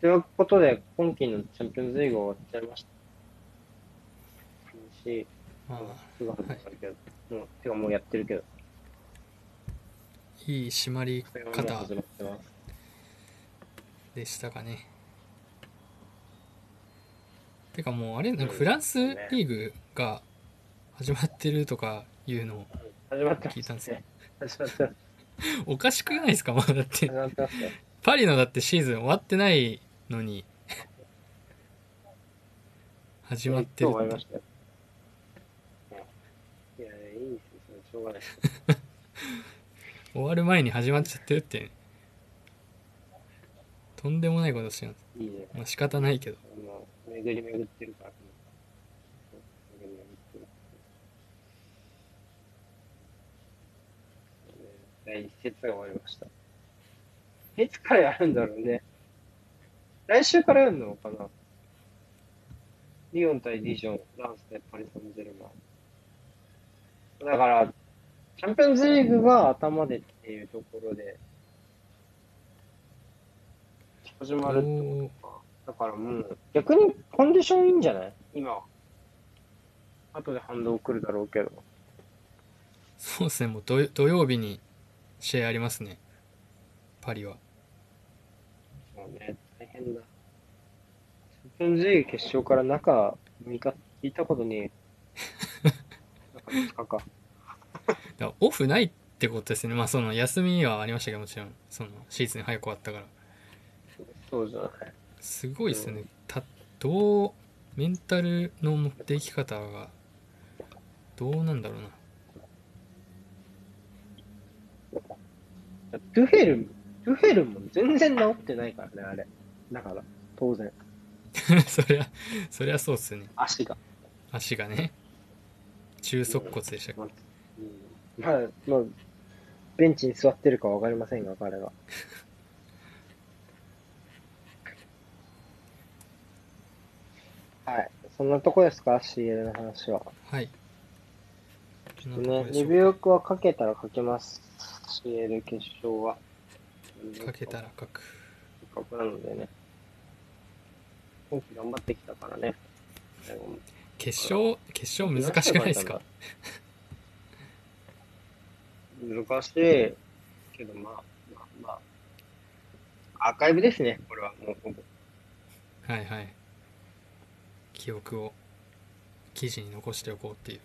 ということで、今季のチャンピオンズリーグ終わっちゃいました。し、
まあ
すぐ始まるけど、もう、てかもうやってるけど、
いい締まり方。でしたかねてかもうあれなんか
うん
フランスリーグが始まってるとかいうのを聞いたんですよ
始まっ。
おかしくないですかまだだって
始まってますよ。*laughs*
パリのだってシーズン終わってないのに始まってる
今日終わりましたよ。いや、いいですしょうがないです。
終わる前に始まっちゃってるってとんでもないことしてます
いいね。
まあ仕方ないけど
もう、巡り巡ってるから。巡り巡ってる。第一節が終わりました。いつからやるんだろうね。来週からやるのかなリオン対ディジョン、ランス対パリ・サンジェルマン。だから、チャンピオンズリーグが頭でっていうところで、始まるってことか。だからもう、逆にコンディションいいんじゃない？今。後で反動来るだろうけど。
そうですねもう土土曜日に試合ありますねパリは
そうね、大変だ。チャンピオンズリーグ決勝から中6日聞いたことねえ。*laughs* 中5日か。
だオフないってことですねまあその休みはありましたけどもちろんそのシーズン早く終わったから
そうじゃない。
すごいですよねたどうメンタルの持っていき方がどうなんだろうな
トゥフェル、トゥフェルも全然治ってないからね、あれ。だから、当然、*laughs*
そりゃそりゃそうっすよね
足が。
足がね中足骨でしたっけ？
まあ、うん、まあ、まあ、ベンチに座ってるかわかりませんが、彼が。はい。そんなとこですか ?CL の話は。
はい
ね、リビューはかけたらかけます。CL 決勝は。
かけたら書く
せっかくなのでね。今季頑張ってきたからね。
決勝決勝難しくないですか？
難しいけど、まあ、まあ、まあ、アーカイブですね、これは。もうほぼ。
はいはい記憶を記事に残しておこうっていう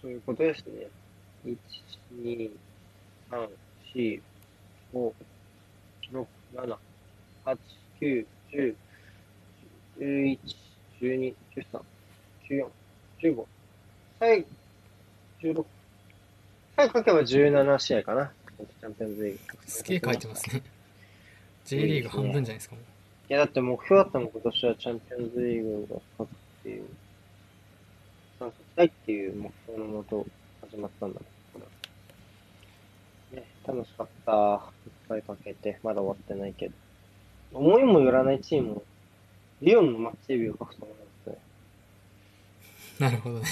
そういうことですね。1、2、3、4、5、6、7、8、9、10、11、12、13、14、15、最後、16、最後書けば17試合かな。チャンピオンズリーグ。
すげえ書いてますね J リーグ半分じゃないですかもう
いや、だって目標だったもん、今年はチャンピオンズリーグが勝つっていう、参加したいっていう目標のもと始まったんだ、ね、楽しかった。いっぱいかけて、まだ終わってないけど。思いもよらないチームを、リオンのマッチデビューを書くと思いますね。
なるほどね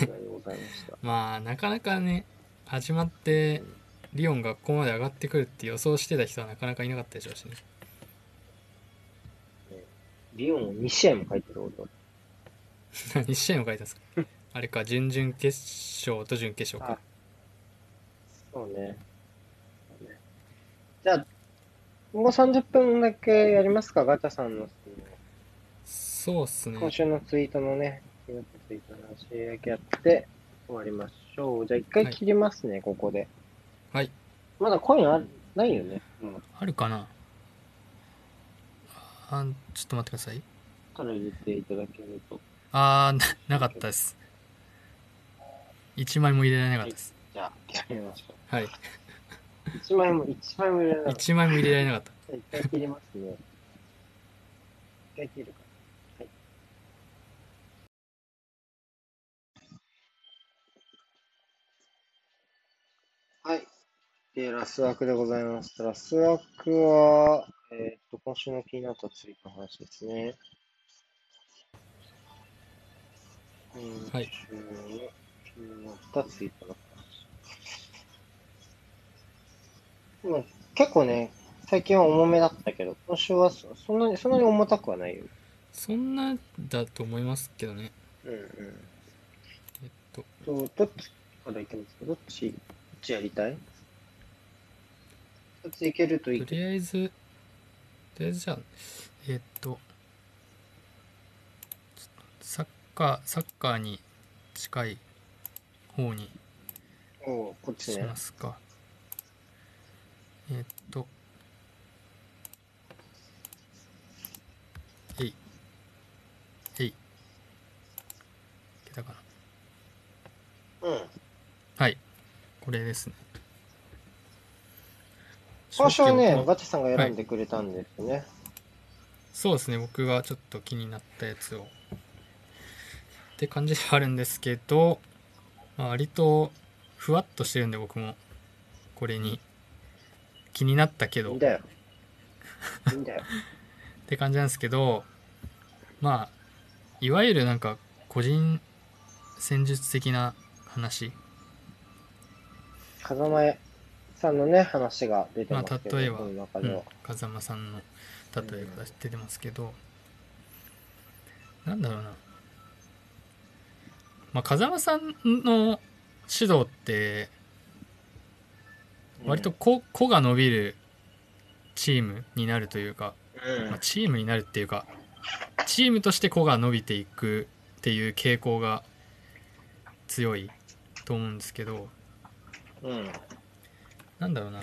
ま
あなかなかね始まってリオンがここまで上がってくるって予想してた人はなかなかいなかったでしょうしね
リオンを2試合も書いてること。*laughs*
何試合も書いたんですか？*laughs* あれか準々決勝と準決勝か
そうね。じゃあ、今後30分だけやりますか、ガチャさんのそ
うっすね
今週のツイートのね、ツイートの話だけやって終わりましょう。じゃあ一回切りますね、ここで。
はい
まだコインあるないよね。うん。
あるかな？あちょっと待ってください
から入れていただけると。
あーななかったです1枚も入れられなかったです
じゃあ、切りましょ
はい。
う。1枚も、1枚も入れなかった。
1枚も入れられなかった。
じゃあ一回切りますね。一回切るか。はい。はい。で、ラスワークでございます。ラスワークは、えーっと、今週の気になったツイートの話ですね。今
はい
週の気になったツイートの話。まあ結構ね、最近は重めだったけど、今週はそそんなに、そんなに重たくはないよ。
そんなだと思いますけどね
うんうん。
えっと
と、どっちからいけますか？どっち、どっちやりたい？二ついけるといい？
と。りあえずとりあえずじゃあえっとサッカーサッカーに近い方に
おうこっちね
しま。すかえっと。えい。えい。いけたかな。
うん。
はい。これですね。
今週はね、ガチさんが選んでくれたんですね。
そうですね僕がちょっと気になったやつを。って感じではあるんですけど、まあ、割とふわっとしてるんで僕も。これに気になったけどっ
いいんだよ。いいんだよ。*laughs*
て感じなんですけどまあいわゆるなんか個人戦術的な話
風間さんのね、話が出てますけど、
まあ例えばうん。風間さんの例えが出てますけど、なんだろうな、まあ、風間さんの指導って割と個個が伸びるチームになるというか、
うん、
まあ、チームになるっていうかチームとして個が伸びていくっていう傾向が強いと思うんですけど
うん。
なんだろうな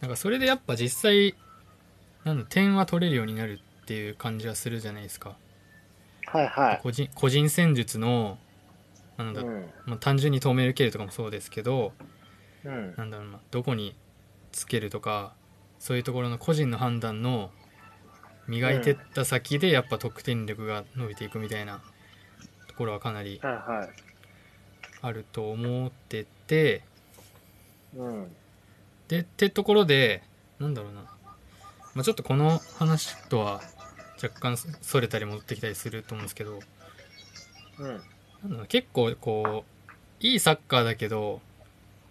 なんかそれでやっぱ実際なんだ点は取れるようになるっていう感じはするじゃないですか
はいはい。
個人個人戦術のなんだ、
うん。
まあ、単純に止める蹴るとかもそうですけど
うん。
なんだろうなどこにつけるとかそういうところの個人の判断の磨いてった先でやっぱ得点力が伸びていくみたいなところはかなり。あると思ってて
うん。
でってところでなんだろうな、まあ、ちょっとこの話とは若干それたり戻ってきたりすると思うんですけど
うん。
なんだろう結構こういいサッカーだけど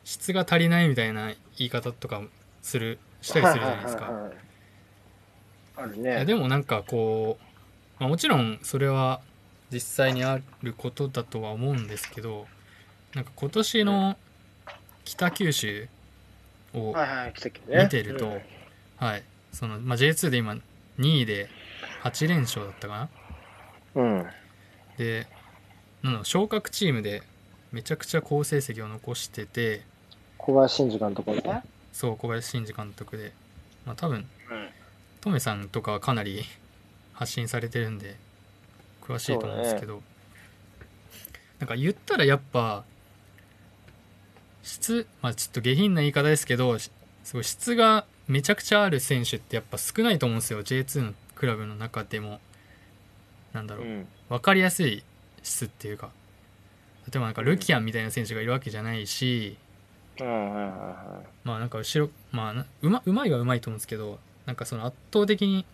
質が足りないみたいな言い方とかするしたりするじゃないですか。
はいはいはいはいある
いや
ね。
でもなんかこう、まあ、もちろんそれは実際にあることだとは思うんですけどなんか今年の北九州を
はいはい、来たけどね。
見てると、はいその、まあ、J2 で今2位で8連勝だったかな
うん。うん。
でなん昇格チームでめちゃくちゃ好成績を残してて
小林慎二監督ね。
そう小林慎二監督で、まあ、多分
うん。
トメさんとかはかなり発信されてるんで詳しいと思うんですけど、なんか言ったらやっぱ質まあちょっと下品な言い方ですけどしすごい質がめちゃくちゃある選手ってやっぱ少ないと思うんですよ J2 のクラブの中でもなんだろう、
うん。
分かりやすい質っていうか例えばなんかルキアンみたいな選手がいるわけじゃないし、
うん。
まあなんか後ろまあなうまうまいはうまいと思うんですけどなんかその圧倒的に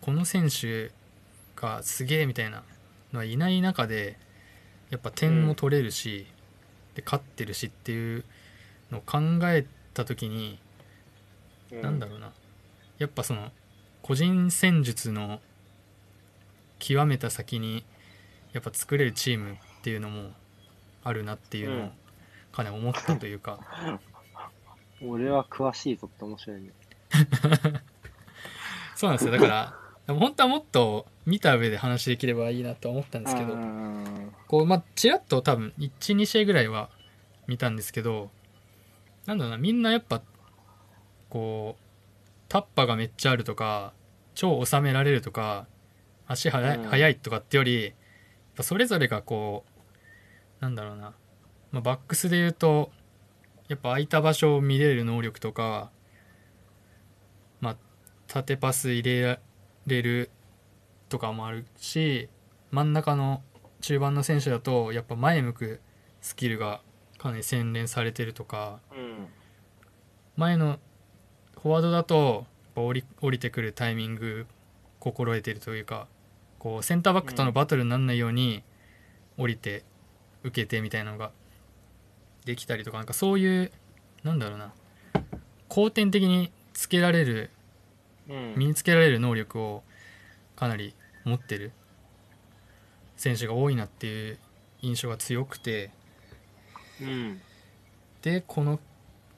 この選手がすげえみたいなのはいない中でやっぱ点も取れるし、で勝ってるしっていうのを考えた時に、
い。
なんだろうなやっぱその個人戦術の極めた先にやっぱ作れるチームっていうのもあるなっていうのを
うん
かなり思ったというか、
うん。俺は詳しいぞって面白いね。*laughs*
そうなんですよだからでも本当はもっと見た上で話できればいいなと思ったんですけど
うん
こうまあちらっと多分12試合ぐらいは見たんですけどなんだろうなみんなやっぱこうタッパがめっちゃあるとか超収められるとか足速い,、とかってよりぱそれぞれがこうなんだろうな、まあ、バックスで言うとやっぱ空いた場所を見れる能力とかまあ縦パス入れられるとかもあるし真ん中の中盤の選手だとやっぱ前向くスキルがかなり洗練されてるとか
うん。
前のフォワードだと降り降りてくるタイミング心得てるというかこうセンターバックとのバトルにならないように降りて受けてみたいなのができたりとかなんかそういうなんだろうな。後天的につけられる
うん。
身につけられる能力をかなり持ってる選手が多いなっていう印象が強くて。
うん。
でこの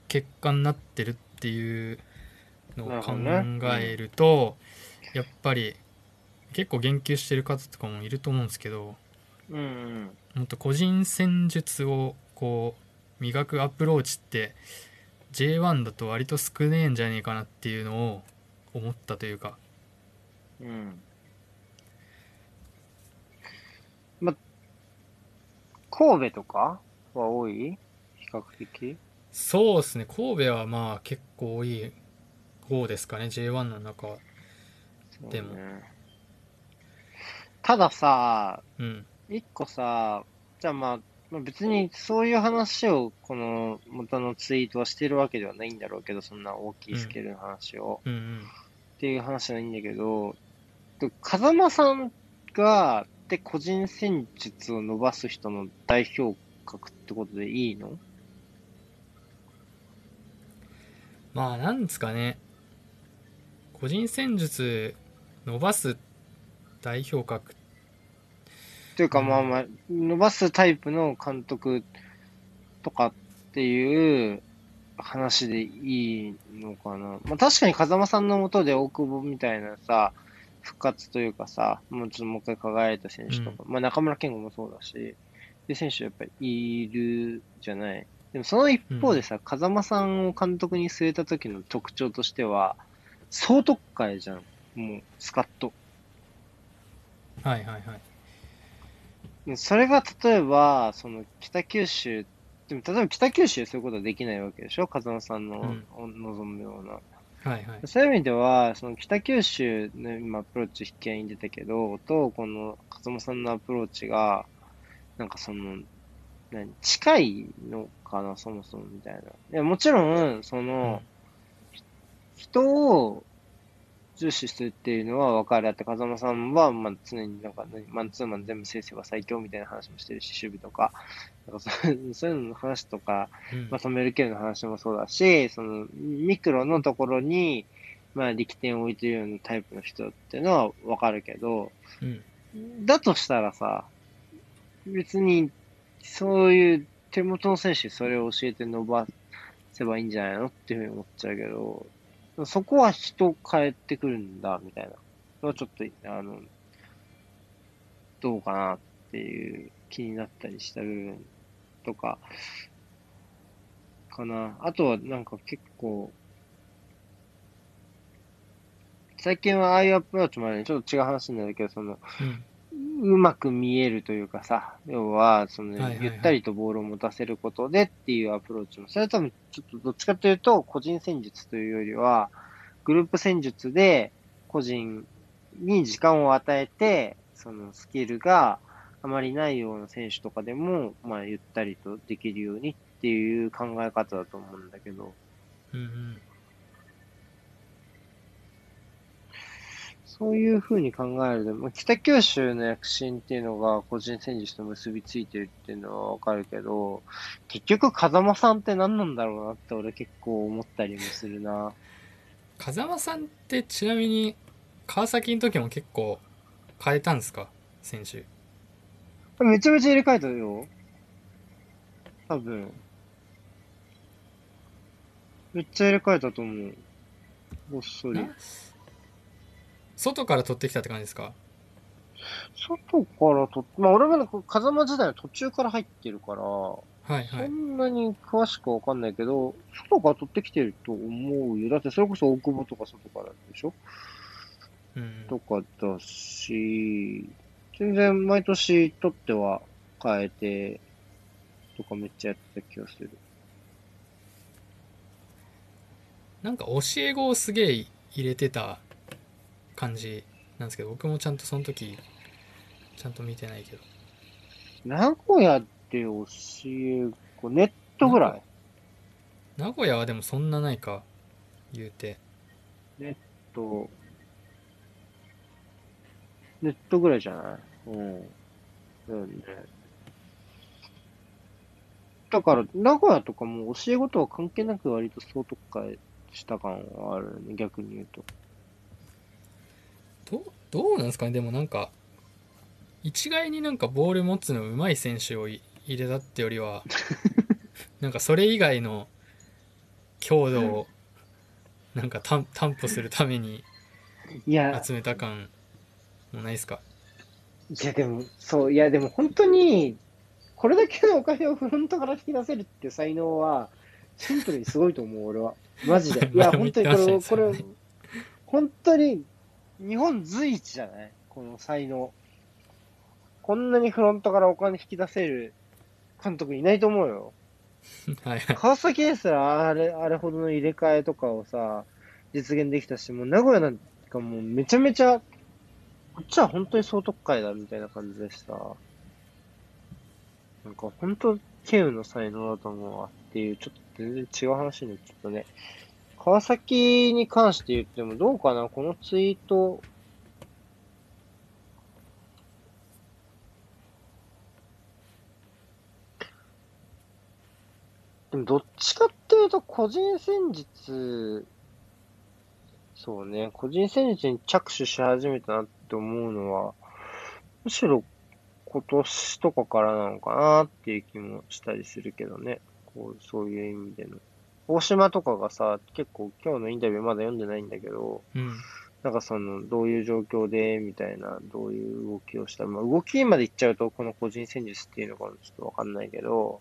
結果になってるっていうのを考えるとやっぱり結構言及してる方とかもいると思うんですけど
うんうん
もっと個人戦術をこう磨くアプローチって J1 だと割と少ねえんじゃねえかなっていうのを思ったというか。
うん。ま神戸とかは多い？比較的？
そうですね。神戸はまあ結構多い方ですかね J1 の中はでも。
そうねたださ
うん。
一個さじゃあまあまあ別にそういう話をこの元のツイートはしてるわけではないんだろうけどそんな大きいスケールの話を、
うん。うん
っていう話じゃないんだけどで風間さんがで個人戦術を伸ばす人の代表格ってことでいいの？
まあなんですかね。個人戦術伸ばす代表格
というか
うん
まあまあ伸ばすタイプの監督とかっていう話でいいのかな。まあ確かに風間さんのもとで大久保みたいなさ、復活というかさ、もうちょっともう一回輝いた選手とか、まあ中村健吾もそうだし、っていう選手やっぱりいるじゃない。でもその一方でさ、風間さんを監督に据えた時の特徴としては、総特会じゃん。もう、スカッと。
はいはいはい。
でそれが例えば、その北九州、でも例えば北九州そういうことはできないわけでしょ？風間さんの望むような。
はいはい。
そういう意味では、その北九州の今アプローチ引き合いに出たけど、と、この風間さんのアプローチが、なんかその、何、近いのかな、そもそもみたいな。いや、もちろん、その、人を重視するっていうのは分かる。だって風間さんは、まあ、常になんか、何マンツーマン全部制せば最強みたいな話もしてるし、守備とか、なんかそういうそういうのの話とか、
うん。
まあ、止める系の話もそうだし、その、ミクロのところに、まあ、力点を置いてるようなタイプの人っていうのは分かるけど、
うん。
だとしたらさ、別に、そういう手元の選手にそれを教えて伸ばせばいいんじゃないのっていうふうに思っちゃうけど、そこは人変えてくるんだ、みたいなのはちょっと、あの、どうかなっていう気になったりした部分とか、かな。あとはなんか結構、最近はああいうアプローチもあるね。ちょっと違う話になるけど、その、
う
まく見えるというかさ、要は、その、ゆったりとボールを持たせることでっていうアプローチも、それは多分、ちょっとどっちかというと、個人戦術というよりは、グループ戦術で、個人に時間を与えて、そのスキルがあまりないような選手とかでも、まあ、ゆったりとできるようにっていう考え方だと思うんだけど、
うんうん
そういうふうに考えると、まあ北九州の躍進っていうのが個人戦術と結びついてるっていうのはわかるけど、結局風間さんって何なんだろうなって俺結構思ったりもするな。
風間さんってちなみに川崎の時も結構変えたんですか？選手
めちゃめちゃ入れ替えたよ。多分。めっちゃ入れ替えたと思う。ごっそり
な。外から取ってきたって感じですか？
外からと、まあ俺も風間時代の途中から入ってるから、
はいはい
そんなに詳しくわかんないけど、外から取ってきてると思うよ。だってそれこそ大久保とか外からでしょ？
うん
とかだし、全然毎年取っては変えて、とかめっちゃやってた気がする。
なんか教え子をすげえ入れてた感じなんですけど僕もちゃんとその時ちゃんと見てないけど
名古屋で教え子、ネットぐらい？
名古屋はでもそんなないか言うて
と、ネットぐらいじゃない？うん。だよね。だから、名古屋とかも教え子とは関係なく割と総特化した感はあるね、逆に言うと。
どうどうなんですかね？でもなんか一概になんかボール持つの上手い選手をい入れたってよりは *laughs* なんかそれ以外の強度をなんか担担保するために集めた感もないですか？
いやでも、そう、いやでも本当に、これだけのお金をフロントから引き出せるっていう才能は、シンプルにすごいと思う、俺は。マジで。*laughs* いや、本当にこれ、これ本当に、日本随一じゃない？この才能。こんなにフロントからお金引き出せる監督いないと思うよ。*laughs*
はいはい
川崎ですら、あれ、あれほどの入れ替えとかをさ、実現できたし、もう名古屋なんかもうめちゃめちゃ、こっちは本当に総特会だみたいな感じでした。なんか本当、ケウの才能だと思うわっていう、ちょっと全然違う話になっちゃったね。川崎に関して言ってもどうかな？このツイート、でもどっちかっていうと個人戦術、そうね、個人戦術に着手し始めたなって思うのは、むしろ今年とかからなのかなっていう気もしたりするけどね。こう、そういう意味での。大島とかがさ、結構今日のインタビューまだ読んでないんだけど、
うん
なんかその、どういう状況で、みたいな、どういう動きをした。まあ、動きまで行っちゃうと、この個人戦術っていうのかちょっとわかんないけど、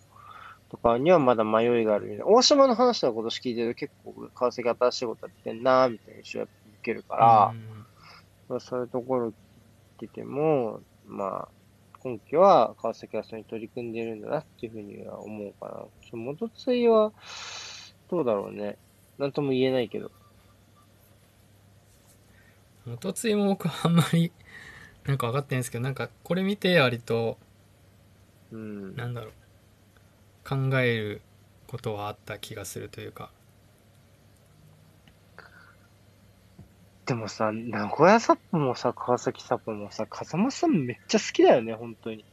とかにはまだ迷いがあるみたいな。大島の話は今年聞いてると結構、川崎新しいことやってんなみたいな印象を受けるから、まあ、そういうところ聞いてても、まあ、今季は川崎はそれに取り組んでいるんだなっていうふうには思うかな。ちょ元ついは、どうだろうね。なんとも言えないけど。
元ついも僕はあんまり *laughs* なんか分かってないんですけどなんかこれ見て割と
うん。
なんだろう考えることはあった気がするというか
でもさ、名古屋サップもさ、川崎サップもさ、風間さんめっちゃ好きだよね、本当に。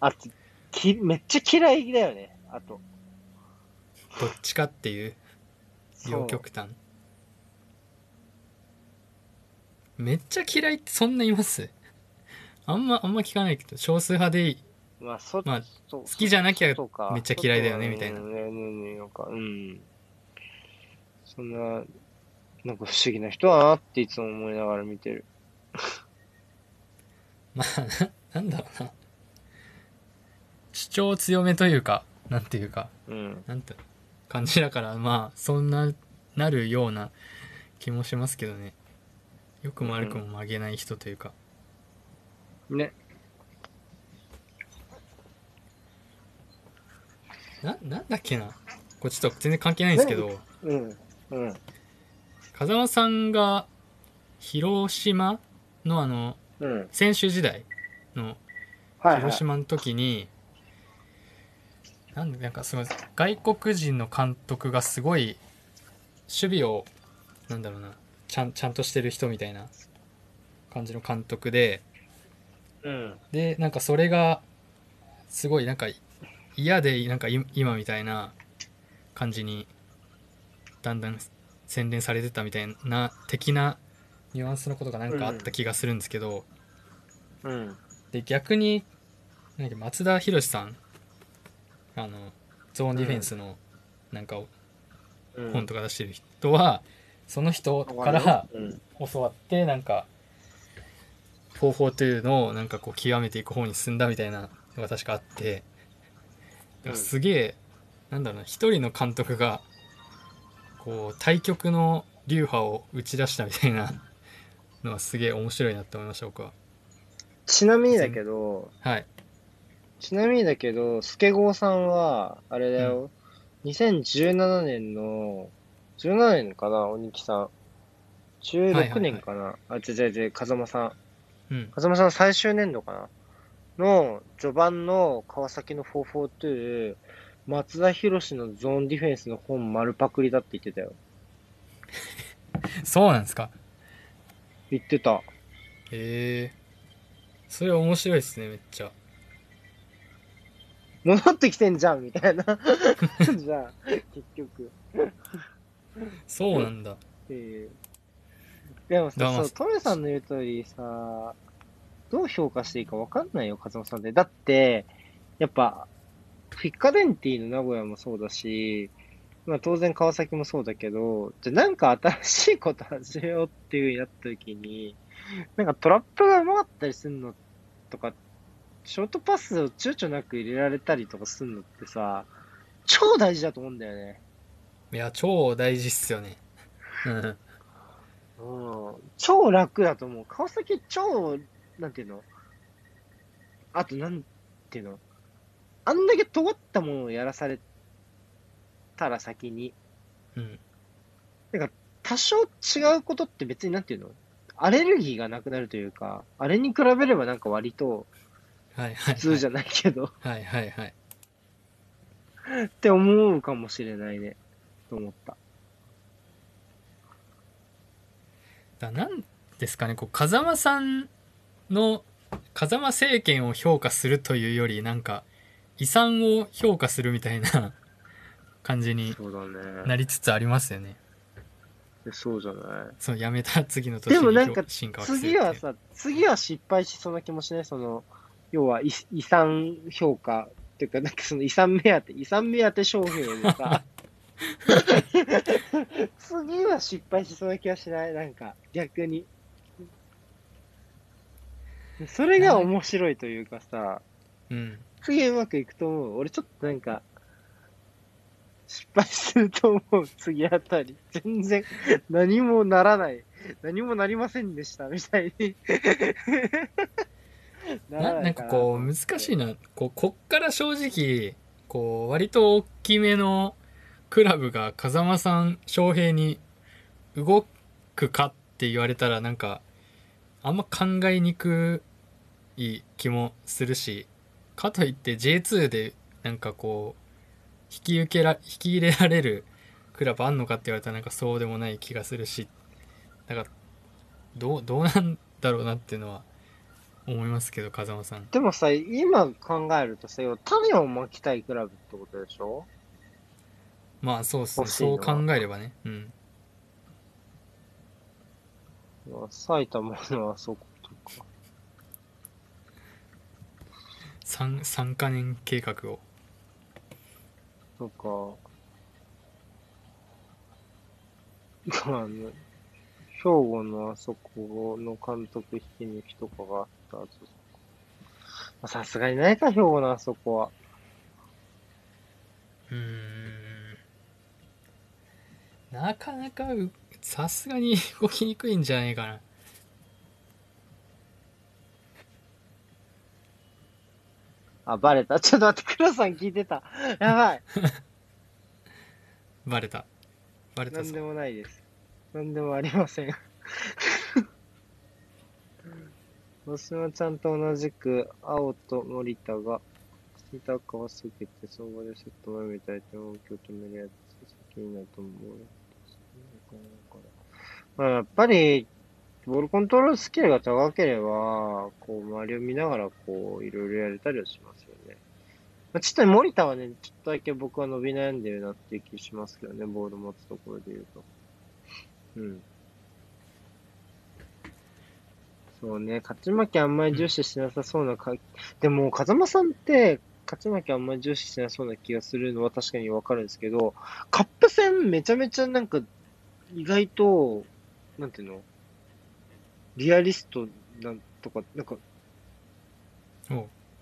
あと、き、めっちゃ嫌いだよね、あと。
どっちかっていう両極端。めっちゃ嫌いってそんないます？あんまあんま聞かないけど少数派でいい。
まあ、そ、
まあ好きじゃなきゃめっちゃ嫌いだよねみたいな。
うんねねねなんか、うん。そんな、なんか不思議な人だなっていつも思いながら見てる。*laughs*
まあななんだろうな。主張強めというかなんていうか。
うん。
なんて感じだからまあそんななるような気もしますけどねよくも悪くも曲げない人というか、
ね。
ななんだっけなこれちょっと全然関係ないんですけど
うん。うん。
風間さんが広島のあの
うん。
選手時代の広。島の時に、なんでなんかすごい外国人の監督がすごい守備をなんだろうなちゃんちゃんとしてる人みたいな感じの監督で
うん。
でなんかそれがすごいなんか嫌でなんかい今みたいな感じにだんだん洗練されてたみたいな的なニュアンスのことがなんかあった気がするんですけど、
うん。
で逆になんだっけ松田博さんあのゾーンディフェンスのなんか
うん。
本とか出してる人は、その人から
うん。
教わってなんか442のなんかこう極めていく方に進んだみたいなのが確かあってすげえ、なんだろうな一人の監督がこう対局の流派を打ち出したみたいなのはすげえ面白いなって思いました僕は
ちなみにだけど、
はい
ちなみにだけど、スケゴーさんは、あれだよ、2017年の、17年かな、鬼木さん。
はいはい
16年かな。あ、違う違う違う、風間さん。
うん
風間さん最終年度かな。の、序盤の川崎の442、松田博のゾーンディフェンスの本丸パクリだって言ってたよ。*laughs*
そうなんですか？
言ってた。
へえそれ面白いですねめっちゃ
戻ってきてんじゃんみたいな。*laughs* じゃあ、結局。
そうなんだ。
っていう。でもさ、トメさんの言う通りさ、どう評価していいか分かんないよ、風間さんって。だって、やっぱ、フィッカデンティの名古屋もそうだし、まあ当然川崎もそうだけど、じゃあなんか新しいこと始めようっていう風になった時に、なんかトラップがうまかったりするのとか、ショートパスを躊躇なく入れられたりとかするのってさ、超大事だと思うんだよね。
いや、超大事っすよね。うん。
うん超楽だと思う。川崎超、なんていうの？あと、なんていうの？あんだけ尖ったものをやらされたら先に、
うん。
多少違うことって別になんていうの？アレルギーがなくなるというか、あれに比べればなんか割と
はいはい、
普通じゃないけど、
はいはいはい。
って思うかもしれないね。と思った。
だなんですかね、こう、風間さんの、風間政権を評価するというより、なんか、遺産を評価するみたいな *laughs* 感じに。なりつつありますよね。
そうじゃない？
そう、辞めた次の年に
でもなんか次はさ、次は失敗しそうな気もしない？その、要は遺遺産評価っていうか、なんかその遺産目当て、遺産目当て商品でさ、*laughs* 次は失敗しそうな気がしない？なんか、逆に。それが面白いというかさ、
うん。
次うまくいくと思う？俺ちょっとなんか、失敗すると思う、次あたり。全然、何もならない。何もなりませんでした、みたいに。
ななんかこう難しい
な。
こうこっから正直こう割と大きめのクラブが風間さん翔平に動くかって言われたらなんかあんま考えにくい気もするしかといって J2 でなんかこう引き受けら引き入れられるクラブあんのかって言われたらなんかそうでもない気がするしだからどうどうなんだろうなっていうのは思いますけど風間さん。
でもさ、今考えるとさ、種をまきたいクラブってことでしょ？
まあそうっすね。そう考えればね。うん。
埼玉のあそことか。
3, 3カ年計画を。
とか、まあね、兵庫のあそこの監督引き抜きとかがさすがにないか、兵庫のあそこは。
うーんなかなかうさすがに動きにくいんじゃないかな
あ、バレた？*laughs* ちょっと待って、黒さん聞いてた。やばい。*laughs*
バレたバレたぞ
なんでもないです。なんでもありません。*laughs* 星野ちゃんと同じく、青と森田が、北川すけて、その場でセット前みたいな動きを決めるやつ、先になると思う。まあ、やっぱり、ボールコントロールスキルが高ければ、こう、周りを見ながら、こう、いろいろやれたりはしますよね。まあ、ちょっと森田はね、ちょっとだけ僕は伸び悩んでるなっていう気しますけどね、ボール持つところで言うと。うん。そうね、勝ち負けあんまり重視しなさそうなか、でも、風間さんって、勝ち負けあんまり重視しなそうな気がするのは確かにわかるんですけど、カップ戦めちゃめちゃなんか、意外と、なんていうの？リアリストなんとか、なんか、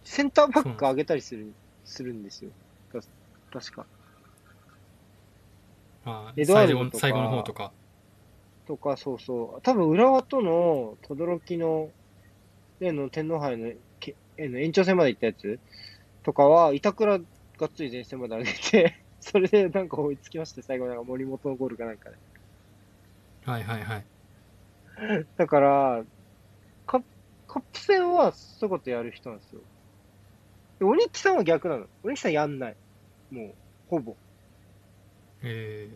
センターバック上げたりする、するんですよ。た確か。
まあ
エドワ
最後
ルド
最後の方とか
とか、そうそう。多分、浦和との、轟の、例の天皇杯のけえの延長戦まで行ったやつ？とかは、板倉がっつり前線まで上げて、*laughs* それでなんか追いつきまして、最後なんか森本のゴールかなんかで。
はいはいはい *laughs*
だから、カカップ戦はそういうことやる人なんですよ。で鬼木さんは逆なの。鬼木さんやんない。もう、ほぼ。
え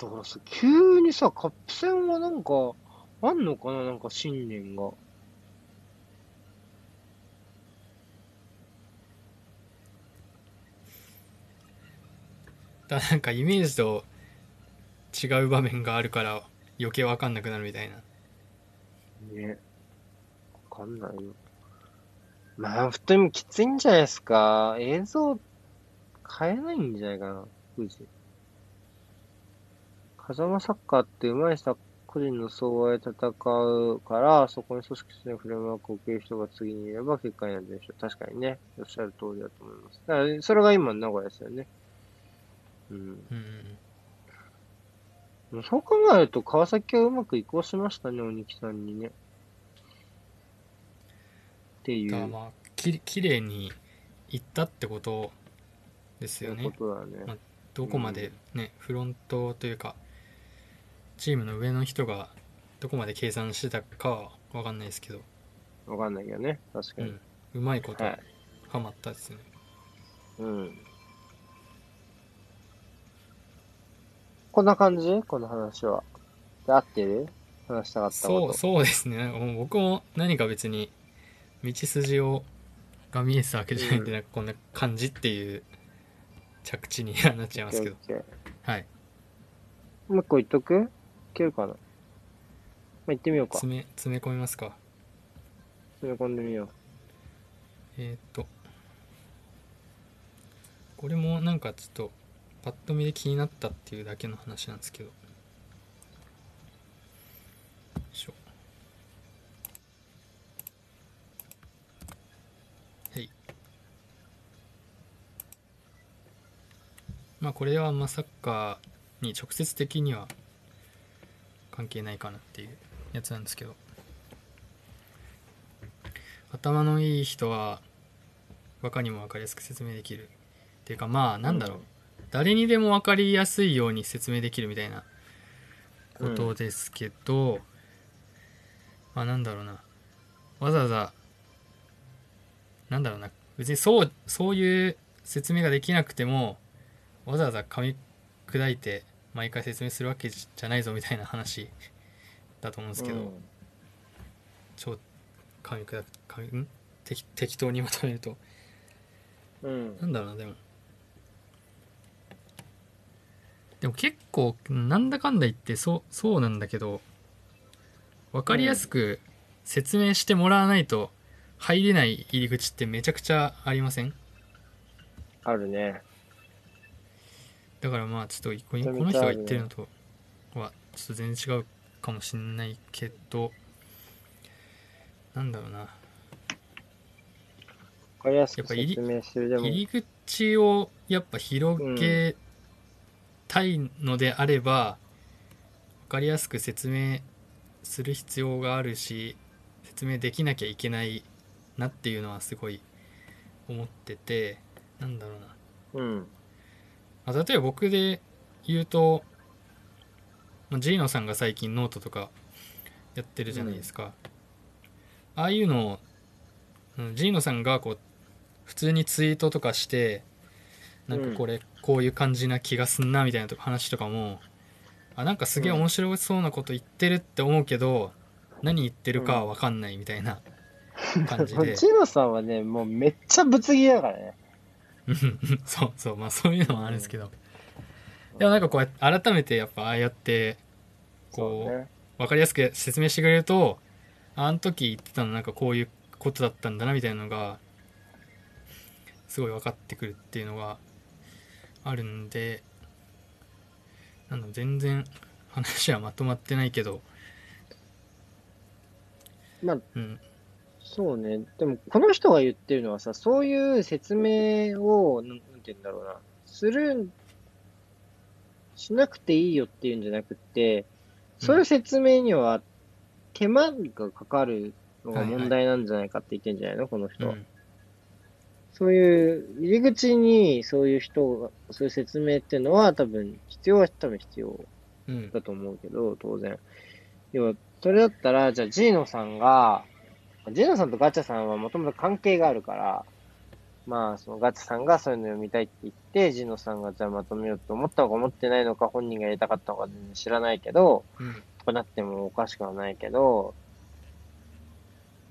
だからさ、急にさ、カップ戦はなんか、あんのかななんか信念が。
だ *laughs* なんかイメージと違う場面があるから余計わかんなくなるみたいな。
ね。わかんないよ。まあ、普通にきついんじゃないですか。映像変えないんじゃないかな、富士。風間サッカーって上手い人は個人の総合で戦うから、そこに組織してフレームワークを受ける人が次にいれば結果になるでしょう。確かにね。おっしゃる通りだと思います。だから、それが今の名古屋ですよね。うん。
うん
そう考えると、川崎はうまく移行しましたね、鬼木さんにね。っていう
まあききれいにいったってことですよ
こ
ね
とだね。
まあどこまでね、フロントというかチームの上の人がどこまで計算してたかは分かんないですけど、
わかんないけどね。確かに。
うん、うまいこと
はい。
ハマったですね、
うん。こんな感じ？この話は。で合ってる？話したかった。
そうそうですねもう僕も何か別に道筋をが見えてたわけじゃないんで、
うん
なんかこんな感じっていう着地にはなっちゃいますけどはい
ーもう一個言っとく？いけるかな。まあ、行ってみようか。
詰め詰め込みますか。
詰め込んでみよ
えーっと。これもなんかちょっとパッと見で気になったっていうだけの話なんですけど。まあこれはまあサッカーに直接的には関係ないかなっていうやつなんですけど。頭のいい人はバカにも分かりやすく説明できる。っていうかまあなんだろう、
うん。
誰にでも分かりやすいように説明できるみたいなことですけど、まあなんだろうな。わざわざなんだろうな。別にそうそういう説明ができなくてもわざわざ噛み砕いて毎回説明するわけじゃないぞみたいな話だと思うんです
う。
けど、
うん
超噛み砕く噛みん？適適当にまとめると
うん。
なんだろうなでもでも結構なんだかんだ言ってそうそうなんだけど分かりやすく説明してもらわないと入れない入り口ってめちゃくちゃありません？
あるね。
だからまあちょっとこの人が言ってるのとはちょっと全然違うかもしんないけどなんだろうな
わかりやすく
やっぱ入り
説明する。でも、
入り口をやっぱ広げたいのであれば、分かりやすく説明する必要があるし説明できなきゃいけないなっていうのはすごい思っててなんだろうな、
うん。
まあ、例えば僕で言うと、まあ、ジーノさんが最近ノートとかやってるじゃないですか、ああいうのをうんジーノさんがこう普通にツイートとかしてなんかこれこういう感じな気がすんなみたいなとか話とかもあなんかすげえ面白そうなこと言ってるって思うけど何言ってるかは分かんないみたいな感じで。*laughs*
チノさんはね、もうめっちゃぶつ切りだからね。
うん。*laughs* そうそう。まあそういうのもあるんですけど。でもなんかこう改めてやっぱああやってこう
そうね。
分かりやすく説明してくれるとあの時言ってたのなんかこういうことだったんだなみたいなのがすごい分かってくるっていうのがあるんでなんだ全然話はまとまってないけど、
まあ、
うん、
そうね。でも、この人が言ってるのはさ、そういう説明を、なんて言うんだろうな、する、しなくていいよっていうんじゃなくて、そういう説明には手間がかかるのが問題なんじゃないかって言ってんじゃないの、この
う
人は。
ん、
そういう入り口にそういう人が、そういう説明っていうのは多分必要は多分必要
うん、
だと思うけど、当然。要は、それだったら、じゃあ、ジーノさんが、ジーノさんとガチャさんはもともと関係があるから、まあ、そのガチャさんがそういうの読みたいって言って、ジーノさんがじゃあまとめようと思ったのか思ってないのか、本人がやりたかったのか全然知らないけど、
うん、
とかなってもおかしくはないけど、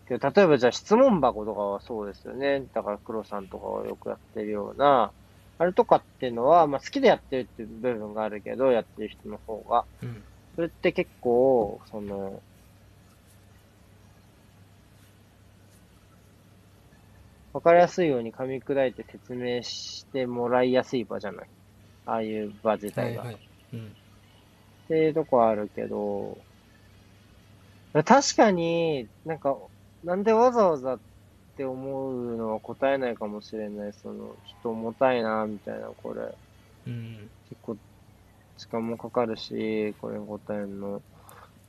けど例えばじゃあ質問箱とかはそうですよね。だから黒さんとかがよくやってるような、あれとかっていうのは、まあ好きでやってるっていう部分があるけど、やってる人の方が。
うん
それって結構、その、わかりやすいように噛み砕いて説明してもらいやすい場じゃない？ああいう場自
は
体が。
いはいうん
っていうとこあるけど、確かになんか、なんでわざわざって思うのは答えないかもしれない。その、人重たいな、みたいな、これ。
うん
結構、時間もかかるし、これに答えるの。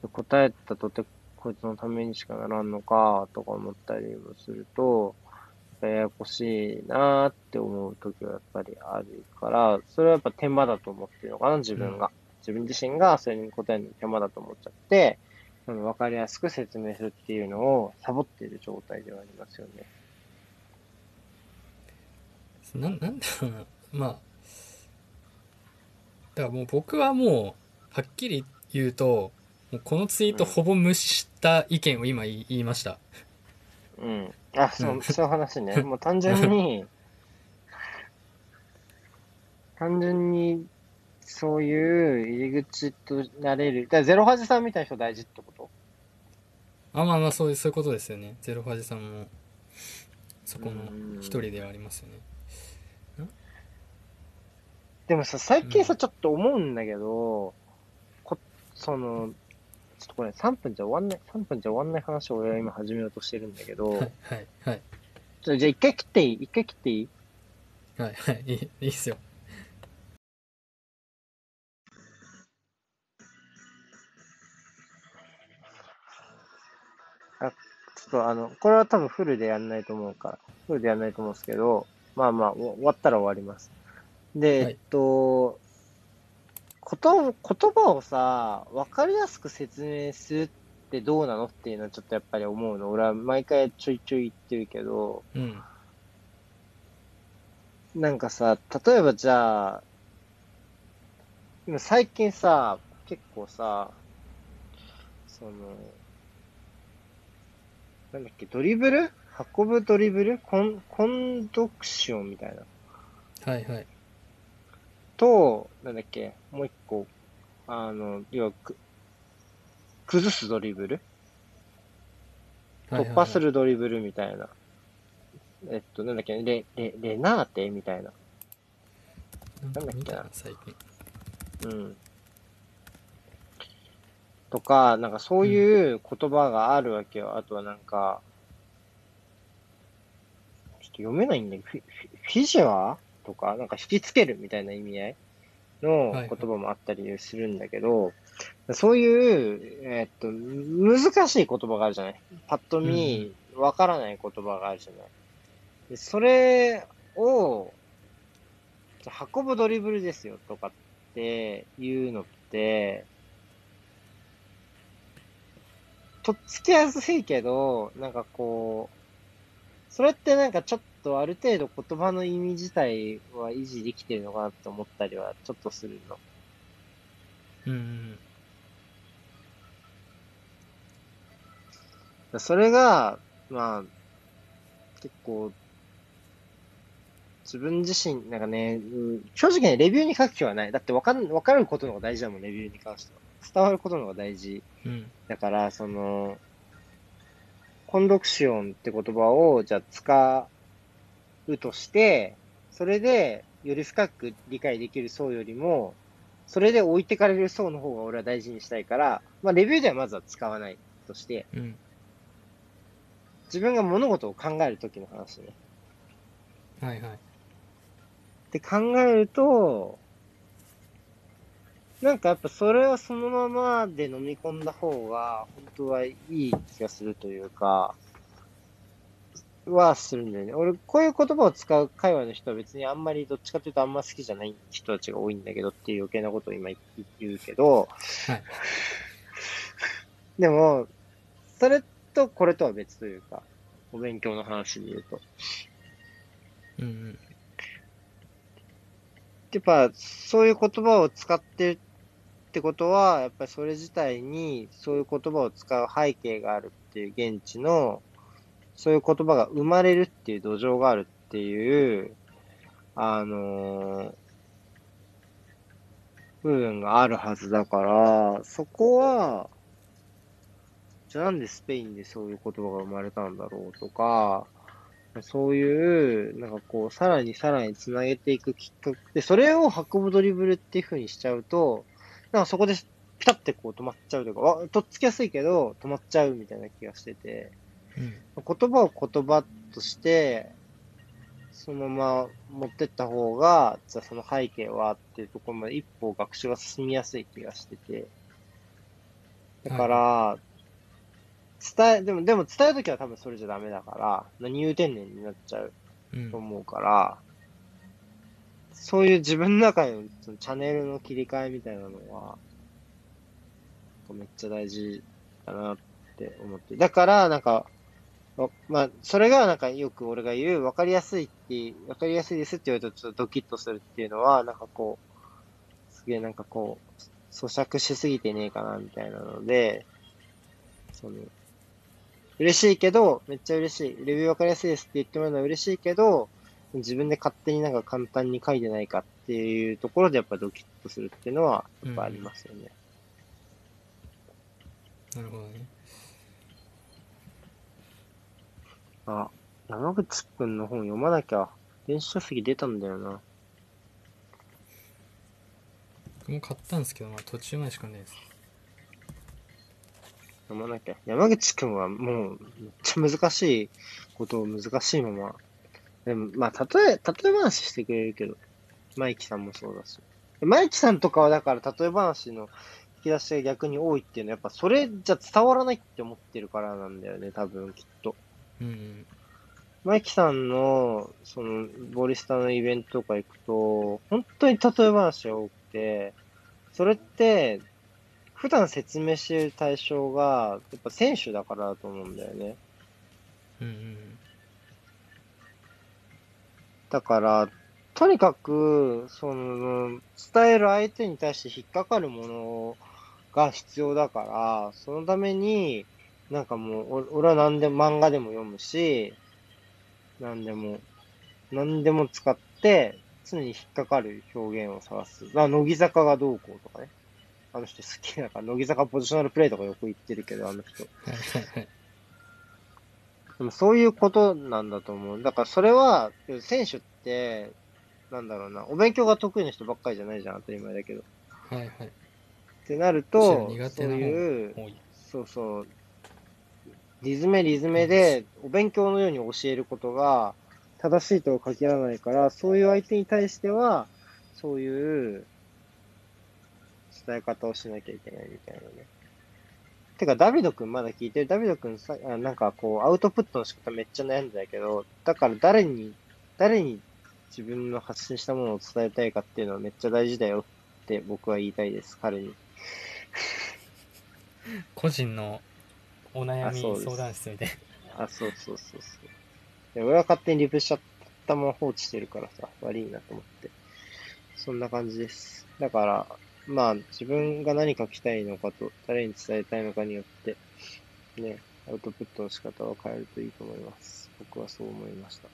で答えたとて、こいつのためにしかならんのか、とか思ったりもすると、ややこしいなーって思う時はやっぱりあるから、それはやっぱ手間だと思ってるのかな、自分が。自分自身がそれに答えるの手間だと思っちゃって、その分かりやすく説明するっていうのをサボっている状態ではありますよね。
なんなんだろうなまあだからもう僕はもうはっきり言うともうこのツイートほぼ無視した意見を今言いました
うん。あ、そうう、
ん。
そういう話ね。*laughs* もう単純に、単純に、そういう入り口となれる。だからゼロハジさんみたいな人大事ってこと？
あまあまあそういうそういうことですよね。ゼロファジさんもそこの
うん。
一人ではありますよね。
でもさ、最近さ、
うん。
ちょっと思うんだけど、こ、その、ちょっとこれ3分じゃ終わんない、3分じゃ終わんない話を俺は今始めようとしてるんだけど、
はいはい
じゃあ一回切っていい？一回切っていい？
はいはいいいいいっすよ。
ちょっとあの、これは多分フルでやんないと思うから、フルでやんないと思うんですけど、まあまあ、お終わったら終わります。で、
はい。
えっと、こと、言葉をさ、わかりやすく説明するってどうなのっていうのはちょっとやっぱり思うの。俺は毎回ちょいちょい言ってるけど、
うん。
なんかさ、例えばじゃあ、今最近さ、結構さ、その、なんだっけ、ドリブル？運ぶドリブル？コン、コンドクションみたいな。
はいはい
と、なんだっけ、もう一個、あの、要はく、崩すドリブル？
はいはい
突破するドリブルみたいな。えっと、なんだっけ、レ、レ、レナーテ？みたいな。
なん
だっ
な最近
うん。とか、なんかそういう言葉があるわけよ。あとはなんか、ちょっと読めないんだけど、フィフィフィジュア？とか、なんか引きつけるみたいな意味合いの
はいはい
言葉もあったりするんだけど、そういう、えーっと、難しい言葉があるじゃない？パッと見、わからない言葉があるじゃない？でそれを、運ぶドリブルですよとかっていうのって、とっつきやすいけど、なんかこう、それってなんかちょっとある程度言葉の意味自体は維持できてるのかなって思ったりはちょっとするの。
うんうん
それが、まあ、結構、自分自身、なんかね、うん正直ね、レビューに書く気はない。だってわかん、わかることの方が大事だもん、レビューに関しては。伝わることの方が大事。
うん
だから、その、コンドクションって言葉を、じゃあ使うとして、それで、より深く理解できる層よりも、それで置いてかれる層の方が俺は大事にしたいから、まあ、レビューではまずは使わないとして、
うん
自分が物事を考えるときの話ね。
はいはい
って考えると、なんかやっぱそれをそのままで飲み込んだ方が、本当はいい気がするというか、はするんだよね。俺、こういう言葉を使う会話の人は別にあんまりどっちかというとあんま好きじゃない人たちが多いんだけどっていう余計なことを今言うけど、
はい
でも、それとこれとは別というか、お勉強の話で言うと。
うんうん
やっぱ、そういう言葉を使ってるってことは、やっぱりそれ自体に、そういう言葉を使う背景があるっていう現地の、そういう言葉が生まれるっていう土壌があるっていうあのー部分があるはずだから、そこは、じゃあなんでスペインでそういう言葉が生まれたんだろうとか、そういう、なんかこう、さらにさらにつなげていくきっかけで、それを運ぶドリブルっていう風にしちゃうと、なんかそこでピタってこう止まっちゃうというか、わとっつきやすいけど止まっちゃうみたいな気がしてて、言葉を言葉として、そのまま持ってった方が、じゃあその背景はっていうところまで一歩学習が進みやすい気がしてて。だから、伝え、でも、でも伝えるときは多分それじゃダメだから、何言うてんねんになっちゃう
うん
と思うから、そういう自分の中のそのチャンネルの切り替えみたいなのは、めっちゃ大事だなって思って。だから、なんか、わまあ、それがなんかよく俺が言う、わかりやすいって、わかりやすいですって言われるとちょっとドキッとするっていうのは、なんかこう、すげえなんかこう、咀嚼しすぎてねえかなみたいなので、その、嬉しいけど、めっちゃ嬉しい。レビューわかりやすいですって言ってもらうのは嬉しいけど、自分で勝手になんか簡単に書いてないかっていうところでやっぱドキッとするっていうのはやっぱありますよね。
なるほどね
あ、山口くんの本読まなきゃ。電子書籍出たんだよな。
僕も買ったんですけど、まあ、途中までしかないです
読まなきゃ。山口くんはもうめっちゃ難しいことを難しいまま。でも、まあ、例え、例え話してくれるけど、マイキさんもそうだし。マイキさんとかはだから例え話の引き出しが逆に多いっていうのはやっぱそれじゃ伝わらないって思ってるからなんだよね、多分きっと。
うんうん
マイキさんの、その、ボリスタのイベントとか行くと、本当に例え話が多くて、それって、普段説明してる対象が、やっぱ選手だからだと思うんだよね。
うんうん
だから、とにかく、その、伝える相手に対して引っかかるものが必要だから、そのために、なんかもう、お俺は何でも、漫画でも読むし、何でも、何でも使って、常に引っかかる表現を探す。まあ、乃木坂がどうこうとかね。あの人好きだから、乃木坂ポジショナルプレイとかよく言ってるけど、あの人。でもそういうことなんだと思う。だからそれは、選手って、なんだろうな、お勉強が得意な人ばっかりじゃないじゃん、当たり前だけど。
はいはい
ってなると、そういう、そうそう、リズメリズメで、お勉強のように教えることが正しいとは限らないから、そういう相手に対しては、そういう伝え方をしなきゃいけないみたいなね。てか、ダビド君まだ聞いてる？ダビド君さ、あなんかこう、アウトプットの仕方めっちゃ悩んでたけど、だから誰に、誰に自分の発信したものを伝えたいかっていうのはめっちゃ大事だよって僕は言いたいです、彼に。*laughs*
個人のお悩み相談室みたいな
あ、そうそうそうそう。で俺は勝手にリプしちゃったまま放置してるからさ、悪いなと思って。そんな感じです。だから、まあ、自分が何書きたいのかと、誰に伝えたいのかによって、ね、アウトプットの仕方を変えるといいと思います。僕はそう思いました。っ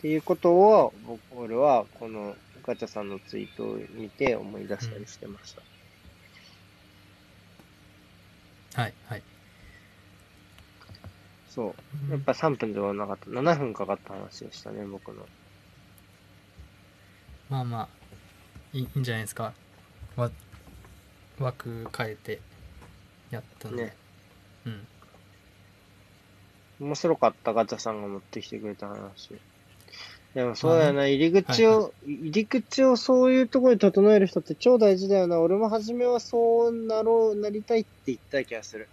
ていうことを、僕、俺は、このガチャさんのツイートを見て思い出したりしてました。
はいはい
そう。やっぱ3分で終わらなかった。7分かかった話でしたね、僕の。
まあまあいいいいんじゃないですかわ枠変えてやったんで、
ね
うん
面白かったガチャさんが持ってきてくれた話。でもそうだよな、入り口を、入り口をそういうところに整える人って超大事だよな。俺も初めはそうなろう、なりたいって言った気がする。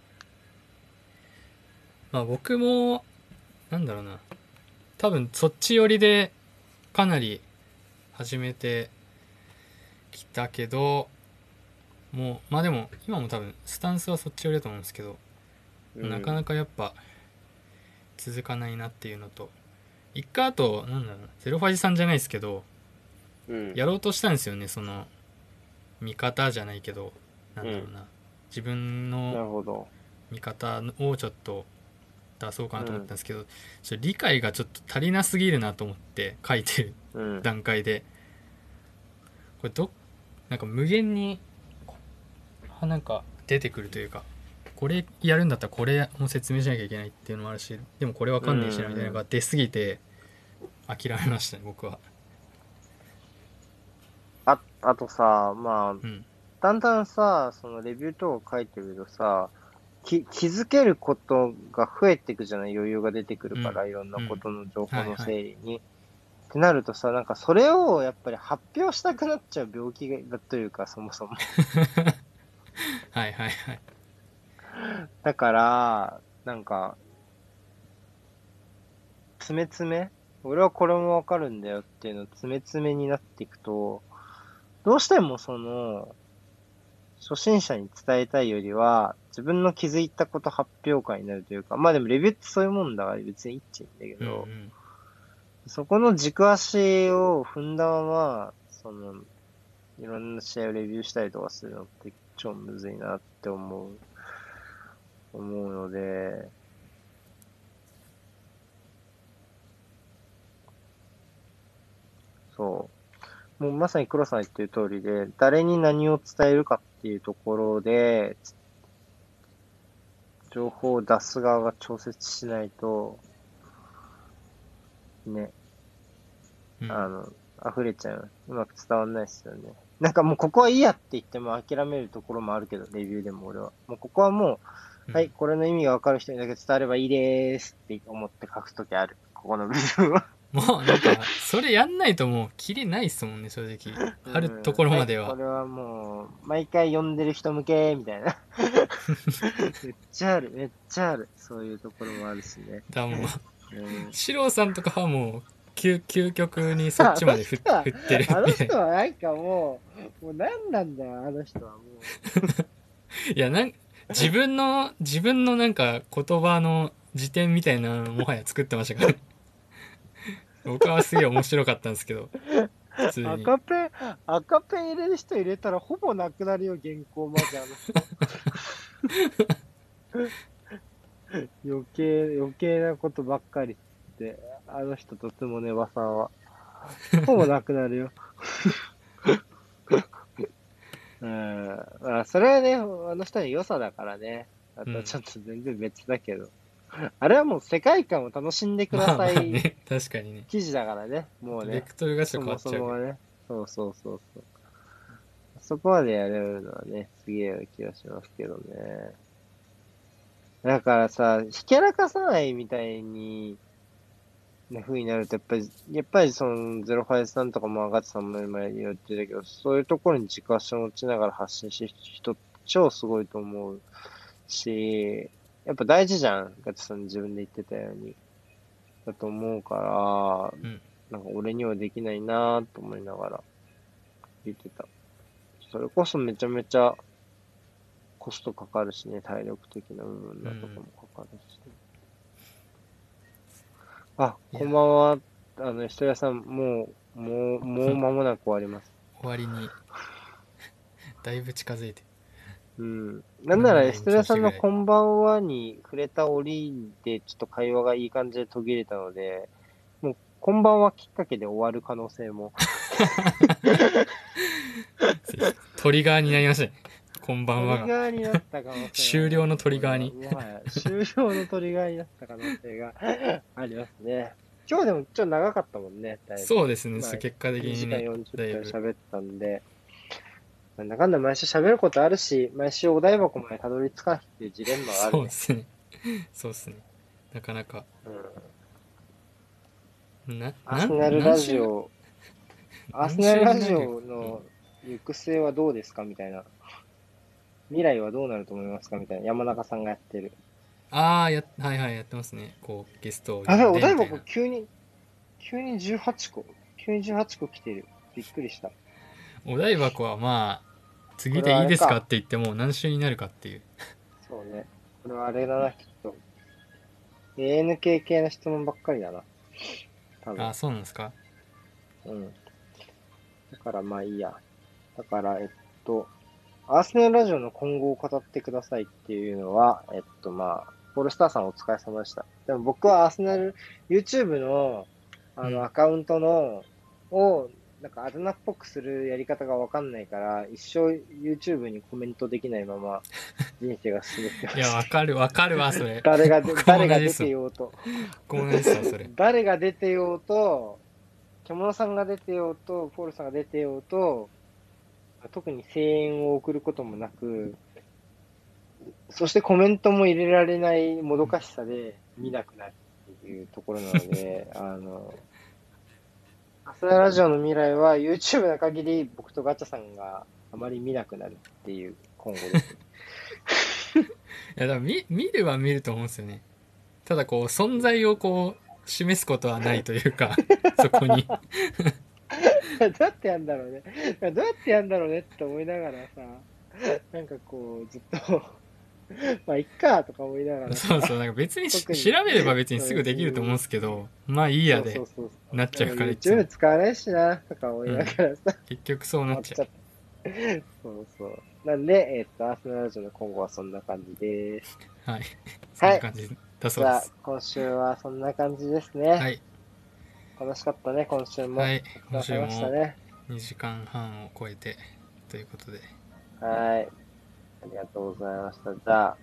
まあ僕もなんだろうな多分そっち寄りでかなり始めてきたけどもうまあでも今も多分スタンスはそっち寄りだと思うんですけど、なかな
か。
かやっぱ続かないなっていうのと一回あとなんだろうなゼロファジさんじゃないですけど
うん。
やろうとしたんですよねその見方じゃないけどなんだろうな、自分
なる
の。見方をちょっと出そうかなと思ったんですけど、理解がちょっと足りなすぎるなと思って書いてる
うん。
段階で。これどなんか無限になんか出てくるというかこれやるんだったらこれも説明しなきゃいけないっていうのもあるしでもこれわかんねえしなみたいなのが出すぎて諦めましたね僕は。
あ、あとさ、まあ、
うん。
だんだんさ、そのレビューとか書いてるとさ、き気づけることが増えていくじゃない？余裕が出てくるから、
うん。
いろんなことの情報の
はいはい。
整理に。ってなるとさ、なんかそれをやっぱり発表したくなっちゃう病気がというか、そもそも。*laughs*
はいはいはい。
だから、なんか、詰め詰め？俺はこれもわかるんだよっていうの詰め詰めになっていくと、どうしてもその、初心者に伝えたいよりは、自分の気づいたこと発表会になるというか、まあでもレビューってそういうもんだから別にいいっちゃいいんだけど、
うんうん
そこの軸足を踏んだまま、その、いろんな試合をレビューしたりとかするのって超むずいなって思う、思うので、そう。もうまさに黒さん言ってる通りで、誰に何を伝えるかっていうところで、情報を出す側が調節しないと、ね、
うん
あの、溢れちゃう。うまく伝わんないですよね。なんかもうここはいいやって言っても諦めるところもあるけど、レビューでも俺は。もうここはもう、はい、これの意味がわかる人にだけ伝わればいいですって思って書くときある。ここの部分は。
もうなんかそれやんないともうキリないっすもんね正直あるところまでは、
いこれはもう、毎回読んでる人向け、みたいな。めっちゃある、めっちゃある。そういうところもあるしね。
だもう
うん
四郎さんとかはもう究究極にそっちまで振ってる
あの人はなんかもう、もう何なんだよ、あの人はもう。*laughs*
いやなん自分の自分のなんか言葉の辞典みたいなのもはや作ってましたからね僕はすげえ面白かったんですけど普通に
赤ペン、赤ペン入れる人入れたらほぼなくなるよ、原稿まであの人。*laughs* 余計、余計なことばっかりって、あの人とつもねばさんは。ほぼなくなるよ。*laughs* うん。まあ、それはね、あの人の良さだからね。あとはちょっと全然別だけど。*laughs* あれはもう世界観を楽しんでください
ね確かにね
記事だからね。もう
ベ
ね。
クトルがちょ
そも
っと変わっちゃう
そもはね。そうそうそうそう。そこまでやれるのはね、すげえ気がしますけどね。だからさ、ひけらかさないみたいに、な風になると、やっぱり、やっぱりその、ゼロファイスさんとかも赤津さんも前に言ってたけど、そういうところに軸足を持ちながら発信してる人、超すごいと思うし、やっぱ大事じゃん。ガチさん自分で言ってたように。だと思うから、
うん
なんか俺にはできないなぁと思いながら言ってた。それこそめちゃめちゃコストかかるしね、体力的な部分だとかもかかるし、あ、
いや
こんばんは。あの、人屋さん、もう、もう、もう間もなく終わります。
終わりにだいぶ近づいて
うん。なんなら、
うん
エステラさんのこんばんはに触れた折で、ちょっと会話がいい感じで途切れたので、もう、こんばんはきっかけで終わる可能性も。*laughs*
トリガーになりましたねこんばんは
トリ
が
ガーになった可能性が
終了のトリガーに
終了のトリガーになった可能性が *laughs* ありますね。今日でもちょっと長かったもんね、だいぶ。
そうですね、
まあ
結果的
2時間
にね
40
だいぶ
分喋ったんで、なんだかんだ毎週喋ることあるし、毎週お台箱までたどり着かないっていうジレンマがあるね
そうで。すね *laughs* そうですねなかなか
うん
な
アーセナルラジ *laughs*
何
オ、アーセナルラジオの行く末はどうですか？みたいな。未来はどうなると思いますか？みたいな。山中さんがやってる。
ああやはいはいやってますねこうゲストを呼んで
あ、でもお台
みたいな
箱急に、急に18個。急に18個来てる。びっくりした。
お台箱はまあ次でいいですかって言っても何週になるかっていう
そうね。これはあれだな、きっと。ANK 系の質問ばっかりだな。多分
あ。そうなんですか？
うん。だからまあいいや。だから、えっと、アーセナルラジオの今後を語ってくださいっていうのは、えっとまあ、ポールスターさんお疲れ様でした。でも僕はアーセナル、YouTube のあ
うん
のアカウントの、をを、なんかあだ名っぽくするやり方がわかんないから、一生 YouTube にコメントできないまま人生が進めてま
いや
す。
わかるわかるわそれ *laughs*
誰が誰が出てようと。
ごめんなさいそれ *laughs*
誰が出てようと、獣さんが出てようと、ポールさんが出てようと、特に声援を送ることもなく、そしてコメントも入れられないもどかしさで見なくなるっていうところなので、*laughs* あの、アスララジオの未来は YouTube の限り僕とガチャさんがあまり見なくなるっていう今後です。*laughs*
いやだから見見るは見ると思うんですよねただこう存在をこう示すことはないというか *laughs* そこに *laughs*
どうやってやんだろうね。どうやってやんだろうねって思いながらさ、なんかこう、ずっと、まあ、いっかとか思いながらさ。
そうそうなんか別に
に
調べれば別にすぐできると思うんですけどまあいいやで
そうそうそう
なっちゃうからいつも
YouTube 使わないしな、とか思いながらさ、
結局そうなっちゃう
う。*laughs* そうそう。なんで、えっ、と、アーセナルラジオの今後はそんな感じです。
はい *laughs* そんな感じだそう
じゃあ
です、
今週はそんな感じですね。
はい
楽しかったね、今週も。
はい
お疲れ様でしたね。
2時間半を超えてということで
はい。ありがとうございました。じゃあ、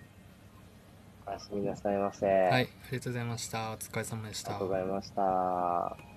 おやすみなさいませ。
はいありがとうございましたお疲れ様でし
ありがとうございました。